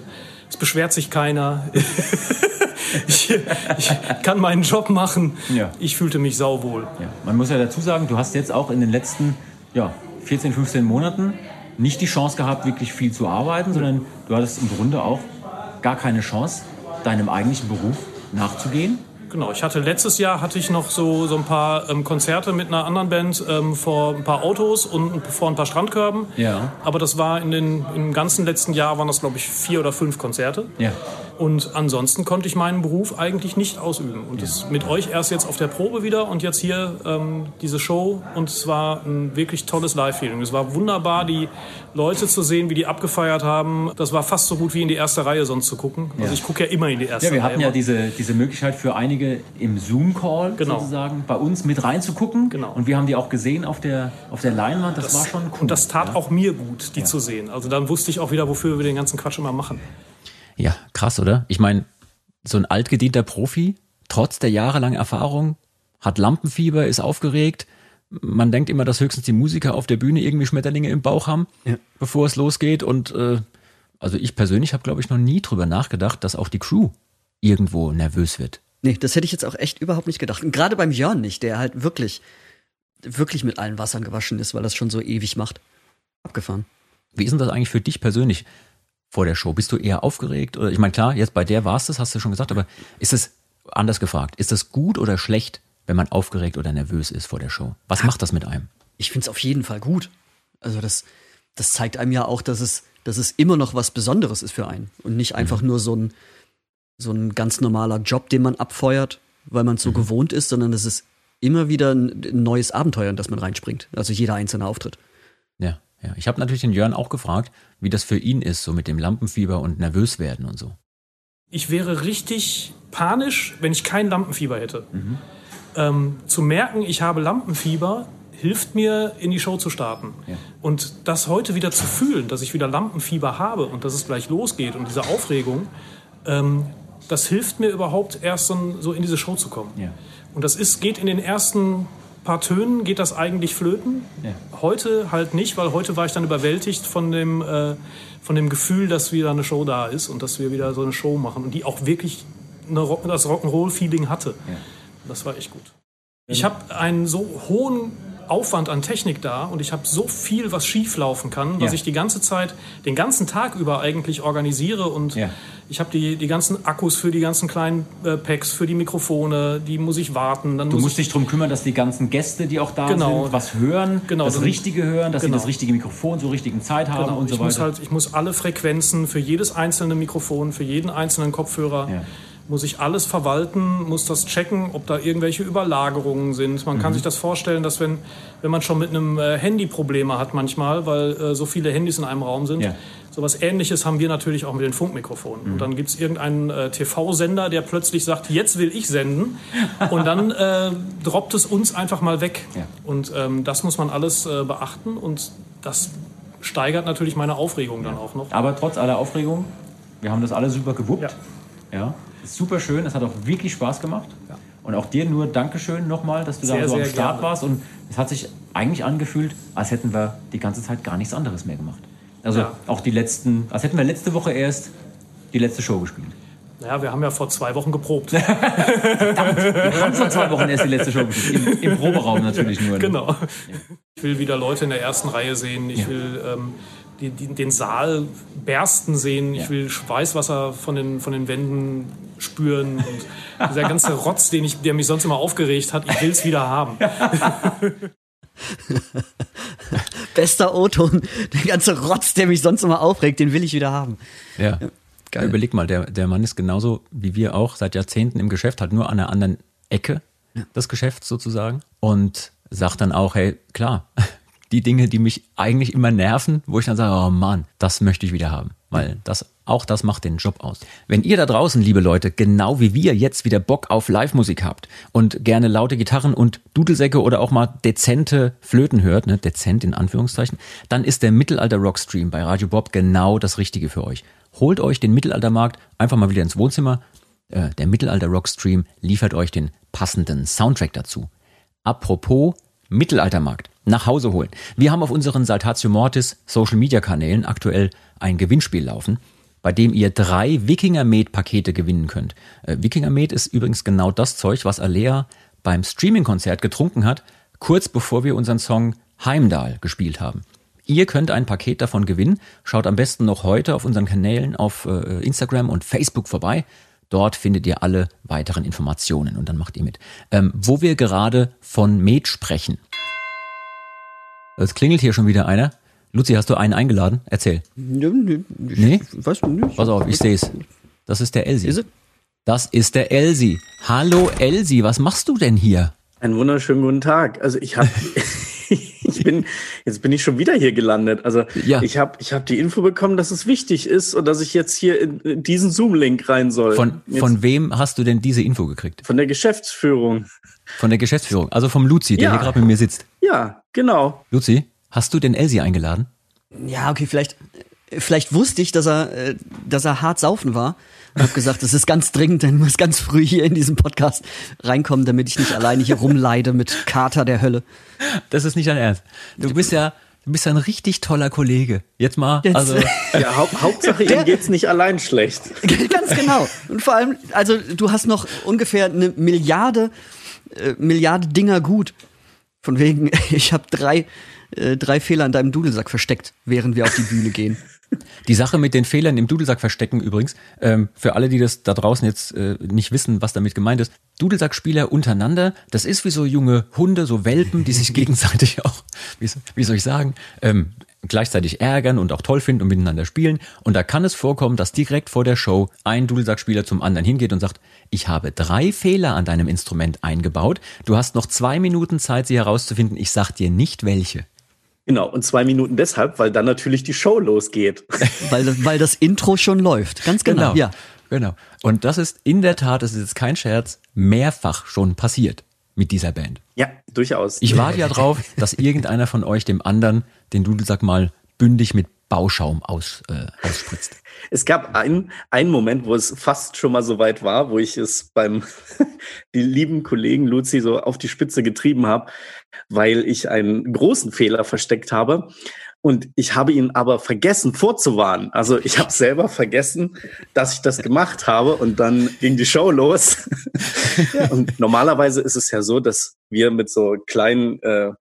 es beschwert sich keiner. (laughs) ich, ich, kann meinen Job machen. Ja. Ich fühlte mich sauwohl. Ja. Man muss ja dazu sagen, du hast jetzt auch in den letzten ja, 14, 15 Monaten nicht die Chance gehabt, wirklich viel zu arbeiten, sondern du hattest im Grunde auch gar keine Chance, deinem eigentlichen Beruf nachzugehen. Genau, ich hatte letztes Jahr hatte ich noch so, so ein paar ähm, Konzerte mit einer anderen Band ähm, vor ein paar Autos und vor ein paar Strandkörben. Ja. Aber das war in den im ganzen letzten Jahr waren das glaube ich vier oder fünf Konzerte. Ja. Und ansonsten konnte ich meinen Beruf eigentlich nicht ausüben. Und das mit euch erst jetzt auf der Probe wieder und jetzt hier ähm, diese Show. Und es war ein wirklich tolles Live-Feeling. Es war wunderbar, die Leute zu sehen, wie die abgefeiert haben. Das war fast so gut wie in die erste Reihe sonst zu gucken. Also Ja. ich gucke ja immer in die erste Ja, wir Reihe. hatten ja diese, diese Möglichkeit für einige im Zoom-Call Genau. sozusagen bei uns mit reinzugucken. Genau. Und wir haben die auch gesehen auf der, auf der Leinwand. Das, war schon cool. Und das tat ja. auch mir gut, die zu sehen. Also dann wusste ich auch wieder, wofür wir den ganzen Quatsch immer machen. Ja, krass, oder? Ich meine, so ein altgedienter Profi, trotz der jahrelangen Erfahrung, hat Lampenfieber, ist aufgeregt. Man denkt immer, dass höchstens die Musiker auf der Bühne irgendwie Schmetterlinge im Bauch haben, Ja. bevor es losgeht. Und äh, also ich persönlich habe, glaube ich, noch nie drüber nachgedacht, dass auch die Crew irgendwo nervös wird. Nee, das hätte ich jetzt auch echt überhaupt nicht gedacht. Und gerade beim Jörn nicht, der halt wirklich, wirklich mit allen Wassern gewaschen ist, weil das schon so ewig macht. Abgefahren. Wie ist denn das eigentlich für dich persönlich vor der Show? Bist du eher aufgeregt? Oder ich meine, klar, jetzt bei der war es das, hast du schon gesagt, aber ist es anders gefragt, ist das gut oder schlecht, wenn man aufgeregt oder nervös ist vor der Show? Was macht das mit einem? Ich finde es auf jeden Fall gut. Also das, das zeigt einem ja auch, dass es, dass es immer noch was Besonderes ist für einen. Und nicht einfach nur so ein, so ein ganz normaler Job, den man abfeuert, weil man es so gewohnt ist, sondern es ist immer wieder ein neues Abenteuer, in das man reinspringt. Also jeder einzelne Auftritt. Ja, ja. Ich habe natürlich den Jörn auch gefragt, wie das für ihn ist, so mit dem Lampenfieber und nervös werden und so. Ich wäre richtig panisch, wenn ich kein Lampenfieber hätte. Ähm, zu merken, ich habe Lampenfieber, hilft mir, in die Show zu starten. Ja. Und das heute wieder zu fühlen, dass ich wieder Lampenfieber habe und dass es gleich losgeht und diese Aufregung, ähm, das hilft mir überhaupt erst so, so in diese Show zu kommen. Ja. Und das ist, geht in den ersten paar Tönen, geht das eigentlich flöten. Ja. Heute halt nicht, weil heute war ich dann überwältigt von dem, äh, von dem Gefühl, dass wieder eine Show da ist und dass wir wieder so eine Show machen und die auch wirklich eine Rock das Rock'n'Roll-Feeling hatte. Das war echt gut. Ich habe einen so hohen Aufwand an Technik da und ich habe so viel, was schief laufen kann, was Ja. ich die ganze Zeit, den ganzen Tag über eigentlich organisiere und Ja. ich habe die, die ganzen Akkus für die ganzen kleinen äh, Packs, für die Mikrofone, die muss ich warten. Dann Du muss musst dich darum kümmern, dass die ganzen Gäste, die auch da Genau. sind, was hören, Genau, das Richtige hören, dass Genau. sie das richtige Mikrofon zur richtigen Zeit haben Genau, und so ich muss weiter. halt, ich muss alle Frequenzen für jedes einzelne Mikrofon, für jeden einzelnen Kopfhörer, Ja. Muss ich alles verwalten, muss das checken, ob da irgendwelche Überlagerungen sind. Man Mhm. kann sich das vorstellen, dass wenn, wenn man schon mit einem äh, Handy Probleme hat manchmal, weil äh, so viele Handys in einem Raum sind, Ja. sowas ähnliches haben wir natürlich auch mit den Funkmikrofonen. Mhm. Und dann gibt es irgendeinen äh, TV-Sender, der plötzlich sagt, jetzt will ich senden und dann äh, droppt es uns einfach mal weg. Ja. Und ähm, das muss man alles äh, beachten und das steigert natürlich meine Aufregung dann auch noch. Aber trotz aller Aufregung, wir haben das alle super gewuppt. Ja. Ja. Super schön, es hat auch wirklich Spaß gemacht. Und auch dir nur Dankeschön nochmal, dass du da Sehr, so am Start gerne. warst. Und es hat sich eigentlich angefühlt, als hätten wir die ganze Zeit gar nichts anderes mehr gemacht. Also Ja. auch die letzten, als hätten wir letzte Woche erst die letzte Show gespielt. Naja, wir haben ja vor zwei Wochen geprobt. Wir haben vor zwei Wochen erst die letzte Show gespielt. Im, im Proberaum natürlich nur. ne? genau. Ich will wieder Leute in der ersten Reihe sehen. Ich Ja. will ähm, die, die, den Saal bersten sehen. Ich Ja. will Schweißwasser von den, von den Wänden spüren. Und dieser ganze Rotz, den ich, der mich sonst immer aufgeregt hat, ich will es wieder haben. (laughs) Bester O-Ton. Der ganze Rotz, der mich sonst immer aufregt, den will ich wieder haben. Ja. geil. Überleg mal, der, der Mann ist genauso wie wir auch seit Jahrzehnten im Geschäft, halt nur an einer anderen Ecke des Geschäfts sozusagen. Und sagt dann auch, hey, klar, die Dinge, die mich eigentlich immer nerven, wo ich dann sage, oh Mann, das möchte ich wieder haben. Weil das, auch das macht den Job aus. Wenn ihr da draußen, liebe Leute, genau wie wir jetzt wieder Bock auf Live-Musik habt und gerne laute Gitarren und Dudelsäcke oder auch mal dezente Flöten hört, ne, dezent in Anführungszeichen, dann ist der Mittelalter-Rock-Stream bei Radio Bob genau das Richtige für euch. Holt euch den Mittelaltermarkt einfach mal wieder ins Wohnzimmer. Äh, der Mittelalter-Rock-Stream liefert euch den passenden Soundtrack dazu. Apropos Mittelaltermarkt. Nach Hause holen. Wir haben auf unseren Saltatio Mortis Social Media Kanälen aktuell ein Gewinnspiel laufen, bei dem ihr drei Wikinger Med Pakete gewinnen könnt. Äh, Wikinger Med ist übrigens genau das Zeug, was Alea beim Streaming-Konzert getrunken hat, kurz bevor wir unseren Song Heimdall gespielt haben. Ihr könnt ein Paket davon gewinnen. Schaut am besten noch heute auf unseren Kanälen auf äh, Instagram und Facebook vorbei. Dort findet ihr alle weiteren Informationen und dann macht ihr mit. Ähm, wo wir gerade von Med sprechen. Es klingelt hier schon wieder einer. Luzi, hast du einen eingeladen? Erzähl. Nö, nö, ich Nee? Weiß nicht. Pass auf, ich sehe es. Das ist der Elsi. Das ist der Elsi. Hallo Elsi, was machst du denn hier? Einen wunderschönen guten Tag. Also ich habe, (laughs) ich bin, jetzt bin ich schon wieder hier gelandet. Also ich habe, ich habe die Info bekommen, dass es wichtig ist und dass ich jetzt hier in, in diesen Zoom-Link rein soll. Von, Jetzt- von wem hast du denn diese Info gekriegt? von der Geschäftsführung. Von der Geschäftsführung, also vom Luzi, der Ja. hier gerade mit mir sitzt. Ja, genau. Luzi, hast du den Elsi eingeladen? Ja, okay, vielleicht, vielleicht wusste ich, dass er, äh, dass er hart saufen war. Ich habe gesagt, das ist ganz dringend, denn muss ganz früh hier in diesen Podcast reinkommen, damit ich nicht alleine hier rumleide mit Kater der Hölle. Das ist nicht dein Ernst. Du bist ja, du bist ja ein richtig toller Kollege. Jetzt mal, Jetzt- also. Ja, Haupt, Hauptsache, ihm geht's nicht allein schlecht. (laughs) Ganz genau. Und vor allem, also du hast noch ungefähr eine Milliarde, äh, Milliarde Dinger gut. Von wegen, (laughs) ich habe drei, äh, drei Fehler in deinem Dudelsack versteckt, während wir auf die Bühne gehen. (laughs) Die Sache mit den Fehlern im Dudelsack verstecken übrigens, ähm, für alle, die das da draußen jetzt äh, nicht wissen, was damit gemeint ist, Dudelsackspieler untereinander, das ist wie so junge Hunde, so Welpen, die sich (laughs) gegenseitig auch, wie, wie soll ich sagen, ähm, gleichzeitig ärgern und auch toll finden und miteinander spielen. Und da kann es vorkommen, dass direkt vor der Show ein Dudelsackspieler zum anderen hingeht und sagt, ich habe drei Fehler an deinem Instrument eingebaut. Du hast noch zwei Minuten Zeit, sie herauszufinden. Ich sag dir nicht welche. Genau, und zwei Minuten deshalb, weil dann natürlich die Show losgeht. (laughs) Weil, das- weil das Intro schon läuft. Ganz genau. Ja. Genau. Und das ist in der Tat, das ist jetzt kein Scherz, mehrfach schon passiert mit dieser Band. Ja, durchaus. Ich warte ja drauf, dass irgendeiner von euch dem anderen den Dudelsack mal bündig mit Bauschaum aus, äh, ausspritzt. (laughs) Es gab einen, einen Moment, wo es fast schon mal so weit war, wo ich es beim (laughs) die lieben Kollegen Luzi so auf die Spitze getrieben habe, weil ich einen großen Fehler versteckt habe. Und ich habe ihn aber vergessen vorzuwarnen. Also ich habe selber vergessen, dass ich das (laughs) gemacht habe und dann ging die Show los. Und normalerweise ist es ja so, dass wir mit so kleinen äh,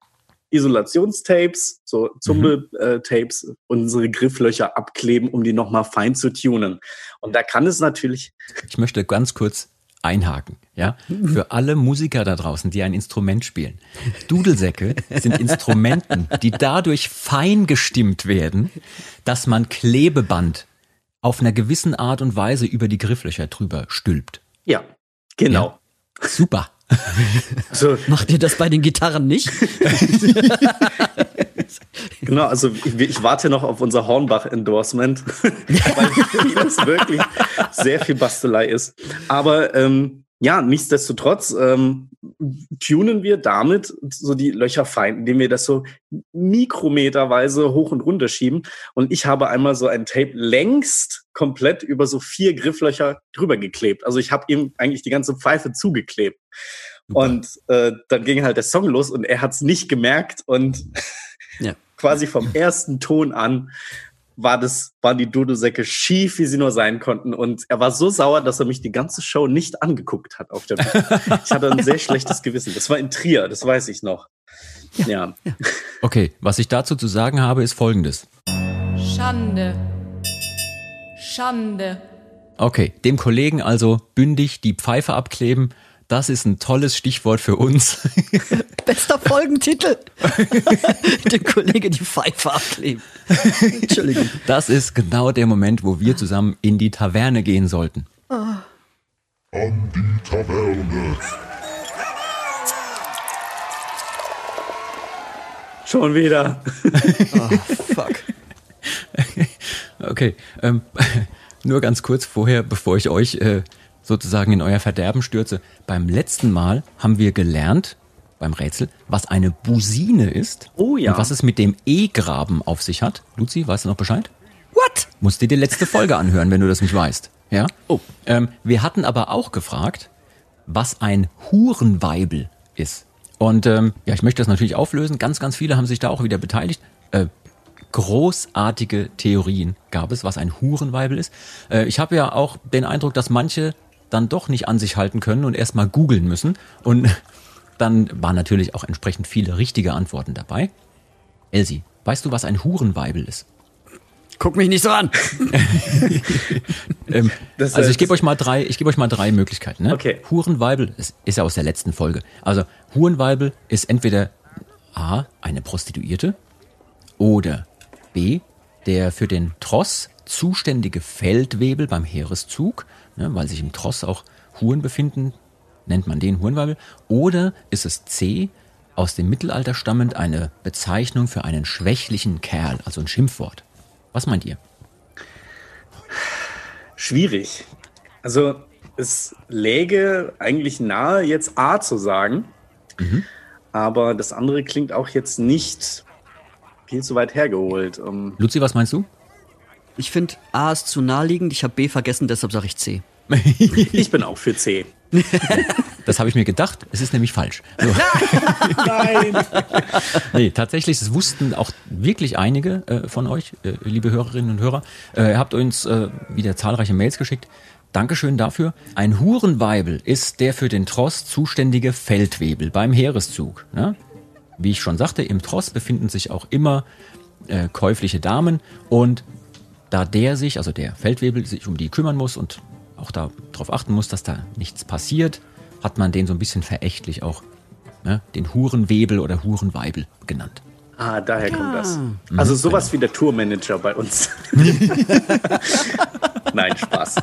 Isolationstapes, so Zumbel-Tapes, unsere Grifflöcher abkleben, um die nochmal fein zu tunen. Und da kann es natürlich. Ich möchte ganz kurz einhaken, ja? Für alle Musiker da draußen, die ein Instrument spielen. Dudelsäcke (laughs) sind Instrumenten, die dadurch fein gestimmt werden, dass man Klebeband auf einer gewissen Art und Weise über die Grifflöcher drüber stülpt. Ja, genau. Super. (laughs) So, Macht ihr das bei den Gitarren nicht? (laughs) genau, also ich, ich warte noch auf unser Hornbach-Endorsement, (laughs) weil das wirklich sehr viel Bastelei ist. Aber ähm, ja, nichtsdestotrotz ähm, tunen wir damit so die Löcher fein, indem wir das so mikrometerweise hoch und runter schieben. Und ich habe einmal so ein Tape längst komplett über so vier Grifflöcher drüber geklebt. Also ich habe ihm eigentlich die ganze Pfeife zugeklebt. Und äh, dann ging halt der Song los und er hat es nicht gemerkt und Ja. (laughs) quasi vom ersten Ton an war das, waren die Dudelsäcke schief, wie sie nur sein konnten. Und er war so sauer, dass er mich die ganze Show nicht angeguckt hat auf der Bühne. (laughs) Ich hatte ein sehr schlechtes Gewissen. Das war in Trier, das weiß ich noch. Ja. Okay, was ich dazu zu sagen habe, ist folgendes. Schande. Schande. Okay, dem Kollegen also bündig die Pfeife abkleben, das ist ein tolles Stichwort für uns. (laughs) Bester Folgentitel. (laughs) Dem Kollege die Pfeife abkleben. Entschuldigung. Das ist genau der Moment, wo wir zusammen in die Taverne gehen sollten. An die Taverne. Schon wieder. (laughs) Fuck. Okay, ähm, nur ganz kurz vorher, bevor ich euch äh, sozusagen in euer Verderben stürze. Beim letzten Mal haben wir gelernt, beim Rätsel, was eine Busine ist. Oh ja. Und was es mit dem E-Graben auf sich hat. Luzi, weißt du noch Bescheid? What? Musst dir die letzte Folge anhören, wenn du das nicht weißt. Ja? Oh. Ähm, wir hatten aber auch gefragt, was ein Hurenweibel ist. Und ähm, ja, ich möchte das natürlich auflösen. Ganz, ganz viele haben sich da auch wieder beteiligt. Äh, großartige Theorien gab es, was ein Hurenweibel ist. Äh, ich habe ja auch den Eindruck, dass manche dann doch nicht an sich halten können und erstmal googeln müssen. Und (laughs) dann waren natürlich auch entsprechend viele richtige Antworten dabei. Elsie, weißt du, was ein Hurenweibel ist? Guck mich nicht so an. (laughs) ähm, Das, also ich gebe euch mal drei, ich gebe euch mal drei Möglichkeiten. Ne? Okay. Hurenweibel ist, ist ja aus der letzten Folge. Also Hurenweibel ist entweder A, eine Prostituierte oder B, der für den Tross zuständige Feldwebel beim Heereszug, ne, weil sich im Tross auch Huren befinden, nennt man den Hurenweibel. Oder ist es C, aus dem Mittelalter stammend eine Bezeichnung für einen schwächlichen Kerl, also ein Schimpfwort. Was meint ihr? Schwierig. Also es läge eigentlich nahe, jetzt A zu sagen. Aber das andere klingt auch jetzt nicht viel zu weit hergeholt. Um, Luzi, was meinst du? Ich finde, A ist zu naheliegend, ich habe B vergessen, deshalb sage ich C. (laughs) ich bin auch für C. (laughs) Das habe ich mir gedacht. Es ist nämlich falsch. So. (laughs) Nein! nee, tatsächlich, das wussten auch wirklich einige äh, von euch, äh, liebe Hörerinnen und Hörer. Äh, ihr habt uns äh, wieder zahlreiche Mails geschickt. Dankeschön dafür. Ein Hurenweibel ist der für den Tross zuständige Feldwebel beim Heereszug. Ne? Wie ich schon sagte, im Tross befinden sich auch immer äh, käufliche Damen und da der sich, also der Feldwebel, sich um die kümmern muss und auch darauf achten muss, dass da nichts passiert, hat man den so ein bisschen verächtlich auch ne, den Hurenwebel oder Hurenweibel genannt. Ah, daher kommt das. Mhm. Also sowas wie der Tourmanager bei uns. (laughs) Nein, Spaß.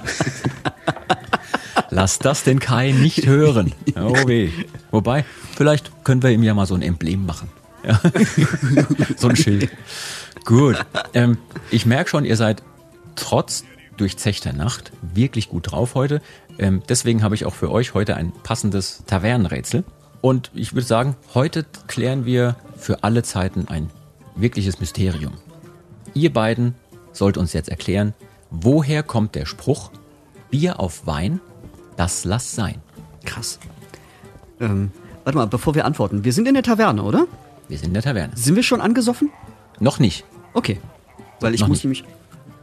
Lass das den Kai nicht hören. Oh weh. Wobei, vielleicht können wir ihm ja mal so ein Emblem machen. Ja. (laughs) so ein Schild. Gut. Ähm, ich merke schon, ihr seid trotz durchzechter Nacht wirklich gut drauf heute. Ähm, deswegen habe ich auch für euch heute ein passendes Tavernenrätsel. Und ich würde sagen, heute klären wir für alle Zeiten ein wirkliches Mysterium. Ihr beiden sollt uns jetzt erklären, woher kommt der Spruch Bier auf Wein, das lass sein. Krass. Ähm, warte mal, bevor wir antworten. Wir sind in der Taverne, oder? Wir sind in der Taverne. Sind wir schon angesoffen? Noch nicht. Okay. Weil ich Noch muss nicht. nämlich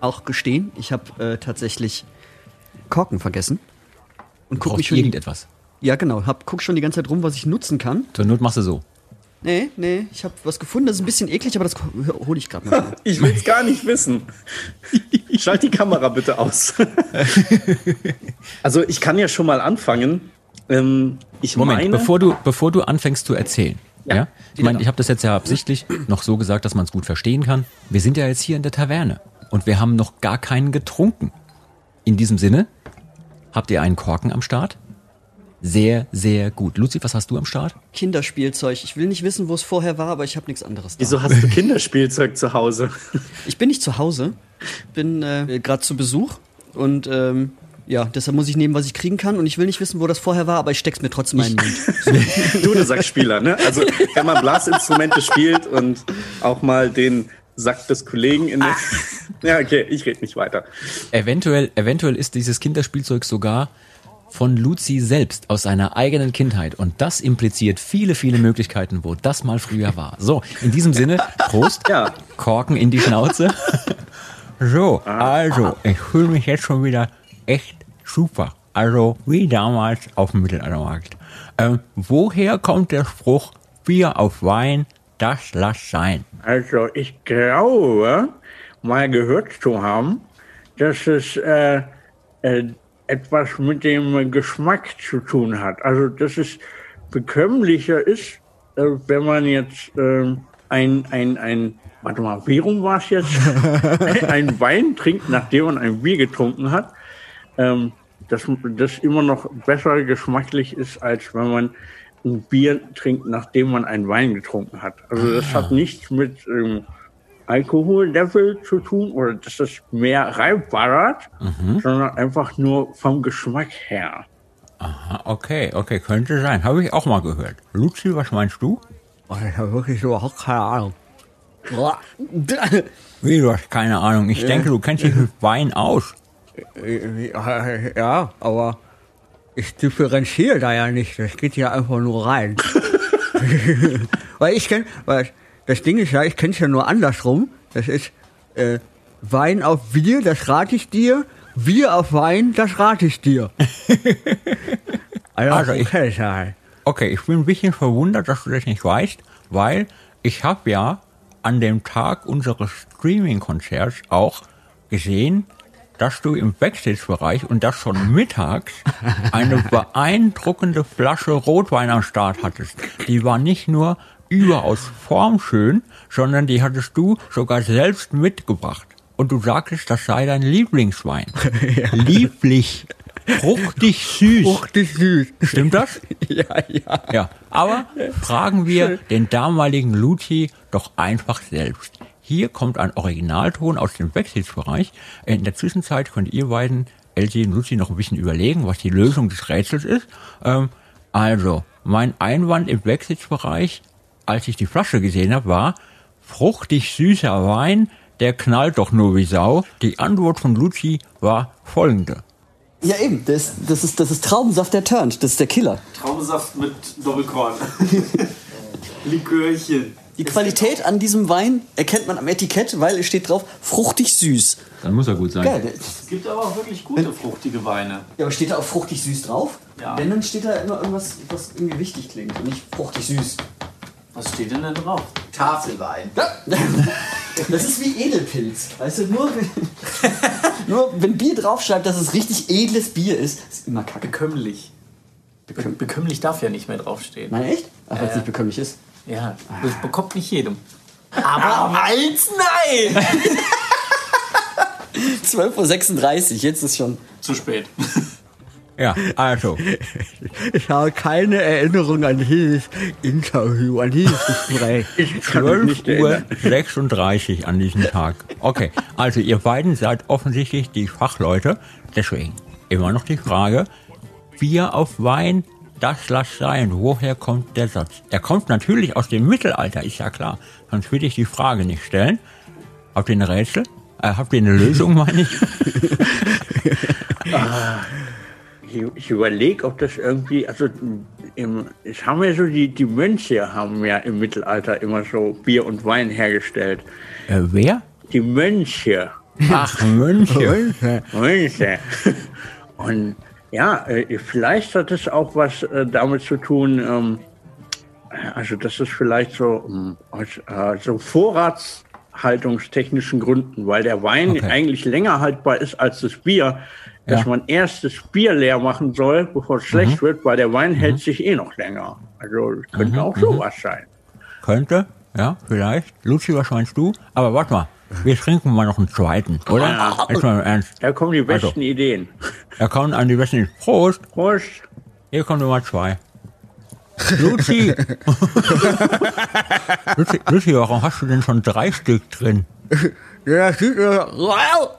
auch gestehen, ich habe äh, tatsächlich Korken vergessen. Und guck mich schon. irgendetwas. Ja, genau. Hab, guck schon die ganze Zeit rum, was ich nutzen kann. Zur Not machst du so. Nee, nee, ich habe was gefunden, das ist ein bisschen eklig, aber das hole ich gerade mal. (laughs) Ich will es gar nicht wissen. Schalt die Kamera bitte aus. (laughs) also ich kann ja schon mal anfangen. Ähm, ich Moment, meine, bevor du, bevor du anfängst zu erzählen. Ja. Ja, Ich meine, ich habe das jetzt ja absichtlich noch so gesagt, dass man es gut verstehen kann. Wir sind ja jetzt hier in der Taverne und wir haben noch gar keinen getrunken. In diesem Sinne, habt ihr einen Korken am Start? Sehr, sehr gut. Luzi, was hast du am Start? Kinderspielzeug. Ich will nicht wissen, wo es vorher war, aber ich habe nichts anderes. Da. wieso hast du Kinderspielzeug zu Hause? (laughs) Ich bin nicht zu Hause. Ich bin äh, gerade zu Besuch und ähm, ja, deshalb muss ich nehmen, was ich kriegen kann. Und ich will nicht wissen, wo das vorher war, aber ich steck's mir trotzdem in den Mund. (laughs) du, der Sackspieler, ne? Also (laughs) wenn man Blasinstrumente spielt und auch mal den Sack des Kollegen in den... (laughs) Ja, okay, ich rede nicht weiter. Eventuell, eventuell ist dieses Kinderspielzeug sogar von Luzi selbst aus seiner eigenen Kindheit. Und das impliziert viele, viele Möglichkeiten, wo das mal früher war. So, in diesem Sinne, Prost. Ja. Korken in die Schnauze. So, also, ich fühle mich jetzt schon wieder echt super. Also, wie damals auf dem Mittelaltermarkt. Ähm, woher kommt der Spruch, Bier auf Wein, das lass sein? Also ich glaube, mal gehört zu haben, dass es äh, äh, etwas mit dem Geschmack zu tun hat. Also dass es bekömmlicher ist, äh, wenn man jetzt äh, ein, ein, ein, warte mal, wie rum war es jetzt? (laughs) ein Wein trinkt, nachdem man ein Bier getrunken hat. Ähm, dass das immer noch besser geschmacklich ist, als wenn man ein Bier trinkt, nachdem man einen Wein getrunken hat. Also das hat nichts mit ähm, Alkohollevel zu tun oder dass das mehr reinballert, sondern einfach nur vom Geschmack her. Aha, okay, okay, könnte sein. Habe ich auch mal gehört. Luzi, was meinst du? Oh, ich habe wirklich überhaupt keine Ahnung. Wie, du hast keine Ahnung. Ich denke, du kennst dich mit Wein aus. Ja, aber ich differenziere da ja nicht. Das geht ja einfach nur rein. (laughs) (laughs) weil ich kenne, weil das Ding ist ja, ich kenne es ja nur andersrum. Das ist äh, Wein auf Bier, das rate ich dir. Bier auf Wein, das rate ich dir. (laughs) Also ich- okay, sein. Okay, ich bin ein bisschen verwundert, dass du das nicht weißt, weil ich habe ja an dem Tag unseres Streaming-Konzerts auch gesehen, dass du im Backstage-Bereich und das schon mittags eine (laughs) beeindruckende Flasche Rotwein am Start hattest. Die war nicht nur überaus formschön, sondern die hattest du sogar selbst mitgebracht. Und du sagtest, das sei dein Lieblingswein. (laughs) Lieblich. Fruchtig süß. Fruchtig süß. Stimmt das? (laughs) Ja, ja. Ja. Aber fragen wir den damaligen Luci doch einfach selbst. Hier kommt ein Originalton aus dem Backstage-Bereich. In der Zwischenzeit könnt ihr beiden, Elsie und Luci, noch ein bisschen überlegen, was die Lösung des Rätsels ist. Ähm, also, mein Einwand im Backstage-Bereich, als ich die Flasche gesehen habe, war fruchtig süßer Wein, der knallt doch nur wie Sau. Die Antwort von Luci war folgende. Ja, eben. Das, das, ist, das ist Traubensaft, der turnt. Das ist der Killer. Traubensaft mit Doppelkorn. (laughs) Likörchen. Die Qualität an diesem Wein erkennt man am Etikett, weil es steht drauf, fruchtig süß. Dann muss er gut sein. Geil. Es gibt aber auch wirklich gute fruchtige Weine. Ja, aber steht da auch fruchtig süß drauf? Ja. Wenn, dann steht da immer irgendwas, was irgendwie wichtig klingt und nicht fruchtig süß. Was steht denn da drauf? Tafelwein. (laughs) Das ist wie Edelpilz. Weißt du, nur wenn, (laughs) nur wenn Bier draufschreibt, dass es richtig edles Bier ist, ist immer kacke. Bekömmlich. Be bekömmlich darf ja nicht mehr draufstehen. Nein, echt? Ach, weil es Äh. nicht bekömmlich ist. Ja, das bekommt nicht jedem. Aber eins nein! (laughs) 12.36 Uhr, jetzt ist schon. Zu spät. (laughs) Ja, also. Ich habe keine Erinnerung an dieses Interview, an dieses Gespräch. (laughs) 12 Uhr 36 an diesem Tag. Okay, also ihr beiden seid offensichtlich die Fachleute. Deswegen immer noch die Frage, Bier auf Wein, das lass sein. Woher kommt der Satz? Er kommt natürlich aus dem Mittelalter, ist ja klar. Sonst würde ich die Frage nicht stellen. Habt ihr eine Rätsel? Äh, habt ihr eine Lösung, (laughs) meine ich? Ich, ich überlege, ob das irgendwie, also im, es haben ja so die, die Mönche haben ja im Mittelalter immer so Bier und Wein hergestellt. Äh, wer? Die Mönche. Ach, Mönche. Mönche. Und ja, äh, vielleicht hat es auch was äh, damit zu tun, ähm, also das ist vielleicht so ähm, aus äh, so vorratshaltungstechnischen Gründen, weil der Wein Okay. eigentlich länger haltbar ist als das Bier, dass Ja. man erst das Bier leer machen soll, bevor es schlecht Mhm. wird, weil der Wein hält sich eh noch länger. Also es könnte Mhm, auch mhm. sowas sein. Könnte, ja, vielleicht. Luzi, was meinst du? Aber warte mal, wir trinken mal noch einen zweiten, oder? Ja. Jetzt mal im Ernst. Da kommen die besten Also. Ideen. Da kommen an die besten Ideen. Prost! Prost! Hier kommen Nummer zwei. Luzi! (laughs) Luzi, Luzi, warum hast du denn schon drei Stück drin? Ja, das sieht, nur- wow!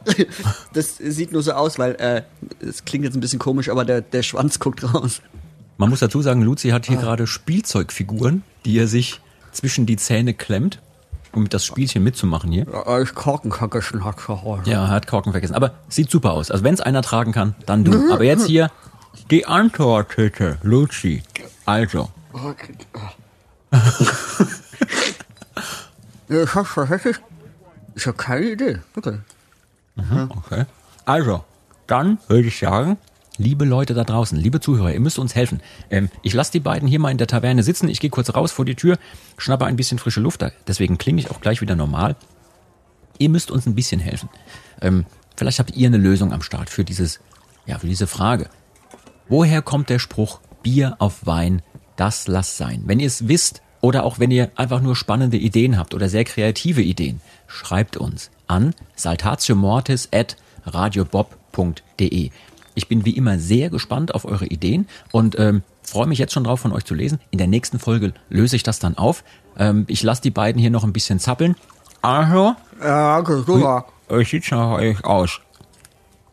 das sieht nur so aus, weil äh, es klingt jetzt ein bisschen komisch, aber der, der Schwanz guckt raus. Man muss dazu sagen, Luzi hat Ah. hier gerade Spielzeugfiguren, die er sich zwischen die Zähne klemmt, um das Spielchen mitzumachen hier. Ja, ich Korken vergessen hat zu Hause. Ja, er hat Korken vergessen. Aber sieht super aus. Also wenn es einer tragen kann, dann du. Aber jetzt hier die Antwort, bitte, Luzi. Also, (laughs) ich hab's tatsächlich. Ich habe keine Idee. Okay. Mhm, okay. Also, dann würde ich sagen, liebe Leute da draußen, liebe Zuhörer, ihr müsst uns helfen. Ähm, ich lasse die beiden hier mal in der Taverne sitzen. Ich gehe kurz raus vor die Tür, schnappe ein bisschen frische Luft. da- Deswegen klinge ich auch gleich wieder normal. Ihr müsst uns ein bisschen helfen. Ähm, vielleicht habt ihr eine Lösung am Start für dieses, ja, für diese Frage. Woher kommt der Spruch Bier auf Wein, das lass sein? Wenn ihr es wisst oder auch wenn ihr einfach nur spannende Ideen habt oder sehr kreative Ideen, schreibt uns an saltatiomortis at radiobob.de. Ich bin wie immer sehr gespannt auf eure Ideen und ähm, freue mich jetzt schon drauf, von euch zu lesen. In der nächsten Folge löse ich das dann auf. Ähm, ich lasse die beiden hier noch ein bisschen zappeln. Also, Ja, okay, super. wie sieht's nach euch aus?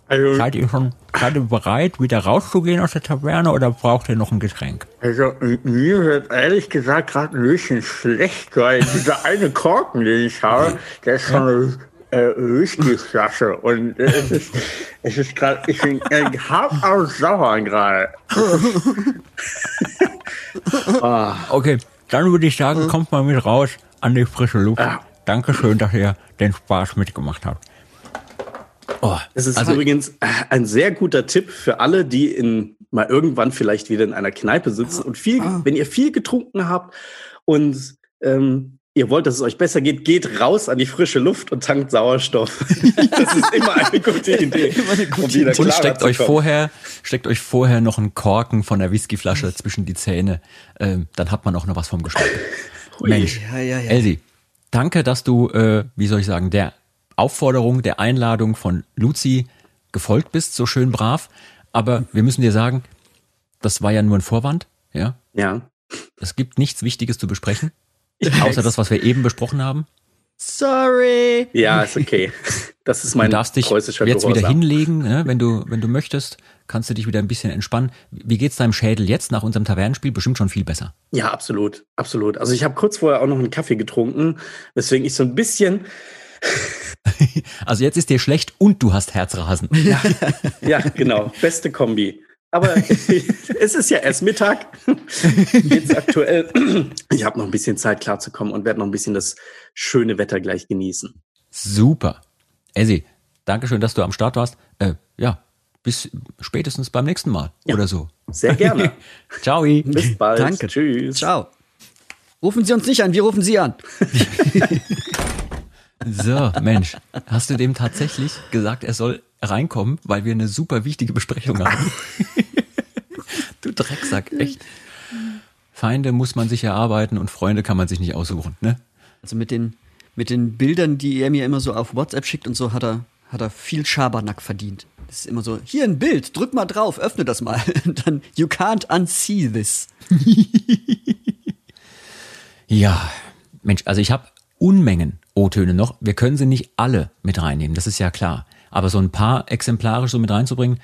Also, Seid ihr schon seid ihr bereit, wieder rauszugehen aus der Taverne oder braucht ihr noch ein Getränk? Also mir wird ehrlich gesagt gerade ein bisschen schlecht, weil dieser eine Korken, den ich habe, der ist schon äh, Whiskyflasche und äh, es ist, es ist gerade, ich bin äh, hart aus sauer gerade. (laughs) ah. Okay, dann würde ich sagen, kommt mal mit raus an die frische Luft. Dankeschön, dass ihr den Spaß mitgemacht habt. Oh, Es ist also- übrigens äh, ein sehr guter Tipp für alle, die in, mal irgendwann vielleicht wieder in einer Kneipe sitzen und viel, wenn ihr viel getrunken habt und ähm, ihr wollt, dass es euch besser geht, geht raus an die frische Luft und tankt Sauerstoff. (laughs) das ist immer eine gute (laughs) Idee. eine gute um und steckt euch vorher, steckt euch vorher noch einen Korken von der Whiskyflasche (laughs) zwischen die Zähne. Ähm, dann hat man auch noch was vom Geschmack. Mensch, ja, ja, ja. Elsie, danke, dass du, äh, wie soll ich sagen, der Aufforderung, der Einladung von Luzi gefolgt bist, so schön brav. Aber wir müssen dir sagen, das war ja nur ein Vorwand, ja? Ja. Es gibt nichts Wichtiges zu besprechen. Außer das, was wir eben besprochen haben. Sorry. Ja, ist okay. Das ist mein Du darfst dich jetzt Gehorsam. wieder hinlegen, ne? wenn du wenn du möchtest, kannst du dich wieder ein bisschen entspannen. Wie geht's deinem Schädel jetzt nach unserem Tavernenspiel? Bestimmt schon viel besser. Ja, absolut, absolut. Also ich habe kurz vorher auch noch einen Kaffee getrunken, weswegen ich so ein bisschen (laughs) also jetzt ist dir schlecht und du hast Herzrasen. Ja, (laughs) ja genau. Beste Kombi. Aber (laughs) es ist ja erst Mittag. Jetzt aktuell. (clears throat) Ich habe noch ein bisschen Zeit klarzukommen und werde noch ein bisschen das schöne Wetter gleich genießen. Super. Essi, danke schön, dass du am Start warst. Äh, ja, bis spätestens beim nächsten Mal ja, oder so. Sehr gerne. (laughs) Ciao. Bis bald. Danke. Tschüss. Ciao. Rufen Sie uns nicht an, wir rufen Sie an. (laughs) so, Mensch, hast du dem tatsächlich gesagt, er soll reinkommen, weil wir eine super wichtige Besprechung haben. Du Drecksack, echt. Feinde muss man sich erarbeiten und Freunde kann man sich nicht aussuchen, ne? Also mit den, mit den Bildern, die er mir immer so auf WhatsApp schickt und so, hat er, hat er viel Schabernack verdient. Das ist immer so, hier ein Bild, drück mal drauf, öffne das mal. (laughs) Und dann, you can't unsee this. (laughs) ja, Mensch, also ich habe Unmengen O-Töne noch. Wir können sie nicht alle mit reinnehmen, das ist ja klar. Aber so ein paar exemplarisch so mit reinzubringen,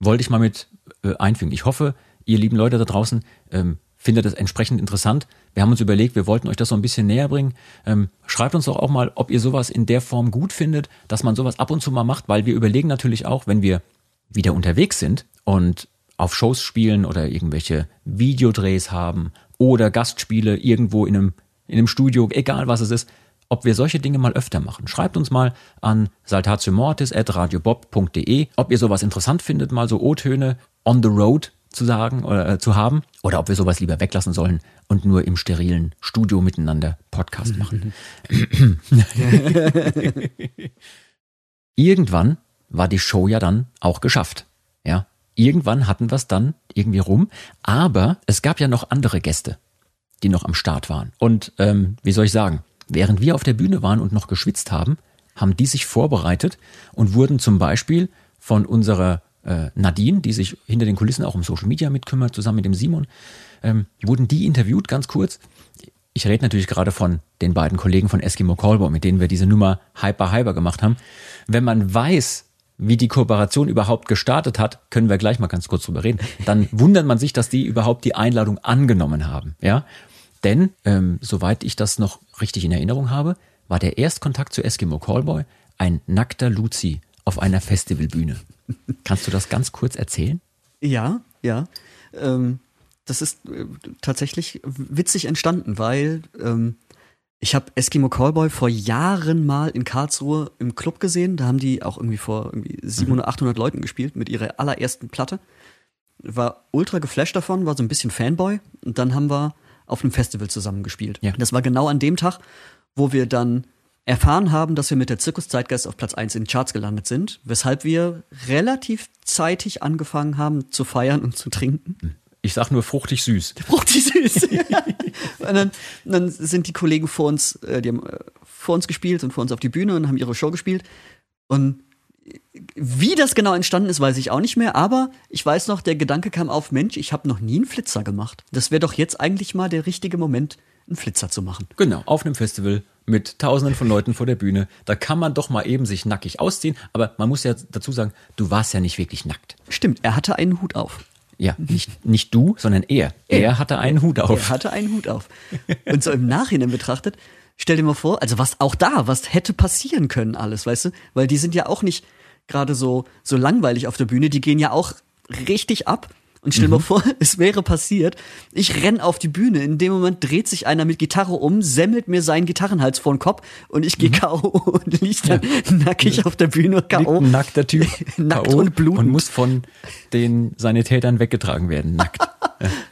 wollte ich mal mit äh, einfügen. Ich hoffe, ihr lieben Leute da draußen ähm, findet das entsprechend interessant. Wir haben uns überlegt, wir wollten euch das so ein bisschen näher bringen. Ähm, schreibt uns doch auch mal, ob ihr sowas in der Form gut findet, dass man sowas ab und zu mal macht, weil wir überlegen natürlich auch, wenn wir wieder unterwegs sind und auf Shows spielen oder irgendwelche Videodrehs haben oder Gastspiele irgendwo in einem, in einem Studio, egal was es ist, ob wir solche Dinge mal öfter machen. Schreibt uns mal an saltatiomortis.radiobob.de, ob ihr sowas interessant findet, mal so O-Töne on the road zu sagen oder äh, zu haben, oder ob wir sowas lieber weglassen sollen und nur im sterilen Studio miteinander Podcast machen. (laughs) Irgendwann war die Show ja dann auch geschafft. Ja, irgendwann hatten wir es dann irgendwie rum, aber es gab ja noch andere Gäste, die noch am Start waren. Und ähm, wie soll ich sagen? Während wir auf der Bühne waren und noch geschwitzt haben, haben die sich vorbereitet und wurden zum Beispiel von unserer äh, Nadine, die sich hinter den Kulissen auch um Social Media mitkümmert, zusammen mit dem Simon, ähm, wurden die interviewt, ganz kurz. Ich rede natürlich gerade von den beiden Kollegen von Eskimo Callboy, mit denen wir diese Nummer Hyper Hyper gemacht haben. Wenn man weiß, wie die Kooperation überhaupt gestartet hat, können wir gleich mal ganz kurz drüber reden. Dann (laughs) wundert man sich, dass die überhaupt die Einladung angenommen haben. Ja, denn, ähm, soweit ich das noch richtig in Erinnerung habe, war der Erstkontakt zu Eskimo Callboy ein nackter Luzi auf einer Festivalbühne. Kannst du das ganz kurz erzählen? Ja, ja. Ähm, das ist äh, tatsächlich witzig entstanden, weil ähm, ich habe Eskimo Callboy vor Jahren mal in Karlsruhe im Club gesehen. Da haben die auch irgendwie vor irgendwie 700, 800 mhm. Leuten gespielt mit ihrer allerersten Platte. War ultra geflasht davon, war so ein bisschen Fanboy. Und dann haben wir auf einem Festival zusammengespielt. Ja. Das war genau an dem Tag, wo wir dann erfahren haben, dass wir mit der Zirkus Zeitgeist auf Platz 1 in den Charts gelandet sind, weshalb wir relativ zeitig angefangen haben zu feiern und zu trinken. Ich sag nur fruchtig süß. (laughs) Fruchtig süß. (laughs) und dann, dann, sind die Kollegen vor uns, äh, die haben äh, vor uns gespielt und vor uns auf die Bühne und haben ihre Show gespielt. Und wie das genau entstanden ist, weiß ich auch nicht mehr, aber ich weiß noch, der Gedanke kam auf, Mensch, ich habe noch nie einen Flitzer gemacht. Das wäre doch jetzt eigentlich mal der richtige Moment, einen Flitzer zu machen. Genau, auf einem Festival mit tausenden von Leuten vor der Bühne. Da kann man doch mal eben sich nackig ausziehen, aber man muss ja dazu sagen, du warst ja nicht wirklich nackt. Stimmt, er hatte einen Hut auf. Ja, nicht, nicht du, sondern er. Er, er hatte einen Hut auf. Er hatte einen Hut auf. Und so im Nachhinein betrachtet, stell dir mal vor, also was auch da, was hätte passieren können alles, weißt du? Weil die sind ja auch nicht gerade so, so langweilig auf der Bühne, die gehen ja auch richtig ab. Und stell mhm. mal vor, (laughs) es wäre passiert, ich renn auf die Bühne, in dem Moment dreht sich einer mit Gitarre um, semmelt mir seinen Gitarrenhals vor den Kopf und ich gehe mhm. K.O. und lieg dann ja. (laughs) nackig auf der Bühne K.O. Nackter Typ. (laughs) Nackt und blutend. Und muss von den Sanitätern weggetragen werden, nackt.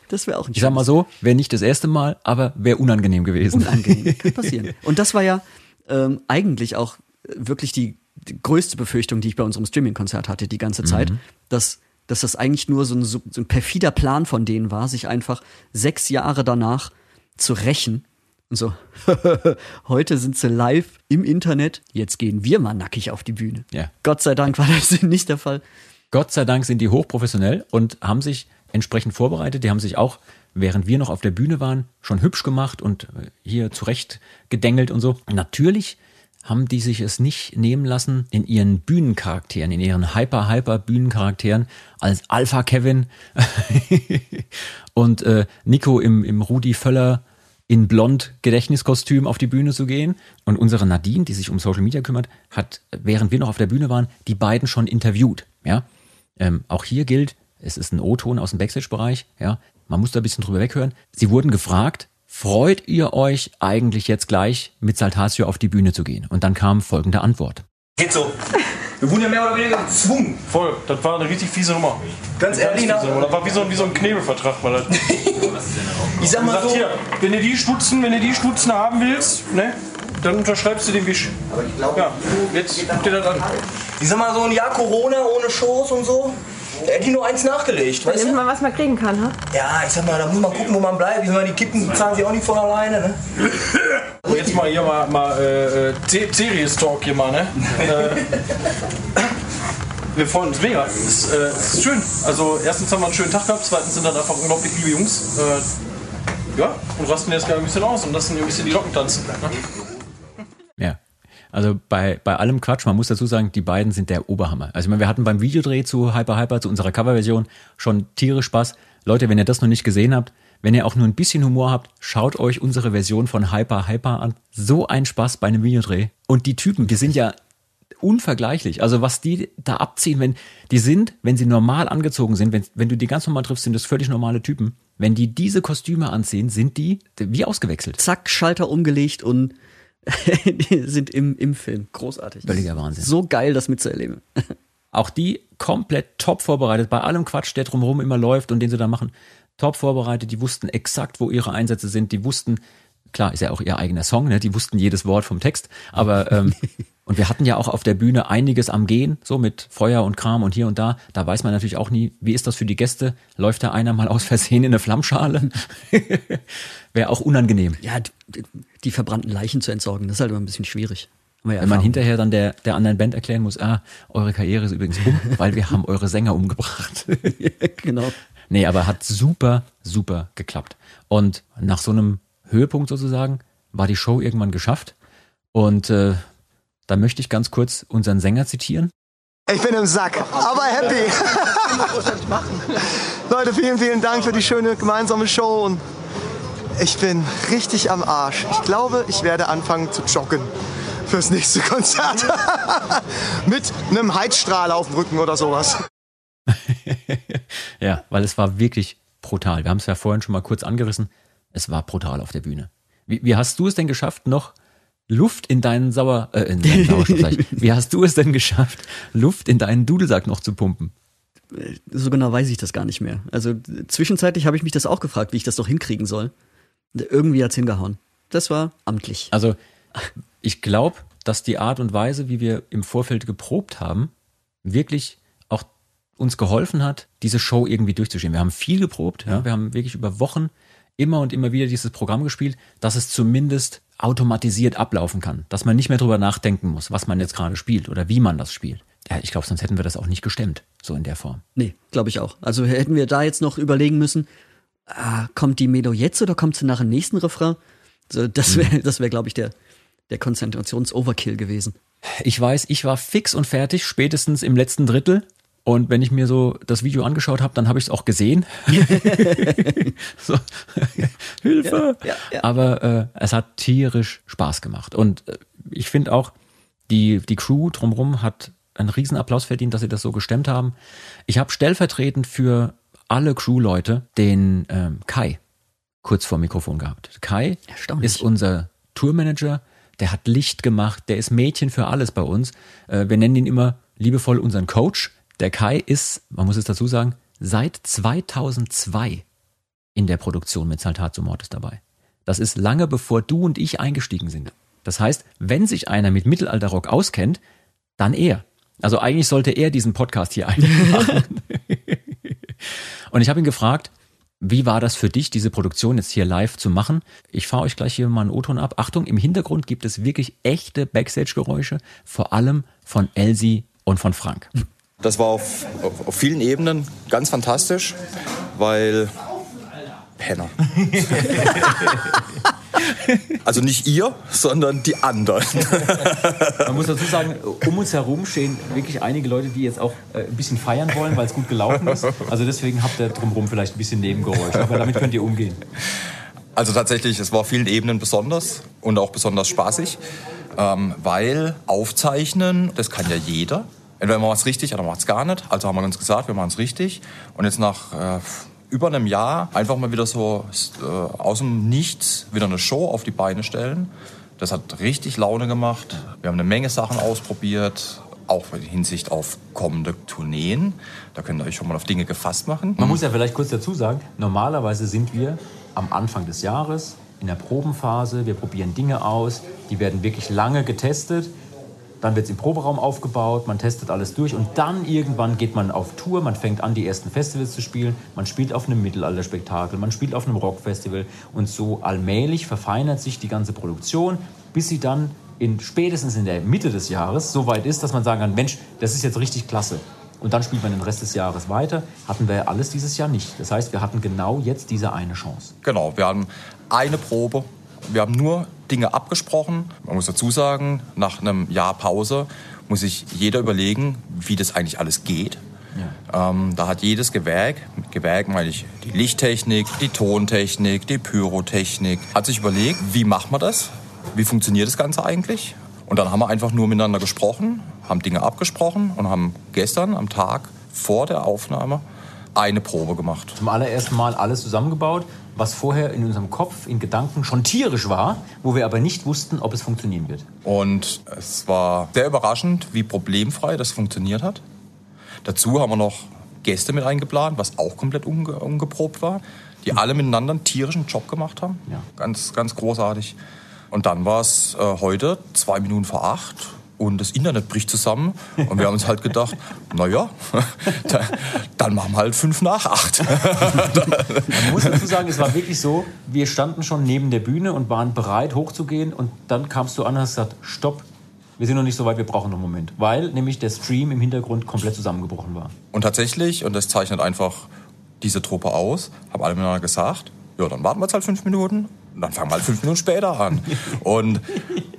das wäre auch ein Ich sag mal so, wäre nicht das erste Mal, aber wäre unangenehm gewesen. Unangenehm, kann passieren. Und das war ja ähm, eigentlich auch wirklich die, die größte Befürchtung, die ich bei unserem Streaming-Konzert hatte die ganze Zeit, Mhm. dass, dass das eigentlich nur so ein, so ein perfider Plan von denen war, sich einfach sechs Jahre danach zu rächen. Und so, (laughs) heute sind sie live im Internet, jetzt gehen wir mal nackig auf die Bühne. Ja. Gott sei Dank war das (laughs) nicht der Fall. Gott sei Dank sind die hochprofessionell und haben sich entsprechend vorbereitet. Die haben sich auch, während wir noch auf der Bühne waren, schon hübsch gemacht und äh, hier zurecht gedengelt und so. Natürlich haben die sich es nicht nehmen lassen, in ihren Bühnencharakteren, in ihren Hyper-Hyper-Bühnencharakteren als Alpha Kevin (laughs) und äh, Nico im, im Rudi Völler in blond Gedächtniskostüm auf die Bühne zu gehen. Und unsere Nadine, die sich um Social Media kümmert, hat, während wir noch auf der Bühne waren, die beiden schon interviewt. Ja, ähm, auch hier gilt, es ist ein O-Ton aus dem Backstage-Bereich. Ja, man muss da ein bisschen drüber weghören. Sie wurden gefragt, freut ihr euch eigentlich jetzt gleich mit Saltatio auf die Bühne zu gehen? Und dann kam folgende Antwort. Geht so. Wir wurden ja mehr oder weniger gezwungen. Voll, das war eine richtig fiese Nummer. Ganz ehrlich, na- Nummer. Das war wie so, ein- wie so ein Knebelvertrag. Weil das (laughs) Ich sag mal so- hier, wenn du die Stutzen, wenn du die Stutzen haben willst, ne, dann unterschreibst du den Wisch. Aber ich glaube, ja, jetzt guck dir das an. Ich sag mal so ein Jahr Corona ohne Shows und so. Da hätte ich nur eins nachgelegt, weißt du? Nimmt man, was man kriegen kann, ha? Ja, ich sag mal, da muss man gucken, wo man bleibt. Ich sag mal, die Kippen zahlen sich auch nicht von alleine, ne? So, jetzt mal hier mal, mal äh, äh, Se- Series Talk hier mal, ne? äh, wir freuen uns mega. Es ist, äh, ist schön. Also erstens haben wir einen schönen Tag gehabt, zweitens sind dann einfach unglaublich liebe Jungs. Äh, ja, und rasten jetzt gerade ein bisschen aus und lassen hier ein bisschen die Locken tanzen. Ne? Also bei, bei allem Quatsch, man muss dazu sagen, die beiden sind der Oberhammer. Also ich meine, wir hatten beim Videodreh zu Hyper Hyper, zu unserer Coverversion, schon tierisch Spaß. Leute, wenn ihr das noch nicht gesehen habt, wenn ihr auch nur ein bisschen Humor habt, schaut euch unsere Version von Hyper Hyper an. So ein Spaß bei einem Videodreh. Und die Typen, die sind ja unvergleichlich. Also was die da abziehen, wenn die sind, wenn sie normal angezogen sind, wenn, wenn du die ganz normal triffst, sind das völlig normale Typen. Wenn die diese Kostüme anziehen, sind die wie ausgewechselt. Zack, Schalter umgelegt und (laughs) sind im, im Film. Großartig. Völliger Wahnsinn. So geil, das mitzuerleben. (laughs) Auch die komplett top vorbereitet, bei allem Quatsch, der drumherum immer läuft und den sie da machen, top vorbereitet, die wussten exakt, wo ihre Einsätze sind, die wussten, klar, ist ja auch ihr eigener Song, ne? die wussten jedes Wort vom Text, aber ähm, (laughs) und wir hatten ja auch auf der Bühne einiges am Gehen, so mit Feuer und Kram und hier und da, da weiß man natürlich auch nie, wie ist das für die Gäste, läuft da einer mal aus Versehen in eine Flammschale, (laughs) wäre auch unangenehm. Ja, die, verbrannten Leichen zu entsorgen, das ist halt immer ein bisschen schwierig. Ja Wenn man hinterher dann der, der anderen Band erklären muss, ah, eure Karriere ist übrigens um, (laughs) weil wir haben eure Sänger umgebracht. (laughs) genau. Nee, aber hat super, super geklappt. Und nach so einem Höhepunkt sozusagen war die Show irgendwann geschafft. Und äh, da möchte ich ganz kurz unseren Sänger zitieren. Ich bin im Sack, aber happy. Leute, vielen, vielen Dank für die schöne gemeinsame Show und ich bin richtig am Arsch. Ich glaube, ich werde anfangen zu joggen fürs nächste Konzert. (laughs) Mit einem Heizstrahl auf dem Rücken oder sowas. (laughs) Ja, weil es war wirklich brutal. Wir haben es ja vorhin schon mal kurz angerissen. Es war brutal auf der Bühne. Wie, wie hast du es denn geschafft, noch Luft in deinen Sauer, äh, in deinen (laughs) Sauerstoff. Wie hast du es denn geschafft, Luft in deinen Dudelsack noch zu pumpen? So genau weiß ich das gar nicht mehr. Also zwischenzeitlich habe ich mich das auch gefragt, wie ich das doch hinkriegen soll. Irgendwie hat's hingehauen. Das war amtlich. Also, ich glaube, dass die Art und Weise, wie wir im Vorfeld geprobt haben, wirklich auch uns geholfen hat, diese Show irgendwie durchzustehen. Wir haben viel geprobt, ja. wir haben wirklich über Wochen immer und immer wieder dieses Programm gespielt, dass es zumindest automatisiert ablaufen kann, dass man nicht mehr drüber nachdenken muss, was man jetzt gerade spielt oder wie man das spielt. Ja, ich glaube, sonst hätten wir das auch nicht gestemmt, so in der Form. Nee, glaube ich auch. Also hätten wir da jetzt noch überlegen müssen, ah, kommt die Medo jetzt oder kommt sie nach dem nächsten Refrain? So, das wäre, das wäre, glaube ich, der, der Konzentrations-Overkill gewesen. Ich weiß, ich war fix und fertig, spätestens im letzten Drittel. Und wenn ich mir so das Video angeschaut habe, dann habe ich es auch gesehen. (laughs) so, (laughs) Hilfe! Ja, ja, ja. Aber äh, es hat tierisch Spaß gemacht. Und äh, ich finde auch, die, die Crew drumherum hat einen Riesenapplaus verdient, dass sie das so gestemmt haben. Ich habe stellvertretend für alle Crew-Leute den ähm, Kai kurz vor dem Mikrofon gehabt. Kai ist unser Tourmanager, der hat Licht gemacht, der ist Mädchen für alles bei uns. Äh, wir nennen ihn immer liebevoll unseren Coach. Der Kai ist, man muss es dazu sagen, seit 2002 in der Produktion mit Saltatio Mortis dabei. Das ist lange bevor du und ich eingestiegen sind. Das heißt, wenn sich einer mit Mittelalterrock auskennt, dann er. Also eigentlich sollte er diesen Podcast hier eigentlich machen. (laughs) und ich habe ihn gefragt, wie war das für dich, diese Produktion jetzt hier live zu machen? Ich fahre euch gleich hier mal einen O-Ton ab. Achtung, im Hintergrund gibt es wirklich echte Backstage-Geräusche, vor allem von Elsie und von Frank. Das war auf, auf, vielen Ebenen ganz fantastisch, weil Penner. (laughs) also nicht ihr, sondern die anderen. Man muss dazu sagen, um uns herum stehen wirklich einige Leute, die jetzt auch äh, ein bisschen feiern wollen, weil es gut gelaufen ist. Also deswegen habt ihr drumherum vielleicht ein bisschen Nebengeräusche, aber damit könnt ihr umgehen. Also tatsächlich, es war auf vielen Ebenen besonders und auch besonders spaßig, ähm, weil aufzeichnen, das kann ja jeder. Entweder man macht es richtig oder man macht es gar nicht. Also haben wir uns gesagt, wir machen es richtig. Und jetzt nach äh, über einem Jahr einfach mal wieder so äh, aus dem Nichts wieder eine Show auf die Beine stellen. Das hat richtig Laune gemacht. Wir haben eine Menge Sachen ausprobiert, auch in Hinsicht auf kommende Tourneen. Da könnt ihr euch schon mal auf Dinge gefasst machen. Man muss ja vielleicht kurz dazu sagen, normalerweise sind wir am Anfang des Jahres in der Probenphase, wir probieren Dinge aus, die werden wirklich lange getestet. Dann wird es im Proberaum aufgebaut, man testet alles durch und dann irgendwann geht man auf Tour, man fängt an, die ersten Festivals zu spielen, man spielt auf einem Mittelalterspektakel, man spielt auf einem Rockfestival und so allmählich verfeinert sich die ganze Produktion, bis sie dann in, spätestens in der Mitte des Jahres so weit ist, dass man sagen kann, Mensch, das ist jetzt richtig klasse. Und dann spielt man den Rest des Jahres weiter. Hatten wir alles dieses Jahr nicht. Das heißt, wir hatten genau jetzt diese eine Chance. Genau, wir haben eine Probe wir haben nur Dinge abgesprochen. Man muss dazu sagen, nach einem Jahr Pause muss sich jeder überlegen, wie das eigentlich alles geht. Ja. Ähm, da hat jedes Gewerk, mit Gewerk meine ich die Lichttechnik, die Tontechnik, die Pyrotechnik, hat sich überlegt, wie macht man das? Wie funktioniert das Ganze eigentlich? Und dann haben wir einfach nur miteinander gesprochen, haben Dinge abgesprochen und haben gestern am Tag vor der Aufnahme eine Probe gemacht. Zum allerersten Mal alles zusammengebaut, was vorher in unserem Kopf, in Gedanken schon tierisch war, wo wir aber nicht wussten, ob es funktionieren wird. Und es war sehr überraschend, wie problemfrei das funktioniert hat. Dazu haben wir noch Gäste mit eingeplant, was auch komplett unge ungeprobt war, die alle miteinander einen tierischen Job gemacht haben. Ja. Ganz, ganz großartig. Und dann war es äh, heute zwei Minuten vor acht und das Internet bricht zusammen. Und wir haben uns halt gedacht, (laughs) naja, (laughs) dann machen wir halt fünf nach acht. Man muss dazu sagen, es war wirklich so, wir standen schon neben der Bühne und waren bereit hochzugehen und dann kamst du an und hast gesagt, stopp, wir sind noch nicht so weit, wir brauchen noch einen Moment. Weil nämlich der Stream im Hintergrund komplett zusammengebrochen war. Und tatsächlich, und das zeichnet einfach diese Truppe aus, haben alle miteinander gesagt, ja, dann warten wir jetzt halt fünf Minuten dann fangen wir halt fünf Minuten später an. Und,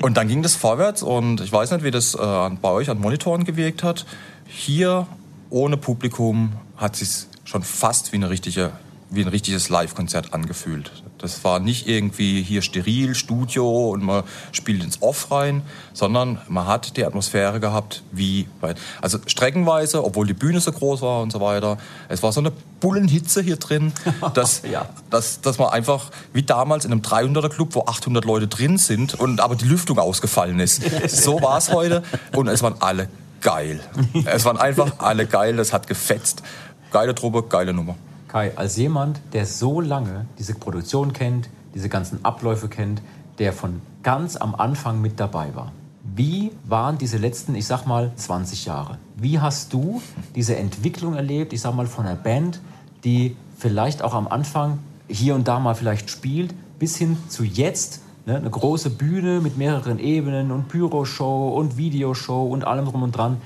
und dann ging das vorwärts und ich weiß nicht, wie das äh, bei euch an Monitoren gewirkt hat. Hier ohne Publikum hat es schon fast wie eine richtige wie ein richtiges Live-Konzert angefühlt. Das war nicht irgendwie hier steril, Studio und man spielt ins Off rein, sondern man hat die Atmosphäre gehabt wie bei, also streckenweise, obwohl die Bühne so groß war und so weiter. Es war so eine Bullenhitze hier drin, (laughs) dass, ja. dass, dass man einfach wie damals in einem 300er Club, wo 800 Leute drin sind und aber die Lüftung ausgefallen ist. (laughs) So war es heute und es waren alle geil. Es waren einfach alle geil, das hat gefetzt. Geile Truppe, geile Nummer. Kai, als jemand, der so lange diese Produktion kennt, diese ganzen Abläufe kennt, der von ganz am Anfang mit dabei war. Wie waren diese letzten, ich sag mal, 20 Jahre? Wie hast du diese Entwicklung erlebt, ich sag mal, von einer Band, die vielleicht auch am Anfang hier und da mal vielleicht spielt, bis hin zu jetzt, ne, eine große Bühne mit mehreren Ebenen und Pyroshow und Videoshow und allem drum und dran.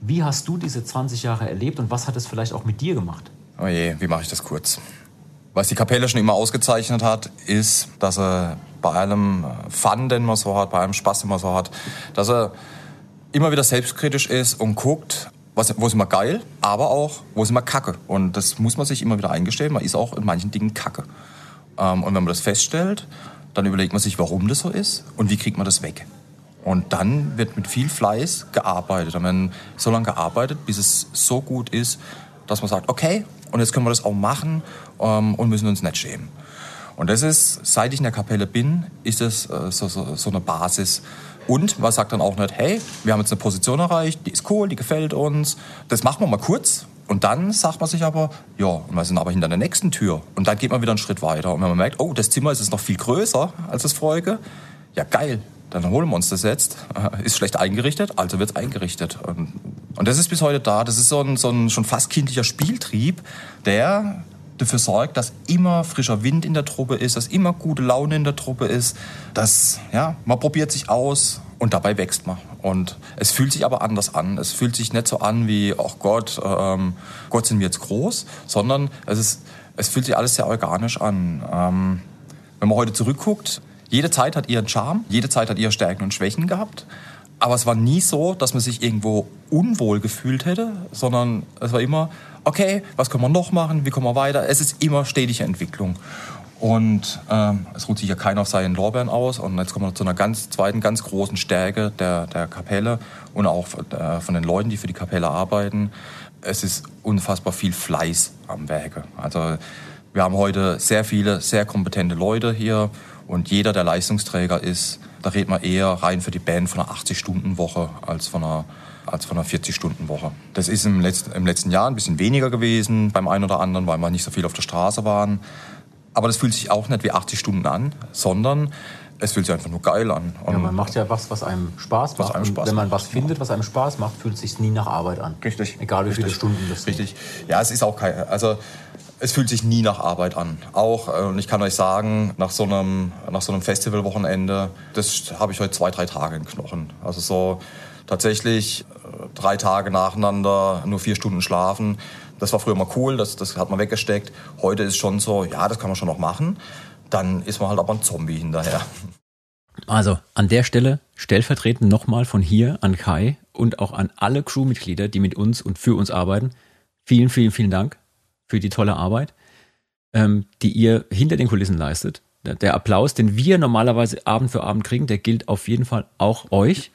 Wie hast du diese 20 Jahre erlebt und was hat es vielleicht auch mit dir gemacht? Oh je, wie mache ich das kurz? Was die Kapelle schon immer ausgezeichnet hat, ist, dass er bei allem Fun, den man so hat, bei allem Spaß, den man so hat, dass er immer wieder selbstkritisch ist und guckt, was, wo ist immer geil, aber auch, wo ist immer kacke. Und das muss man sich immer wieder eingestehen. Man ist auch in manchen Dingen kacke. Ähm, und wenn man das feststellt, dann überlegt man sich, warum das so ist und wie kriegt man das weg. Und dann wird mit viel Fleiß gearbeitet. Dann werden so lange gearbeitet, bis es so gut ist, dass man sagt, okay, und jetzt können wir das auch machen ähm, und müssen uns nicht schämen. Und das ist, seit ich in der Kapelle bin, ist es äh, so, so, so eine Basis. Und man sagt dann auch nicht, hey, wir haben jetzt eine Position erreicht, die ist cool, die gefällt uns. Das machen wir mal kurz Und dann sagt man sich aber, ja, und wir sind aber hinter der nächsten Tür. Und dann geht man wieder einen Schritt weiter. Und wenn man merkt, oh, das Zimmer ist jetzt noch viel größer als das vorige, ja geil, dann holen wir uns das jetzt. (laughs) Ist schlecht eingerichtet, also wird es eingerichtet. Und, und das ist bis heute da. Das ist so ein, so ein schon fast kindlicher Spieltrieb, der dafür sorgt, dass immer frischer Wind in der Truppe ist, dass immer gute Laune in der Truppe ist, dass ja, man probiert sich aus und dabei wächst man. Und es fühlt sich aber anders an. Es fühlt sich nicht so an wie, ach Gott, ähm, Gott sind wir jetzt groß, sondern es, ist, es fühlt sich alles sehr organisch an. Ähm, wenn man heute zurückguckt, jede Zeit hat ihren Charme, jede Zeit hat ihre Stärken und Schwächen gehabt. Aber es war nie so, dass man sich irgendwo unwohl gefühlt hätte, sondern es war immer, okay, was können wir noch machen, wie kommen wir weiter? Es ist immer stetige Entwicklung. Und ähm, es ruht sich ja keiner auf seinen Lorbeeren aus. Und jetzt kommen wir zu einer ganz zweiten, ganz großen Stärke der, der Kapelle und auch äh, von den Leuten, die für die Kapelle arbeiten. Es ist unfassbar viel Fleiß am Werke. Also wir haben heute sehr viele, sehr kompetente Leute hier. Und jeder, der Leistungsträger ist, da redet man eher rein für die Band von einer 80-Stunden-Woche als von einer als von einer 40-Stunden-Woche. Das ist im letzten, im letzten Jahr ein bisschen weniger gewesen beim einen oder anderen, weil wir nicht so viel auf der Straße waren. Aber das fühlt sich auch nicht wie 80 Stunden an, sondern es fühlt sich einfach nur geil an. Ja, man macht ja was, was einem Spaß macht. Einem Spaß und wenn man was findet, was einem Spaß macht, fühlt es sich nie nach Arbeit an. Richtig. Egal wie viele Richtig. Stunden das sind. Richtig. Ja, es ist auch kein, also es fühlt sich nie nach Arbeit an. Auch, äh, und ich kann euch sagen, nach so einem, nach so einem Festivalwochenende, das habe ich heute zwei, drei Tage in Knochen. Also so tatsächlich äh, drei Tage nacheinander, nur vier Stunden schlafen. Das war früher mal cool, das, das hat man weggesteckt. Heute ist schon so, ja, das kann man schon noch machen. Dann ist man halt aber ein Zombie hinterher. Also an der Stelle stellvertretend nochmal von hier an Kai und auch an alle Crewmitglieder, die mit uns und für uns arbeiten. Vielen, vielen, vielen Dank für die tolle Arbeit, ähm, die ihr hinter den Kulissen leistet. Der, Applaus, den wir normalerweise Abend für Abend kriegen, der gilt auf jeden Fall auch euch.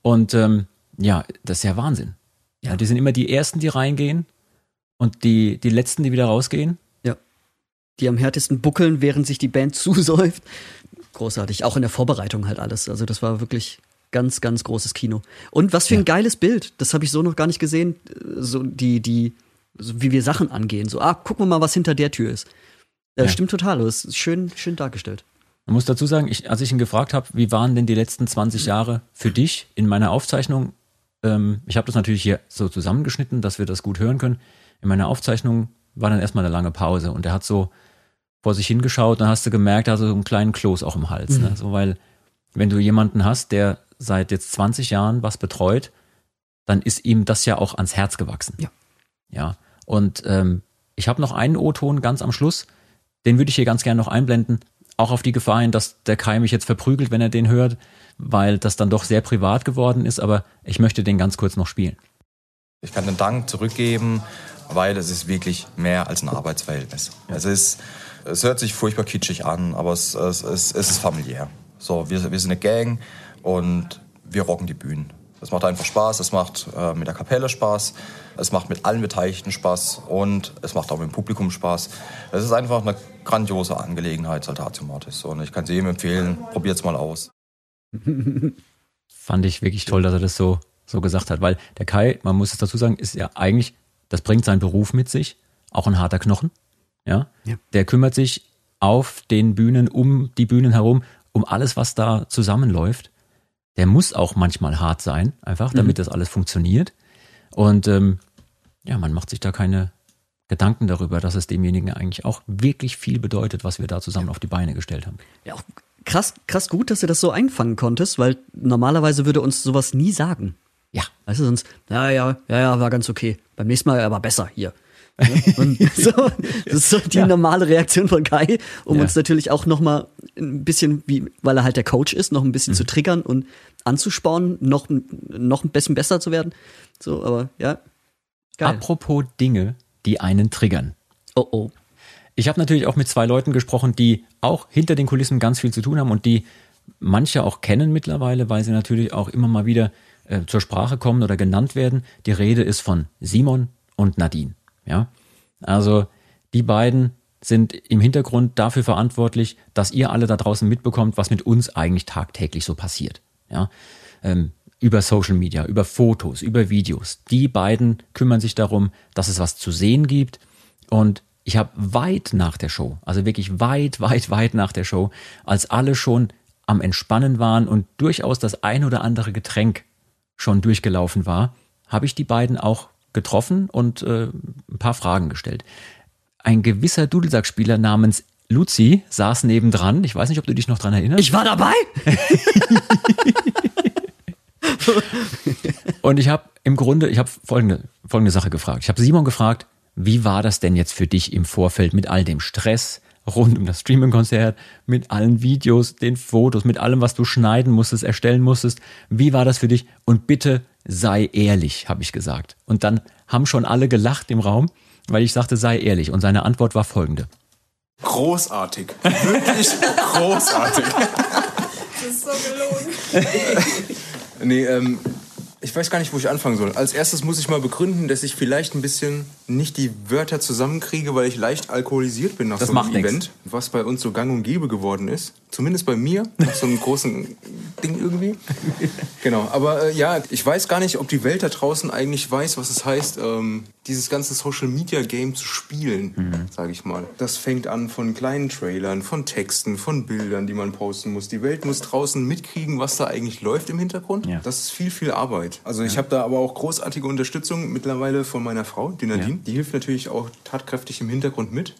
Und ähm, ja, das ist ja Wahnsinn. Ja, die sind immer die Ersten, die reingehen und die, die Letzten, die wieder rausgehen. Ja. Die am härtesten buckeln, während sich die Band (laughs) zusäuft. Großartig. Auch in der Vorbereitung halt alles. Also das war wirklich ganz, ganz großes Kino. Und was für ein geiles Bild. Das habe ich so noch gar nicht gesehen. So die, die, so wie wir Sachen angehen. So, ah, gucken wir mal, was hinter der Tür ist. Äh, Ja. Stimmt total. Das ist schön, schön dargestellt. Man muss dazu sagen, ich, als ich ihn gefragt habe, wie waren denn die letzten 20 Jahre für dich in meiner Aufzeichnung, ähm, ich habe das natürlich hier so zusammengeschnitten, dass wir das gut hören können. In meiner Aufzeichnung war dann erstmal eine lange Pause und er hat so vor sich hingeschaut, dann hast du gemerkt, er hat so einen kleinen Kloß auch im Hals. Mhm. Ne? So, weil, wenn du jemanden hast, der seit jetzt 20 Jahren was betreut, dann ist ihm das ja auch ans Herz gewachsen. Ja. Ja. Und ähm, ich habe noch einen O-Ton ganz am Schluss, den würde ich hier ganz gerne noch einblenden. Auch auf die Gefahr hin, dass der Kai mich jetzt verprügelt, wenn er den hört, weil das dann doch sehr privat geworden ist, aber ich möchte den ganz kurz noch spielen. Ich kann den Dank zurückgeben, weil es ist wirklich mehr als ein Arbeitsverhältnis. Es ist, es hört sich furchtbar kitschig an, aber es, es, es, es ist familiär. So, wir, wir sind eine Gang und wir rocken die Bühnen. Es macht einfach Spaß, es macht äh, mit der Kapelle Spaß, es macht mit allen Beteiligten Spaß und es macht auch mit dem Publikum Spaß. Es ist einfach eine grandiose Angelegenheit, Saltatio Mortis. Und ich kann es jedem empfehlen, probiert's mal aus. (laughs) Fand ich wirklich toll, dass er das so, so gesagt hat, weil der Kai, man muss es dazu sagen, ist ja eigentlich, das bringt seinen Beruf mit sich, auch ein harter Knochen. Ja? Ja. Der kümmert sich auf den Bühnen, um die Bühnen herum, um alles, was da zusammenläuft. Der muss auch manchmal hart sein, einfach, damit Mhm. das alles funktioniert. Und ähm, ja, man macht sich da keine Gedanken darüber, dass es demjenigen eigentlich auch wirklich viel bedeutet, was wir da zusammen auf die Beine gestellt haben. Ja, auch krass, krass gut, dass du das so einfangen konntest, weil normalerweise würde uns sowas nie sagen. Ja. Weißt du, sonst, ja, ja, ja, ja, war ganz okay. Beim nächsten Mal aber besser hier. Ja, (laughs) so, das ist so die normale Reaktion von Kai, um Ja. uns natürlich auch noch mal ein bisschen, wie, weil er halt der Coach ist, noch ein Mhm. bisschen zu triggern und anzuspornen, noch, noch ein bisschen besser zu werden. So, aber ja, geil. Apropos Dinge, die einen triggern. Oh oh. Ich habe natürlich auch mit zwei Leuten gesprochen, die auch hinter den Kulissen ganz viel zu tun haben und die manche auch kennen mittlerweile, weil sie natürlich auch immer mal wieder äh, zur Sprache kommen oder genannt werden. Die Rede ist von Simon und Nadine. Ja, also die beiden sind im Hintergrund dafür verantwortlich, dass ihr alle da draußen mitbekommt, was mit uns eigentlich tagtäglich so passiert. ja, ähm, über Social Media, über Fotos, über Videos. Die beiden kümmern sich darum, dass es was zu sehen gibt. Und ich habe weit nach der Show, also wirklich weit, weit, weit nach der Show, als alle schon am Entspannen waren und durchaus das ein oder andere Getränk schon durchgelaufen war, habe ich die beiden auch getroffen und äh, ein paar Fragen gestellt. Ein gewisser Dudelsackspieler namens Luzi saß nebendran. Ich weiß nicht, ob du dich noch dran erinnerst. Ich war dabei! (laughs) und ich habe im Grunde, ich habe folgende, folgende Sache gefragt. Ich habe Simon gefragt, wie war das denn jetzt für dich im Vorfeld mit all dem Stress rund um das Streaming-Konzert, mit allen Videos, den Fotos, mit allem, was du schneiden musstest, erstellen musstest? Wie war das für dich? Und bitte sei ehrlich, habe ich gesagt. Und dann haben schon alle gelacht im Raum, weil ich sagte, sei ehrlich. Und seine Antwort war folgende. Großartig. Wirklich großartig. (laughs) Das ist so gelogen. nee, ähm, ich weiß gar nicht, wo ich anfangen soll. Als erstes muss ich mal begründen, dass ich vielleicht ein bisschen nicht die Wörter zusammenkriege, weil ich leicht alkoholisiert bin nach Das so einem macht nix. Event, was bei uns so gang und gäbe geworden ist. Zumindest bei mir, nach so einem großen (laughs) Ding irgendwie. Genau, aber äh, ja, ich weiß gar nicht, ob die Welt da draußen eigentlich weiß, was es heißt, ähm, dieses ganze Social Media Game zu spielen, Mhm. sage ich mal. Das fängt an von kleinen Trailern, von Texten, von Bildern, die man posten muss. Die Welt muss draußen mitkriegen, was da eigentlich läuft im Hintergrund. Das ist viel, viel Arbeit. Also ich habe da aber auch großartige Unterstützung mittlerweile von meiner Frau, die Nadine. Die hilft natürlich auch tatkräftig im Hintergrund mit.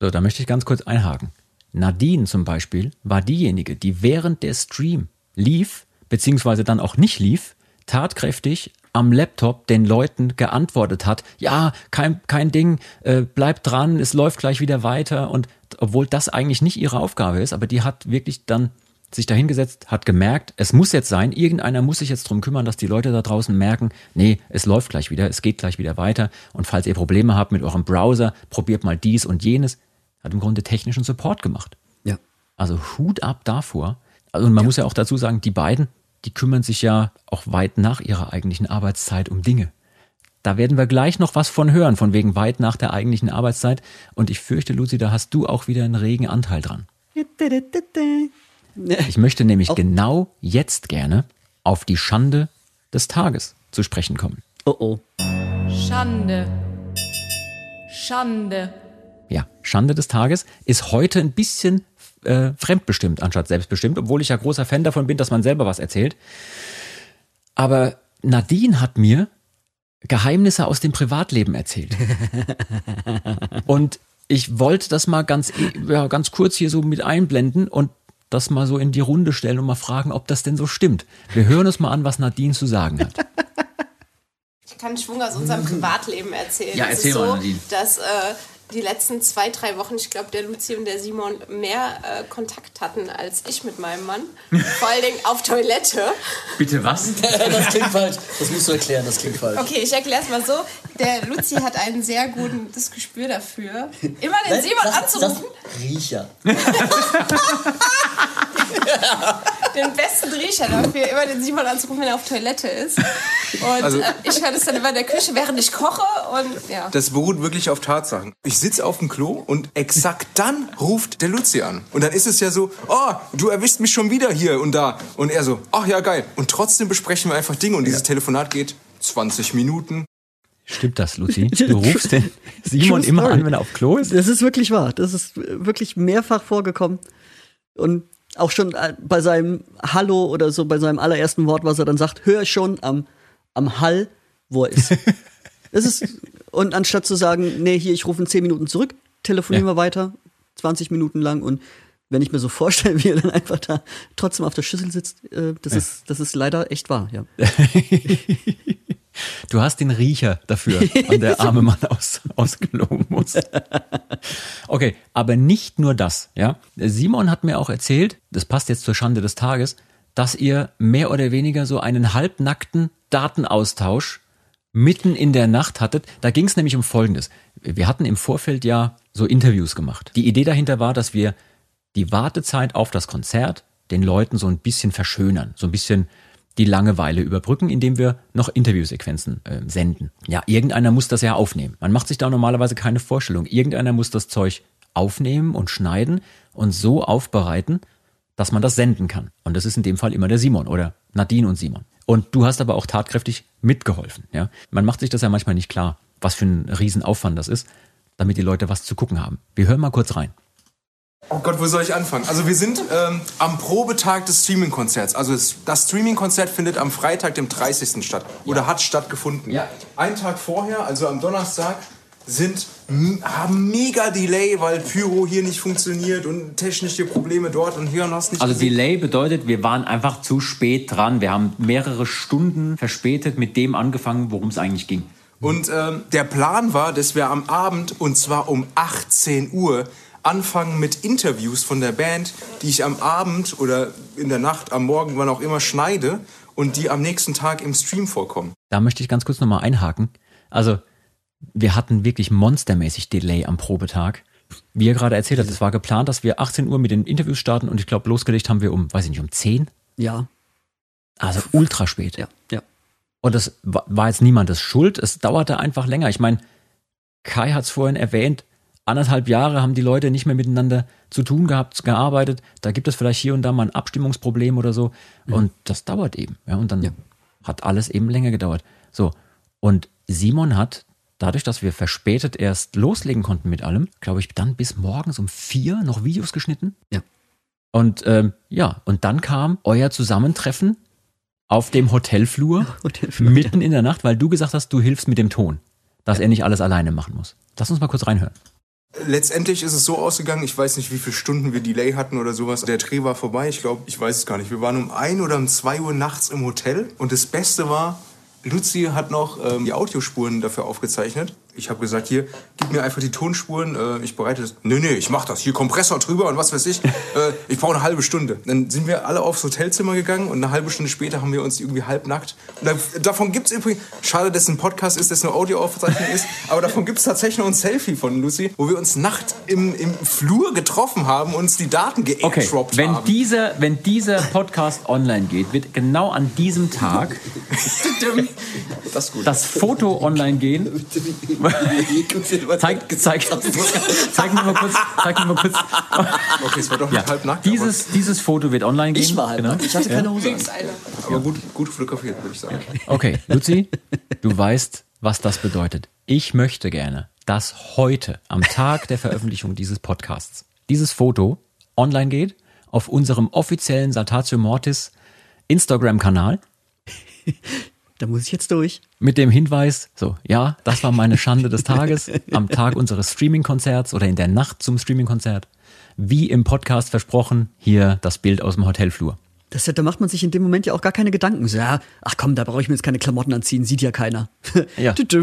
So, da möchte ich ganz kurz einhaken. Nadine zum Beispiel war diejenige, die während der Stream lief, beziehungsweise dann auch nicht lief, tatkräftig am Laptop den Leuten geantwortet hat, ja, kein, kein Ding, äh, bleibt dran, es läuft gleich wieder weiter. Und obwohl das eigentlich nicht ihre Aufgabe ist, aber die hat wirklich dann sich dahingesetzt, hat gemerkt, es muss jetzt sein, irgendeiner muss sich jetzt drum kümmern, dass die Leute da draußen merken, nee, es läuft gleich wieder, es geht gleich wieder weiter. Und falls ihr Probleme habt mit eurem Browser, probiert mal dies und jenes. Hat im Grunde technischen Support gemacht. Ja. Also Hut ab davor. Also und man muss ja auch dazu sagen, die beiden, die kümmern sich ja auch weit nach ihrer eigentlichen Arbeitszeit um Dinge. Da werden wir gleich noch was von hören, von wegen weit nach der eigentlichen Arbeitszeit. Und ich fürchte, Luzi, da hast du auch wieder einen regen Anteil dran. Ich möchte nämlich genau jetzt gerne auf die Schande des Tages zu sprechen kommen. Oh oh. Schande. Schande. Ja, Schande des Tages ist heute ein bisschen äh, fremdbestimmt anstatt selbstbestimmt, obwohl ich ja großer Fan davon bin, dass man selber was erzählt. Aber Nadine hat mir Geheimnisse aus dem Privatleben erzählt. (laughs) Und ich wollte das mal ganz, e- ja, ganz kurz hier so mit einblenden und das mal so in die Runde stellen und mal fragen, ob das denn so stimmt. Wir hören uns mal an, was Nadine zu sagen hat. Ich kann Schwung aus unserem (laughs) Privatleben erzählen. Ja, es erzähl ist mal, so, Nadine. dass äh, die letzten zwei, drei Wochen, ich glaube, der Luzi und der Simon mehr äh, Kontakt hatten als ich mit meinem Mann. (laughs) Vor allen Dingen auf Toilette. Bitte was? (laughs) das klingt falsch. Das musst du erklären, das klingt falsch. Okay, ich erkläre es mal so. Der Luzi hat ein sehr gutes Gespür dafür, immer den Nein, Simon sag- anzurufen. sag Riecher. (laughs) den besten Riecher dafür, immer den Simon anzurufen, wenn er auf Toilette ist. Und Also- äh, ich höre das dann immer in der Küche, während ich koche. Und ja. Das beruht wirklich auf Tatsachen. Ich sitze auf dem Klo und exakt dann ruft der Luzi an. Und dann ist es ja so, oh, du erwischst mich schon wieder hier und da. Und er so, ach ja, geil. Und trotzdem besprechen wir einfach Dinge und dieses Telefonat geht 20 Minuten. Stimmt das, Luzi? (laughs) Du rufst den Simon immer an, wenn er auf Klo ist? Das ist wirklich wahr. Das ist wirklich mehrfach vorgekommen. Und auch schon äh, bei seinem Hallo oder so, bei seinem allerersten Wort, was er dann sagt, höre schon am, am Hall, wo er ist. (laughs) das ist. Und anstatt zu sagen, nee, hier, ich rufe in 10 Minuten zurück, telefonieren wir weiter, 20 Minuten lang und wenn ich mir so (laughs) vorstelle, wie er dann einfach da trotzdem auf der Schüssel sitzt, äh, das, Ja. ist, das ist leider echt wahr, ja. (laughs) Du hast den Riecher dafür, an der (laughs) arme Mann aus, aus Klo muss. Okay, aber nicht nur das, ja. Simon hat mir auch erzählt, das passt jetzt zur Schande des Tages, dass ihr mehr oder weniger so einen halbnackten Datenaustausch mitten in der Nacht hattet. Da ging es nämlich um Folgendes. Wir hatten im Vorfeld ja so Interviews gemacht. Die Idee dahinter war, dass wir die Wartezeit auf das Konzert den Leuten so ein bisschen verschönern, so ein bisschen die Langeweile überbrücken, indem wir noch Interviewsequenzen äh, senden. Ja, irgendeiner muss das ja aufnehmen. Man macht sich da normalerweise keine Vorstellung. Irgendeiner muss das Zeug aufnehmen und schneiden und so aufbereiten, dass man das senden kann. Und das ist in dem Fall immer der Simon oder Nadine und Simon. Und du hast aber auch tatkräftig mitgeholfen. Ja? Man macht sich das ja manchmal nicht klar, was für ein Riesenaufwand das ist, damit die Leute was zu gucken haben. Wir hören mal kurz rein. Oh Gott, wo soll ich anfangen? Also wir sind ähm, am Probetag des Streaming-Konzerts. Also es, das Streaming-Konzert findet am Freitag, dem 30. statt. Oder hat stattgefunden. Ja. Einen Tag vorher, also am Donnerstag, sind haben mega Delay, weil Pyro hier nicht funktioniert und technische Probleme dort und hier und hast nicht. Also gesehen. Delay bedeutet, wir waren einfach zu spät dran. Wir haben mehrere Stunden verspätet mit dem angefangen, worum es eigentlich ging. Und ähm, der Plan war, dass wir am Abend und zwar um 18 Uhr anfangen mit Interviews von der Band, die ich am Abend oder in der Nacht, am Morgen, wann auch immer schneide und die am nächsten Tag im Stream vorkommen. Da möchte ich ganz kurz nochmal einhaken. Also wir hatten wirklich monstermäßig Delay am Probetag. Wie er gerade erzählt hat, es war geplant, dass wir 18 Uhr mit den Interviews starten und ich glaube, losgelegt haben wir um, weiß ich nicht, um 10? Ja. Also ultra spät. Ja, ja. Und das war jetzt niemandes Schuld. Es dauerte einfach länger. Ich meine, Kai hat es vorhin erwähnt, anderthalb Jahre haben die Leute nicht mehr miteinander zu tun gehabt, gearbeitet. Da gibt es vielleicht hier und da mal ein Abstimmungsproblem oder so. Mhm. Und das dauert eben. Ja, und dann ja. hat alles eben länger gedauert. So. Und Simon hat dadurch, dass wir verspätet erst loslegen konnten mit allem, glaube ich, dann bis morgens um vier noch Videos geschnitten. Ja. Und ähm, ja, und dann kam euer Zusammentreffen auf dem Hotelflur, (laughs) Hotelflur mitten ja. in der Nacht, weil du gesagt hast, du hilfst mit dem Ton, dass ja. er nicht alles alleine machen muss. Lass uns mal kurz reinhören. Letztendlich ist es so ausgegangen, ich weiß nicht, wie viele Stunden wir Delay hatten oder sowas. Der Dreh war vorbei, ich glaube, ich weiß es gar nicht. Wir waren um ein oder um zwei Uhr nachts im Hotel und das Beste war, Luzi hat noch ähm, die Audiospuren dafür aufgezeichnet. Ich habe gesagt, hier, gib mir einfach die Tonspuren, äh, ich bereite das. Nee, nee, ich mach das. Hier Kompressor drüber und was weiß ich. (laughs) Äh, ich brauche eine halbe Stunde. Dann sind wir alle aufs Hotelzimmer gegangen und eine halbe Stunde später haben wir uns irgendwie halbnackt. Und da, davon gibt es übrigens, schade, dass es ein Podcast ist, dass es eine Audioaufzeichnung ist, (laughs) aber davon gibt es tatsächlich noch ein Selfie von Lucy, wo wir uns nackt im, im Flur getroffen haben und uns die Daten geairdroppt okay. wenn haben. Dieser, wenn dieser Podcast online geht, wird genau an diesem Tag (laughs) das, das Foto online gehen. (laughs) zeig, zeig, zeig mir mal kurz. Zeig mir mal kurz. Okay, es war doch nicht ja. halb nackt. Dieses, dieses Foto wird online gehen. Ich war halb genau. nackt. Ich hatte keine Hose. Aber gut, gut fotografiert, würde ich sagen. Okay, Luzi, du weißt, was das bedeutet. Ich möchte gerne, dass heute, am Tag der Veröffentlichung dieses Podcasts, dieses Foto online geht auf unserem offiziellen Saltatio Mortis Instagram-Kanal. Da muss ich jetzt durch. Mit dem Hinweis, so, ja, das war meine Schande des Tages (laughs) am Tag unseres Streaming-Konzerts oder in der Nacht zum Streaming-Konzert. Wie im Podcast versprochen, hier das Bild aus dem Hotelflur. Das, da macht man sich in dem Moment ja auch gar keine Gedanken. So, ja, ach komm, da brauche ich mir jetzt keine Klamotten anziehen, sieht ja keiner. Ja. (laughs) (laughs)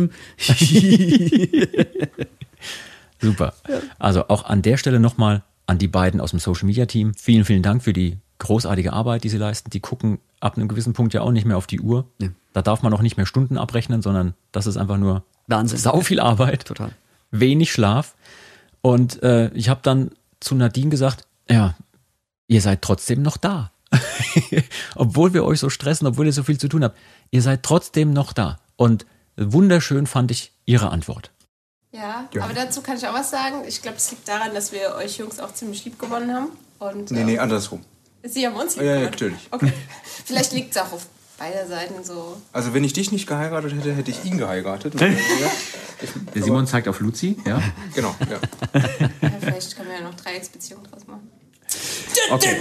Super. Also auch an der Stelle nochmal an die beiden aus dem Social Media Team. Vielen, vielen Dank für die großartige Arbeit, die sie leisten. Die gucken ab einem gewissen Punkt ja auch nicht mehr auf die Uhr. Ja. Da darf man auch nicht mehr Stunden abrechnen, sondern das ist einfach nur Wahnsinn. sau viel Arbeit. Total. Wenig Schlaf. Und äh, ich habe dann zu Nadine gesagt, ja, ihr seid trotzdem noch da. (laughs) obwohl wir euch so stressen, obwohl ihr so viel zu tun habt, ihr seid trotzdem noch da. Und wunderschön fand ich ihre Antwort. Ja, ja. aber dazu kann ich auch was sagen. Ich glaube, es liegt daran, dass wir euch Jungs auch ziemlich lieb gewonnen haben. Und, nee, nee, ähm, andersrum. Sie haben uns lieb Ja, ja, natürlich. Okay. (laughs) Vielleicht liegt es auch auf beider Seiten so. Also wenn ich dich nicht geheiratet hätte, hätte ich ihn geheiratet. (laughs) Der Simon zeigt auf Luzi, ja? (laughs) Genau, ja. ja vielleicht können wir ja noch Dreiecksbeziehungen draus machen. Okay.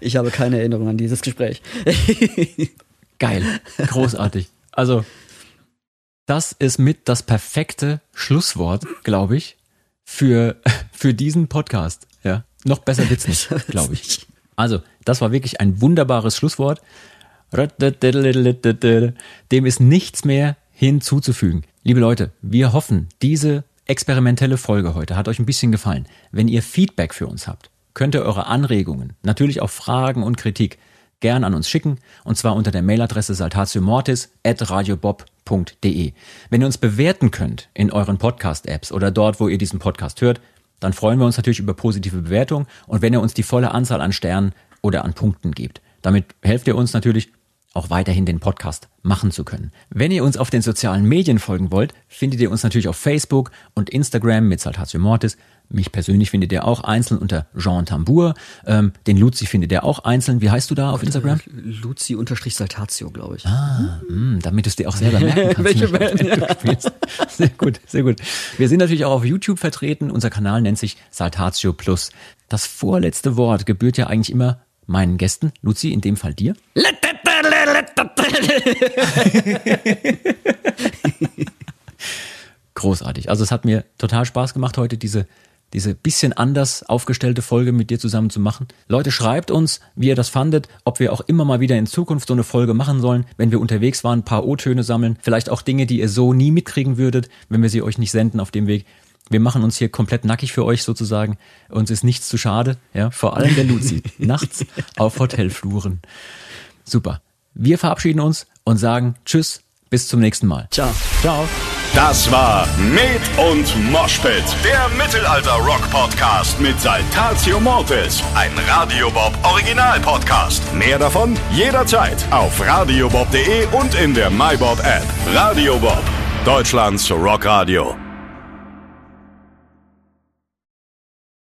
Ich habe keine Erinnerung an dieses Gespräch. Geil, großartig. Also das ist mit das perfekte Schlusswort, glaube ich, für, (laughs) für diesen Podcast. Ja, noch besser wird's nicht, glaube ich. Also, das war wirklich ein wunderbares Schlusswort. Dem ist nichts mehr hinzuzufügen. Liebe Leute, wir hoffen, diese experimentelle Folge heute hat euch ein bisschen gefallen. Wenn ihr Feedback für uns habt, könnt ihr eure Anregungen, natürlich auch Fragen und Kritik gern an uns schicken und zwar unter der Mailadresse saltatiomortis@radiobob.de. Wenn ihr uns bewerten könnt in euren Podcast-Apps oder dort, wo ihr diesen Podcast hört, dann freuen wir uns natürlich über positive Bewertungen und wenn ihr uns die volle Anzahl an Sternen oder an Punkten gebt. Damit helft ihr uns natürlich auch weiterhin den Podcast machen zu können. Wenn ihr uns auf den sozialen Medien folgen wollt, findet ihr uns natürlich auf Facebook und Instagram mit Saltatio Mortis. Mich persönlich findet ihr auch einzeln unter Jean Tambour. Ähm, den Luzi findet ihr auch einzeln. Wie heißt du da auf Instagram? Luzi-Saltatio, glaube ich. Ah, mh, damit du es dir auch selber (laughs) merken kannst. Welche Band, ja. Sehr gut, sehr gut. Wir sind natürlich auch auf YouTube vertreten. Unser Kanal nennt sich Saltatio Plus. Das vorletzte Wort gebührt ja eigentlich immer meinen Gästen. Luzi, in dem Fall dir. (laughs) Großartig. Also es hat mir total Spaß gemacht, heute diese, diese bisschen anders aufgestellte Folge mit dir zusammen zu machen. Leute, schreibt uns, wie ihr das fandet, ob wir auch immer mal wieder in Zukunft so eine Folge machen sollen, wenn wir unterwegs waren, ein paar O-Töne sammeln, vielleicht auch Dinge, die ihr so nie mitkriegen würdet, wenn wir sie euch nicht senden auf dem Weg. Wir machen uns hier komplett nackig für euch sozusagen. Uns ist nichts zu schade, ja, vor allem der Luzi. (laughs) Nachts auf Hotelfluren. Super. Wir verabschieden uns und sagen Tschüss, bis zum nächsten Mal. Ciao. Ciao. Das war Med und Moshpit, der Mittelalter-Rock-Podcast mit Saltatio Mortis, ein Radiobob Original-Podcast. Mehr davon jederzeit auf radiobob.de und in der MyBob-App. Radio Bob, Deutschlands Rockradio.